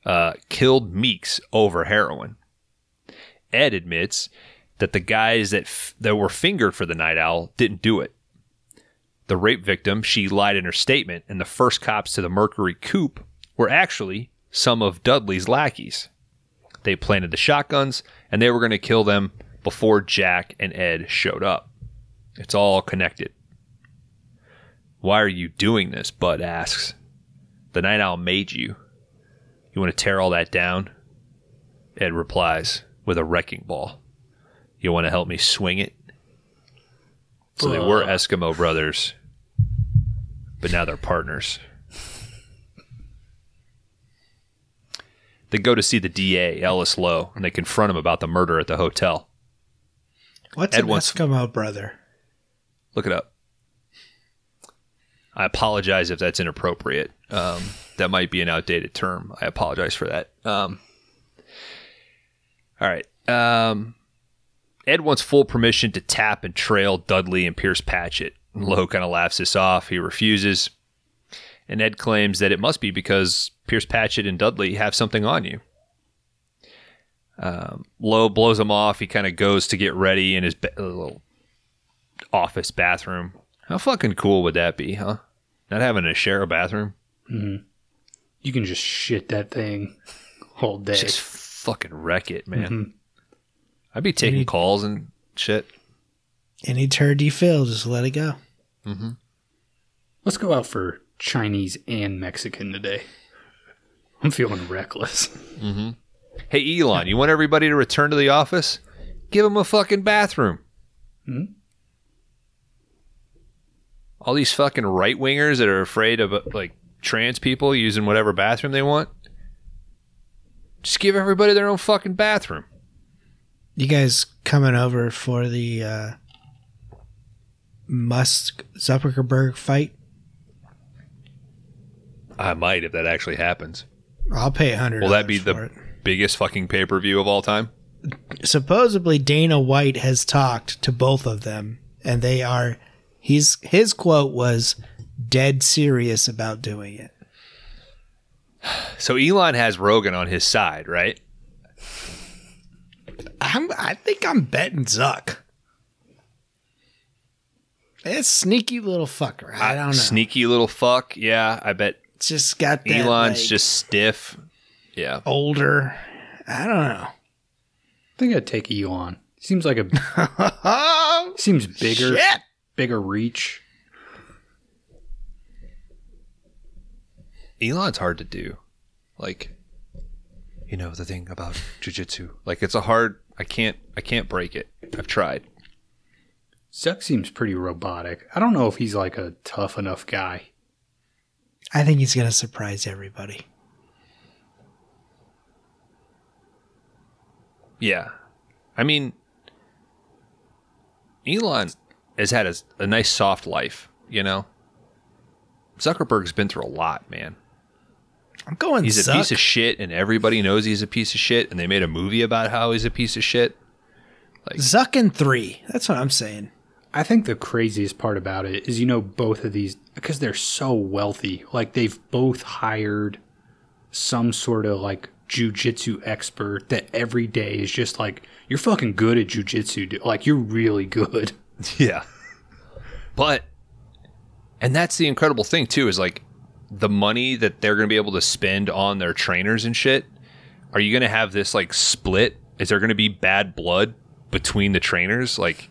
uh, killed Meeks over heroin. Ed admits that the guys that f- that were fingered for the night owl didn't do it. The rape victim, she lied in her statement, and the first cops to the Mercury Coupe were actually some of Dudley's lackeys. They planted the shotguns, and they were going to kill them before Jack and Ed showed up. It's all connected. Why are you doing this? Bud asks. The night owl made you. You want to tear all that down? Ed replies with a wrecking ball. You want to help me swing it? So they were Eskimo brothers, but now they're partners. They go to see the DA, Ellis Loew, and they confront him about the murder at the hotel. What's Ed an wants- Eskimo brother? Look it up. I apologize if that's inappropriate. Um, that might be an outdated term. I apologize for that. Um, all right. Um, Ed wants full permission to tap and trail Dudley and Pierce Patchett. Loew kind of laughs this off. He refuses. And Ed claims that it must be because Pierce Patchett and Dudley have something on you. Um, Loew blows him off. He kind of goes to get ready in his ba- little office bathroom. How fucking cool would that be, huh? Not having to share a bathroom. You can just shit that thing all day. Just fucking wreck it, man. Mhm. I'd be taking Any- calls and shit. Any turd you feel, just let it go. Let's go out for Chinese and Mexican today. I'm feeling reckless. Hey, Elon, you want everybody to return to the office? Give them a fucking bathroom. Hmm? All these fucking right wingers that are afraid of uh, like trans people using whatever bathroom they want. Just give everybody their own fucking bathroom. You guys coming over for the uh, Musk Zuckerberg fight? I might if that actually happens. I'll pay a hundred. Will that be the it. biggest fucking pay per view of all time? supposedly Dana White has talked to both of them, and they are. He's his quote was dead serious about doing it. <sighs> So Elon has Rogan on his side, right? I'm, I think I'm betting Zuck. It's sneaky little fucker. I uh, don't know. Sneaky little fuck. Yeah, I bet It's just got that. Elon's like, just stiff. Yeah. older. I don't know. I think I'd take Elon. Seems like a <laughs> seems bigger, shit! bigger reach. Elon's hard to do. Like, you know, the thing about jujitsu. Like, it's a hard. I can't. I can't break it. I've tried. Zuck seems pretty robotic. I don't know if he's like a tough enough guy. I think he's gonna surprise everybody. Yeah. I mean, Elon has had a, a nice soft life. You know, Zuckerberg's been through a lot, man. I'm going. He's a piece of shit, and everybody knows he's a piece of shit. And they made a movie about how he's a piece of shit. Zuck in three. That's what I'm saying. I think the craziest part about it is you know both of these because they're so wealthy. Like they've both hired some sort of like jujitsu expert that every day is just like you're fucking good at jujitsu. dude. Like you're really good. <laughs> Yeah. But and that's the incredible thing too is like the money that they're going to be able to spend on their trainers and shit. Are you going to have this like split? Is there going to be bad blood between the trainers like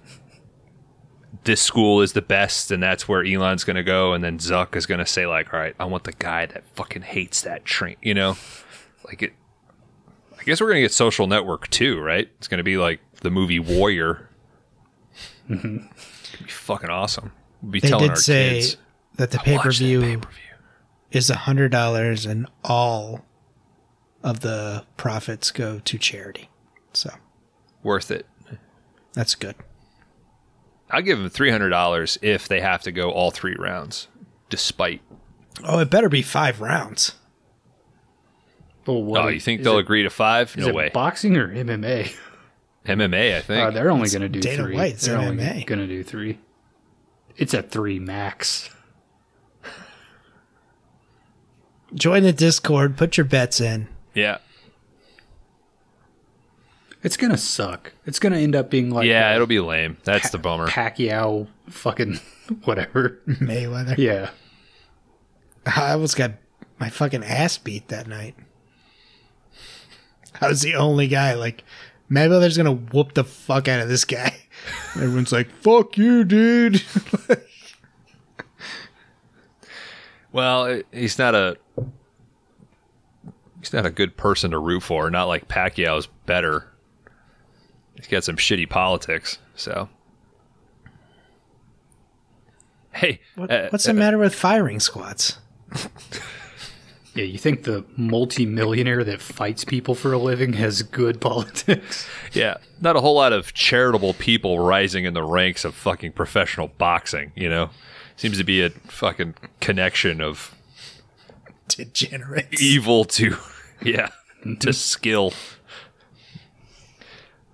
this school is the best and that's where Elon's going to go and then Zuck is going to say like, "All right, I want the guy that fucking hates that train," you know? Like it I guess we're gonna get Social Network too, right? It's gonna be like the movie Warrior. Mm-hmm. It's gonna be fucking awesome. We'll be They telling our say kids. that the "Watch pay per view pay-per-view." Is a hundred dollars, and all of the profits go to charity. So worth it. that's good. I'll give them three hundred dollars if they have to go all three rounds, despite. Oh, it better be five rounds. Well, what oh, is- you think they'll it- agree to five? Is No it way. boxing or MMA? MMA, I think. Uh, they're only going to do Dana three. White's they're only MMA. going to do three. It's at three max. Join the Discord. Put your bets in. yeah, It's going to suck. It's going to end up being like yeah, uh, it'll be lame. That's the bummer. Pacquiao fucking <laughs> whatever. Mayweather. yeah. I almost got my fucking ass beat that night. I was the only guy. Like Mayweather's gonna whoop the fuck out of this guy. <laughs> Everyone's like, "Fuck you, dude." <laughs> Well, he's not a he's not a good person to root for. Not like Pacquiao's better. He's got some shitty politics. So, hey, What, uh, what's the matter with firing squats? <laughs> Yeah, you think the multi-millionaire that fights people for a living has good <laughs> politics? yeah, not a whole lot of charitable people rising in the ranks of fucking professional boxing. You know, seems to be a fucking connection of Degenerates. evil to <laughs> yeah to skill.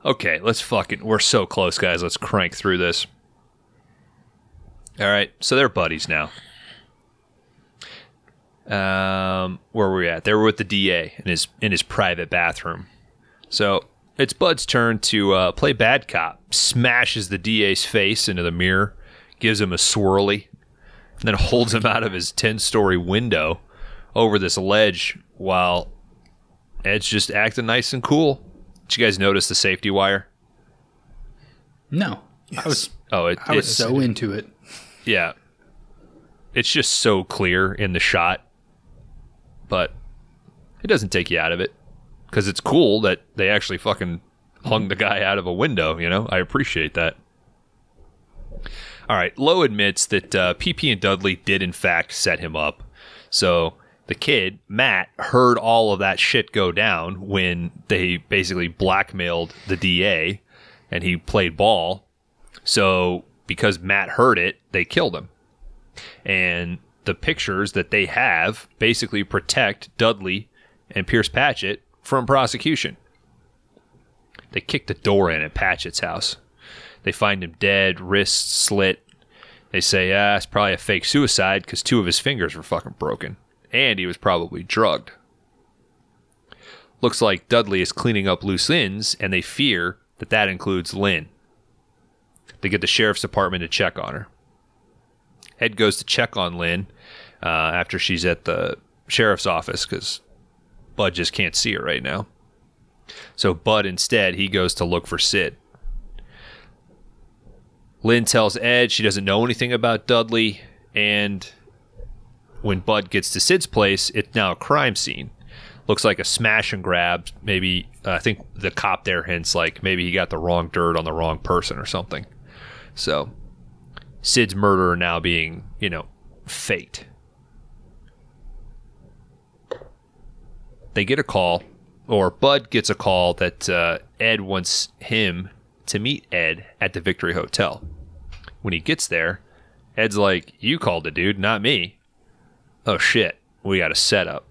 Okay let's fucking we're so close guys. Let's crank through this. All right so they're buddies now. Um where were we at? They were with the da in his in his private bathroom. So it's bud's turn to uh, play bad cop. Smashes the da's face into the mirror gives him a swirly then holds him out of his 10 story window over this ledge while Ed's just acting nice and cool. Did you guys notice the safety wire? No. I was Oh, it, I was it's so into it. yeah. It's just so clear in the shot, but it doesn't take you out of it because it's cool that they actually fucking hung the guy out of a window. You know, I appreciate that. All right, Loew admits that uh, PP and Dudley did in fact set him up. So the kid Matt heard all of that shit go down when they basically blackmailed the DA, and he played ball. So because Matt heard it, they killed him. And the pictures that they have basically protect Dudley and Pierce Patchett from prosecution. They kick the door in at Patchett's house. They find him dead, wrists slit. They say, ah, it's probably a fake suicide because two of his fingers were fucking broken. And he was probably drugged. Looks like Dudley is cleaning up loose ends, and they fear that that includes Lynn. They get the sheriff's department to check on her. Ed goes to check on Lynn uh, after she's at the sheriff's office because Bud just can't see her right now. So Bud instead he goes to look for Sid. Lynn tells Ed she doesn't know anything about Dudley, and when Bud gets to Sid's place, it's now a crime scene. Looks like a smash and grab. Maybe uh, I think the cop there hints like maybe he got the wrong dirt on the wrong person or something. So Sid's murder now being, you know, fate. They get a call, or Bud gets a call that uh, Ed wants him to meet Ed at the Victory Hotel. When he gets there, Ed's like, You called it, dude, not me. Oh shit, we got a setup.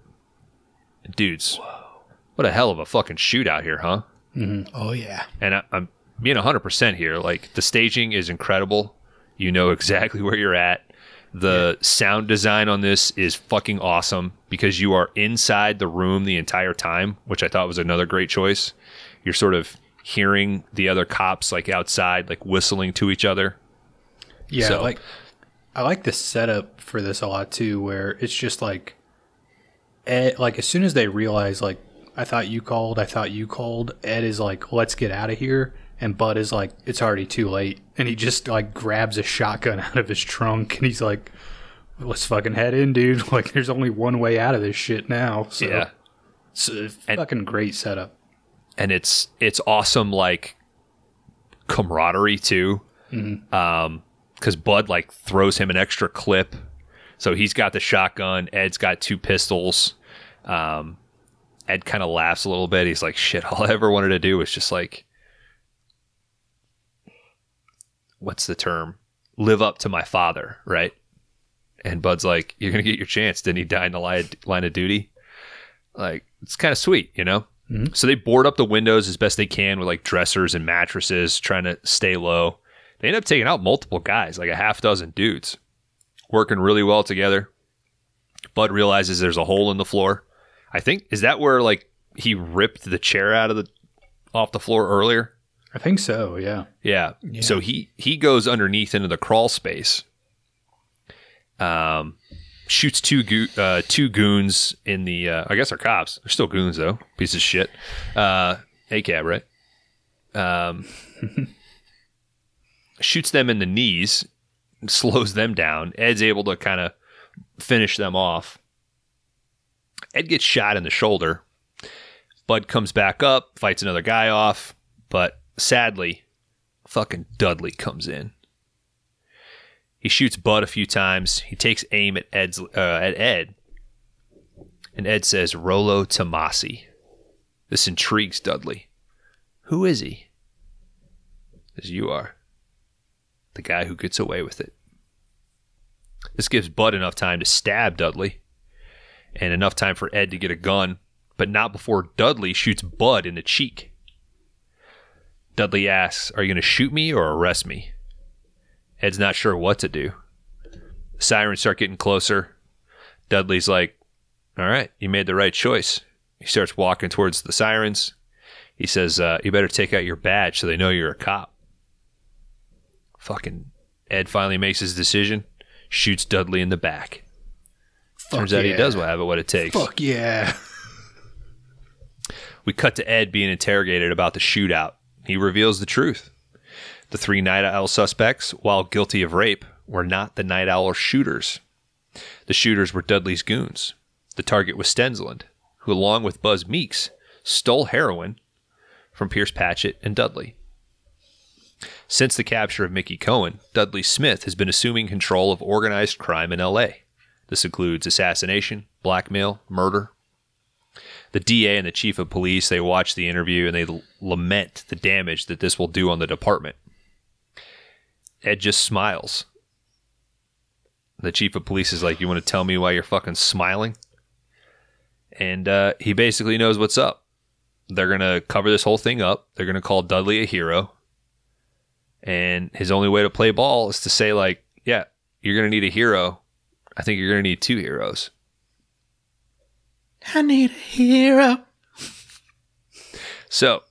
Dudes, what a hell of a fucking shootout here, huh? Mm-hmm. Oh yeah. and I, I'm being 100% here. Like the staging is incredible. You know exactly <laughs> where you're at. The sound design on this is fucking awesome because you are inside the room the entire time, which I thought was another great choice. You're sort of hearing the other cops like outside, like whistling to each other. Yeah, So- like I like the setup for this a lot too, where it's just like, Ed, like as soon as they realize, like, I thought you called, I thought you called. Ed is like, let's get out of here, and Bud is like, it's already too late, and he just like grabs a shotgun <laughs> out of his trunk, and he's like, let's fucking head in, dude. <laughs> Like, there's only one way out of this shit now. So Yeah. it's a And- fucking great setup. and it's it's awesome like camaraderie too. Um, because Bud like throws him an extra clip, so he's got the shotgun. Ed's got two pistols. Um, Ed kind of laughs a little bit. He's like, "Shit, all I ever wanted to do was just like, what's the term? Live up to my father, right?" And Bud's like, "You're gonna get your chance." Didn't he die in the line, line of duty? Like, it's kind of sweet, you know. So they board up the windows as best they can with like dressers and mattresses, trying to stay low. They end up taking out multiple guys, like a half dozen dudes, working really well together. Bud realizes there's a hole in the floor. I think is that where like he ripped the chair out of the off the floor earlier. I think so. Yeah. Yeah. Yeah. So he he goes underneath into the crawl space. Um, shoots two goo uh, two goons in the. Uh, I guess they're cops. They're still goons though. Piece of shit. Uh, ACAB, right? Um, <laughs> shoots them in the knees, slows them down. Ed's able to kind of finish them off. Ed gets shot in the shoulder. Bud comes back up, fights another guy off, but sadly, fucking Dudley comes in. He shoots Bud a few times. He takes aim at Ed's uh, at Ed, and Ed says Rolo Tomasi. This intrigues Dudley. Who is he? As you are, the guy who gets away with it. This gives Bud enough time to stab Dudley, and enough time for Ed to get a gun, but not before Dudley shoots Bud in the cheek. Dudley asks, Are you going to shoot me or arrest me? Ed's not sure what to do. Sirens start getting closer. Dudley's like, All right, you made the right choice. He starts walking towards the sirens. He says, uh, You better take out your badge so they know you're a cop. Fucking Ed finally makes his decision, shoots Dudley in the back. Turns out he does have it what it takes. Fuck yeah. We cut to Ed being interrogated about the shootout. He reveals the truth. The three Night Owl suspects, while guilty of rape, were not the Night Owl shooters. The shooters were Dudley's goons. The target was Stensland, who, along with Buzz Meeks, stole heroin from Pierce Patchett and Dudley. Since the capture of Mickey Cohen, Dudley Smith has been assuming control of organized crime in LA. This includes assassination, blackmail, murder, the DA and the chief of police they watch the interview and they l- lament the damage that this will do on the department. Ed just smiles. The chief of police is like, "You want to tell me why you're fucking smiling?" And uh, he basically knows what's up. They're gonna cover this whole thing up. They're gonna call Dudley a hero, and his only way to play ball is to say like, "Yeah, you're gonna need a hero. I think you're gonna need two heroes." I need a hero. So,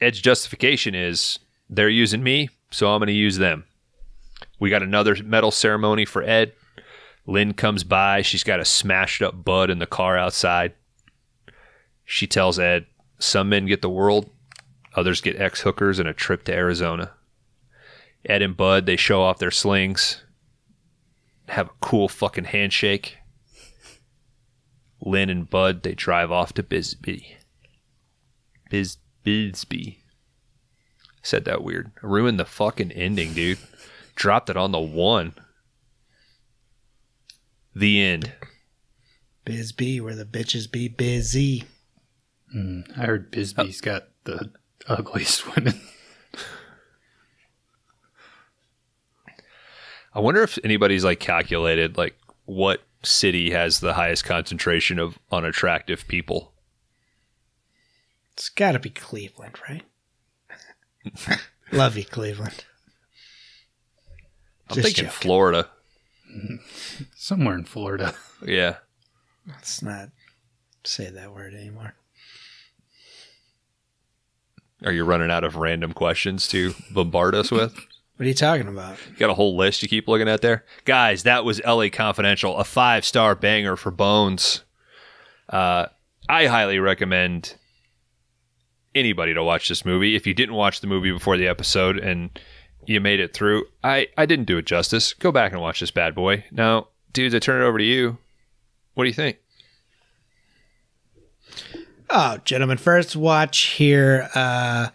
Ed's justification is they're using me, so I'm going to use them. We got another medal ceremony for Ed. Lynn comes by. She's got a smashed up Bud in the car outside. She tells Ed, Some men get the world, others get ex hookers and a trip to Arizona. Ed and Bud, they show off their slings, have a cool fucking handshake. Lynn and Bud, they drive off to Bisbee. Biz Bisbee. Said that weird. Ruined the fucking ending, dude. Dropped it on the one. The end. Bisbee, where the bitches be busy. Hmm, I heard Bisbee's got the ugliest <laughs> women. I wonder if anybody's like calculated like what city has the highest concentration of unattractive people. It's got to be Cleveland, right? <laughs> Love you, Cleveland. I'm Just thinking joking. Florida. Somewhere in Florida. Yeah. Let's not say that word anymore. Are you running out of random questions to bombard us with? <laughs> What are you talking about? You got a whole list you keep looking at there? Guys, that was LA Confidential, a five star banger for Bones. Uh, I highly recommend anybody to watch this movie. If you didn't watch the movie before the episode and you made it through, I, I didn't do it justice. Go back and watch this bad boy. Now, dudes, I turn it over to you. What do you think? Oh, gentlemen, first watch here. Uh,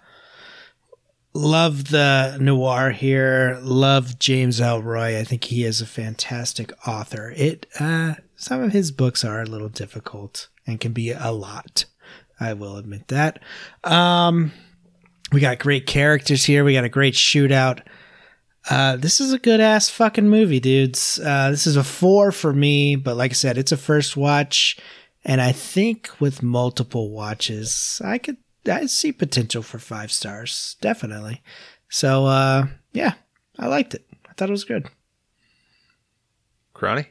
love the noir here. Love James Ellroy. I think he is a fantastic author. It uh, some of his books are a little difficult and can be a lot. I will admit that. Um, we got great characters here. We got a great shootout. Uh, this is a good ass fucking movie, dudes. Uh, this is a four for me, but like I said, it's a first watch, and I think with multiple watches, I could I see potential for five stars, definitely. So, uh, yeah, I liked it. I thought it was good. Crowny?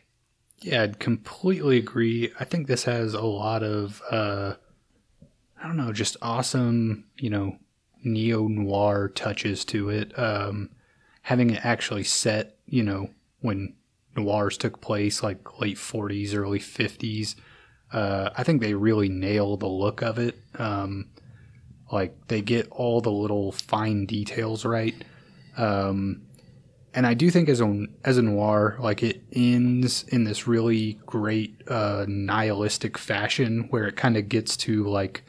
Yeah, I'd completely agree. I think this has a lot of, uh, I don't know, just awesome, you know, neo noir touches to it. Um, having it actually set, you know, when noirs took place, like late 40s, early 50s, uh, I think they really nail the look of it. Um, like they get all the little fine details right. Um, and I do think as a as a noir, like it ends in this really great uh, nihilistic fashion where it kind of gets to like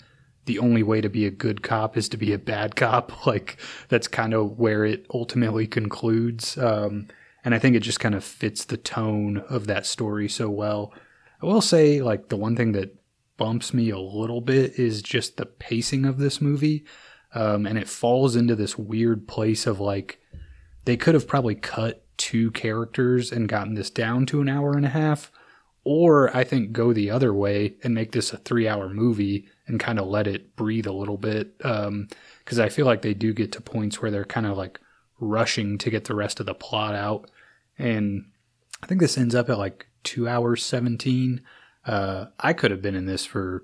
the only way to be a good cop is to be a bad cop. <laughs> Like that's kind of where it ultimately concludes. Um, and I think it just kind of fits the tone of that story so well. I will say, like the one thing that bumps me a little bit is just the pacing of this movie. Um, and it falls into this weird place of like, they could have probably cut two characters and gotten this down to an hour and a half. Or I think go the other way and make this a three hour movie and kind of let it breathe a little bit. Because um, I feel like they do get to points where they're kind of like rushing to get the rest of the plot out. And I think this ends up at like two hours 17. Uh, I could have been in this for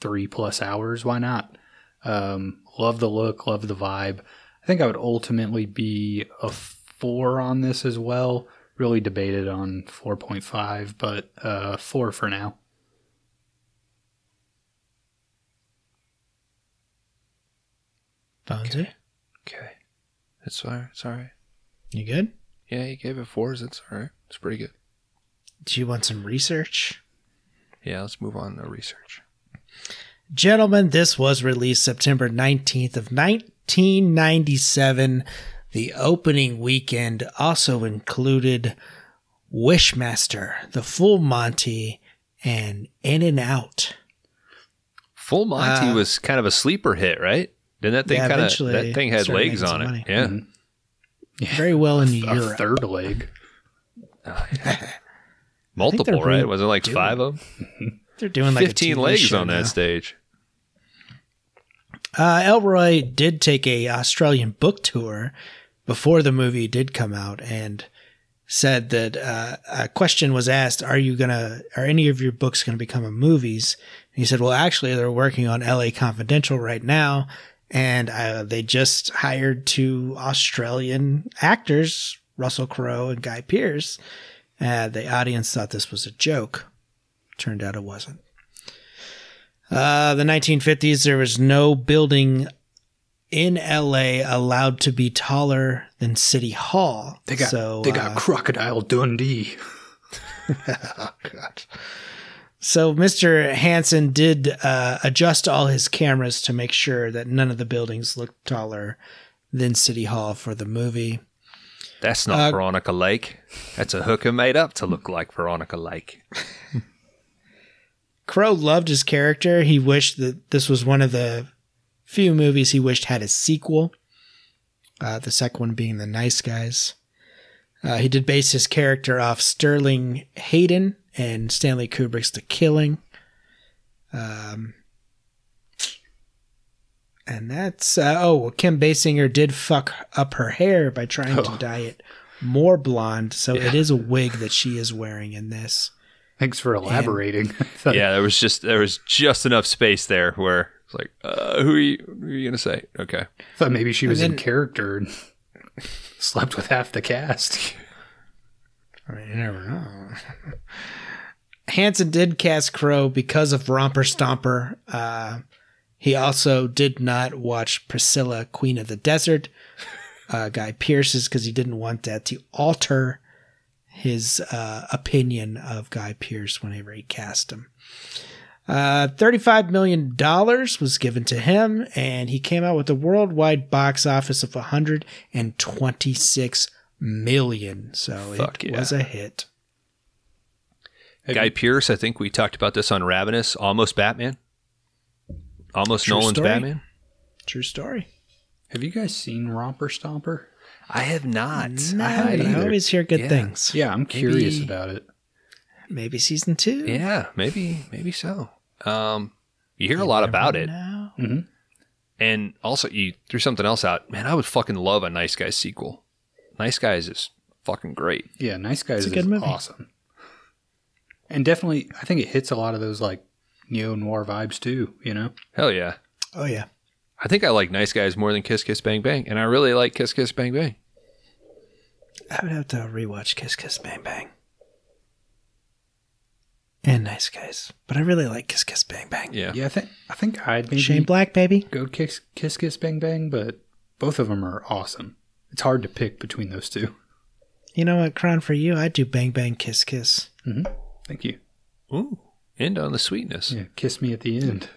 three plus hours. Why not? Um, love the look, love the vibe. I think I would ultimately be a four on this as well. Really debated on 4.5, but uh, four for now. Fonzie? Okay. okay. It's all right. It's all right. You good? Yeah, you gave it fours. It's all right. It's pretty good. Do you want some research? Yeah, let's move on to research. Gentlemen, this was released September 19th of 1997. The opening weekend also included Wishmaster, The Full Monty, and In and Out. Full Monty uh, was kind of a sleeper hit, right? Didn't that thing yeah, kind of that thing had legs on it? Money. Yeah. Mm-hmm. yeah. Very well in <laughs> a, Europe. A third leg. Oh, yeah. <laughs> Multiple, right? Was it like doing, five of them? <laughs> They're doing like 15 legs on that stage. Uh, Ellroy did take a Australian book tour before the movie did come out and said that uh, a question was asked, "Are you gonna? Are any of your books gonna become a movies?" And he said, "Well, actually, they're working on L.A. Confidential right now, and uh, they just hired two Australian actors, Russell Crowe and Guy Pearce, uh, the audience thought this was a joke. Turned out it wasn't. Uh, the 1950s, there was no building in LA allowed to be taller than City Hall. They got so, they got uh, Crocodile Dundee. <laughs> <laughs> oh God. So Mr. Hanson did uh, adjust all his cameras to make sure that none of the buildings looked taller than City Hall for the movie. That's not uh, Veronica Lake. That's a hooker made up to look like Veronica Lake. <laughs> Crowe loved his character. He wished that this was one of the few movies he wished had a sequel. Uh, the second one being The Nice Guys. Uh, he did base his character off Sterling Hayden and Stanley Kubrick's The Killing. Um, and that's uh, oh Kim Basinger did fuck up her hair by trying oh. to dye it more blonde, so yeah. it is a wig that she is wearing in this. Thanks for elaborating. <laughs> And, yeah, there was just there was just enough space there where it's like, uh, who are you? Who are you gonna say? Okay, thought maybe she was then, in character and <laughs> slept with half the cast. <laughs> I mean, you never know. Hanson did cast Crowe because of Romper Stomper. Uh, he also did not watch Priscilla, Queen of the Desert, <laughs> uh, Guy Pearce's, because he didn't want that to alter his uh, opinion of Guy Pearce whenever he cast him. Uh, $35 million was given to him, and he came out with a worldwide box office of 126 million. So Fuck it yeah. was a hit. Guy Pearce, I think we talked about this on Ravenous. Almost Batman. Almost True Nolan's story. Batman. True story. Have you guys seen Romper Stomper? I have not. No, I but haven't I always hear good Yeah. things. Yeah, I'm curious Maybe- about it. Maybe season two. Yeah, maybe, maybe so. Um, you hear a lot about it, Now. and also you threw something else out. Man, I would fucking love a Nice Guys sequel. Nice Guys is fucking great. Yeah, Nice Guys It's a is good movie. awesome. And definitely, I think it hits a lot of those like neo noir vibes too. You know, Hell yeah. Oh yeah. I think I like Nice Guys more than Kiss Kiss Bang Bang, and I really like Kiss Kiss Bang Bang. I would have to rewatch Kiss Kiss Bang Bang. And Nice Guys. But I really like Kiss Kiss Bang Bang. Yeah. yeah, I think I think I'd maybe Shane Black, baby. go Kiss Kiss Kiss Bang Bang, but both of them are awesome. It's hard to pick between those two. You know what, Kron, for you, I'd do Bang Bang Kiss Kiss. Mm-hmm. Thank you. Ooh, end on the sweetness. Yeah, kiss me at the end.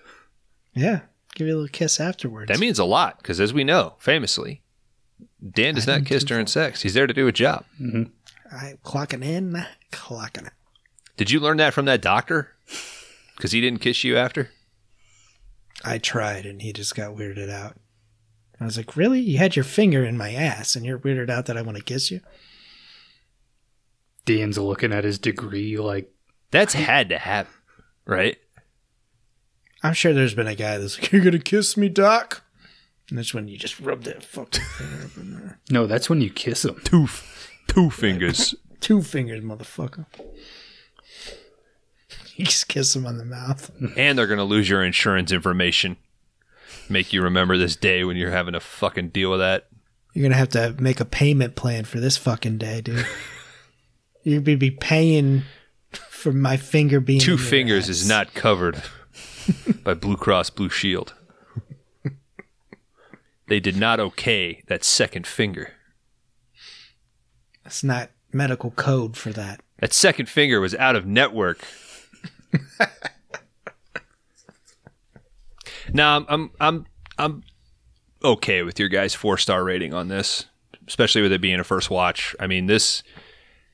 Yeah. Give you a little kiss afterwards. That means a lot because, as we know, famously, Dan does I not don't kiss during that. sex. He's there to do a job. Mm-hmm. I'm clocking in, clocking it. Did you learn that from that doctor? Because he didn't kiss you after. I tried and he just got weirded out. I was like, Really? You had your finger in my ass and you're weirded out that I want to kiss you? Dan's looking at his degree like, That's had to happen, right? I'm sure there's been a guy that's like, <laughs> You're gonna kiss me, Doc? And that's when you just rub that fucking finger up in there. no, that's when you kiss him. Two, two fingers. <laughs> Two fingers, motherfucker. <laughs> You just kiss him on the mouth. and they're gonna lose your insurance information. Make you remember this day when you're having to fucking deal with that. You're gonna have to make a payment plan for this fucking day, dude. You'd be- be paying for my finger being Two in fingers ass. is not covered <laughs> by Blue Cross Blue Shield. They did not okay that second finger. It's not medical code for that. That second finger was out of network. <laughs> now I'm I'm I'm I'm okay with your guys' four star rating on this, especially with it being a first watch. I mean this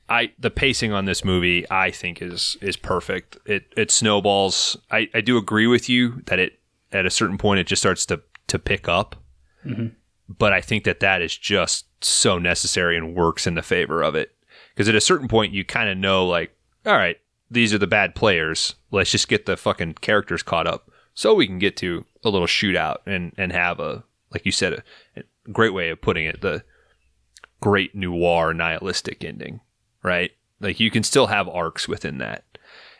I the pacing on this movie I think is is perfect. It it snowballs. I, I do agree with you that it at a certain point it just starts to to pick up. Mm-hmm. But I think that that is just so necessary and works in the favor of it. Because at a certain point, you kind of know, like, all right, these are the bad players. Let's just get the fucking characters caught up so we can get to a little shootout and, and have a, like you said, a, a great way of putting it, the great noir nihilistic ending, right? Like you can still have arcs within that.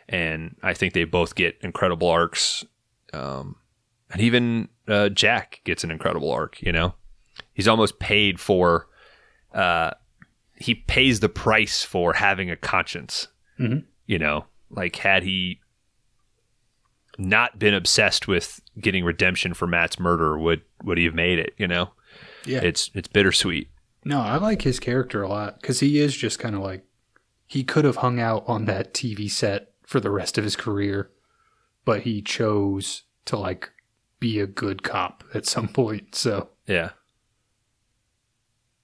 And I think they both get incredible arcs. Um, and even uh, Jack gets an incredible arc, you know? He's almost paid for uh, he pays the price for having a conscience. Mhm. You know, like had he not been obsessed with getting redemption for Matt's murder, would would he have made it? You know, Yeah. it's it's bittersweet. No, I like his character a lot because he is just kind of like he could have hung out on that TV set for the rest of his career, but he chose to like be a good cop at some point. So Yeah.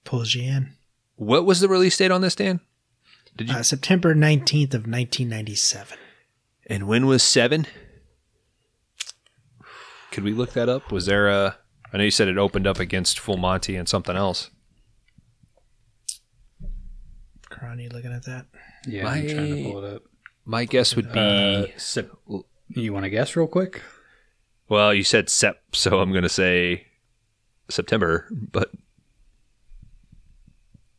Pulls you in. What was the release date on this, Dan? Did you? Uh, September 19th of 1997. and when was seven? Could we look that up? Was there a? I know you said it opened up against Full Monty and something else. Kron, you looking at that? yeah, I'm My- trying to pull it up. My guess would be. Uh, Sep- you want to guess real quick? Well, you said Sep, so I'm going to say September, but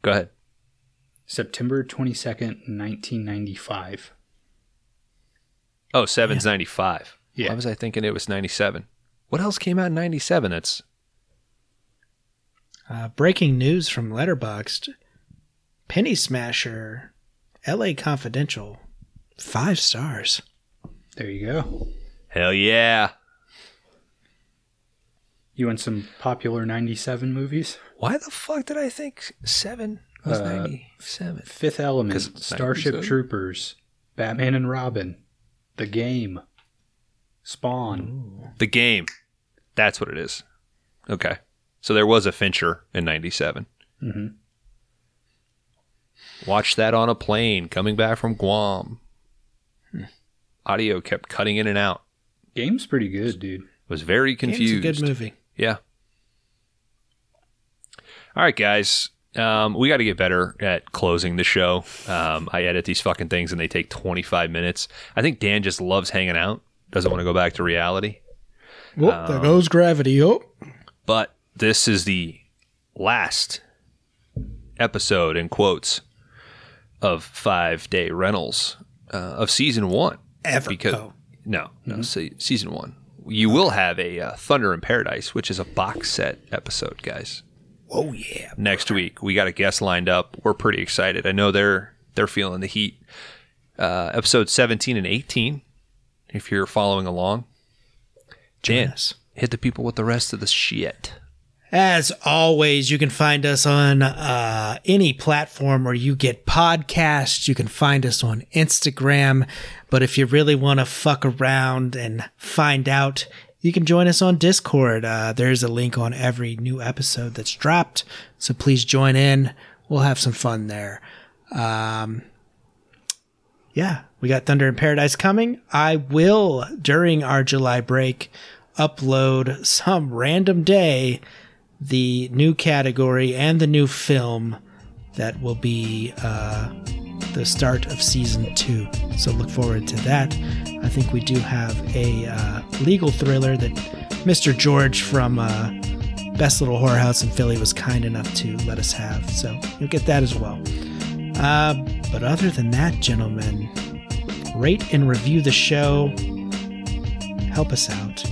go ahead. September 22nd, 1995. Oh, seven's 95. Yeah. Why was I thinking it was 97? What else came out in 97 that's. Uh, breaking news from Letterboxd. Penny Smasher, L.A. Confidential, five stars. There you go. Hell yeah. You want some popular 97 movies? Why the fuck did I think 7 was Uh, 97? Fifth Element, Starship 97. Troopers, Batman and Robin, The Game, Spawn. The game. That's what it is. Okay. So there was a Fincher in 97. Mm-hmm. Watched that on a plane coming back from Guam. Audio kept cutting in and out. Game's pretty good, dude. Was very Game's confused. a good movie. Yeah. All right, guys. Um, we got to get better at closing the show. Um, I edit these fucking things and they take 25 minutes. I think Dan just loves hanging out, doesn't want to go back to reality. Well, Um, there goes gravity. Oh, But this is the last episode, in quotes, of Five Day Rentals uh, of season one. ever. Because oh. no, no, se- season one. You will have a uh, Thunder in Paradise, which is a box set episode, guys. oh yeah. next week. We got a guest lined up. We're pretty excited. I know they're they're feeling the heat. Uh, episode 17 and 18, if you're following along. Jan, us. hit the people with the rest of the shit. As always, you can find us on uh, any platform where you get podcasts. You can find us on Instagram. But if you really want to fuck around and find out, you can join us on Discord. Uh, there's a link on every new episode that's dropped. So please join in. We'll have some fun there. Um, yeah, we got Thunder in Paradise coming. I will, during our July break, upload some random day the new category and the new film that will be uh, the start of season two. So look forward to that. I think we do have a uh, legal thriller that Mr. George from uh, Best Little Horror House in Philly was kind enough to let us have. So you'll get that as well. Uh, but other than that, gentlemen, rate and review the show. Help us out.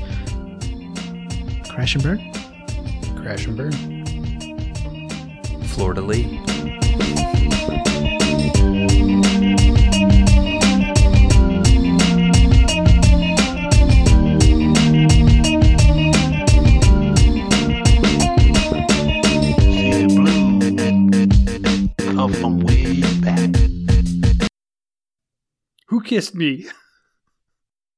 Crash and burn. Crash and burn. Florida Lee. City blue come from oh, way back. Who kissed me? <laughs>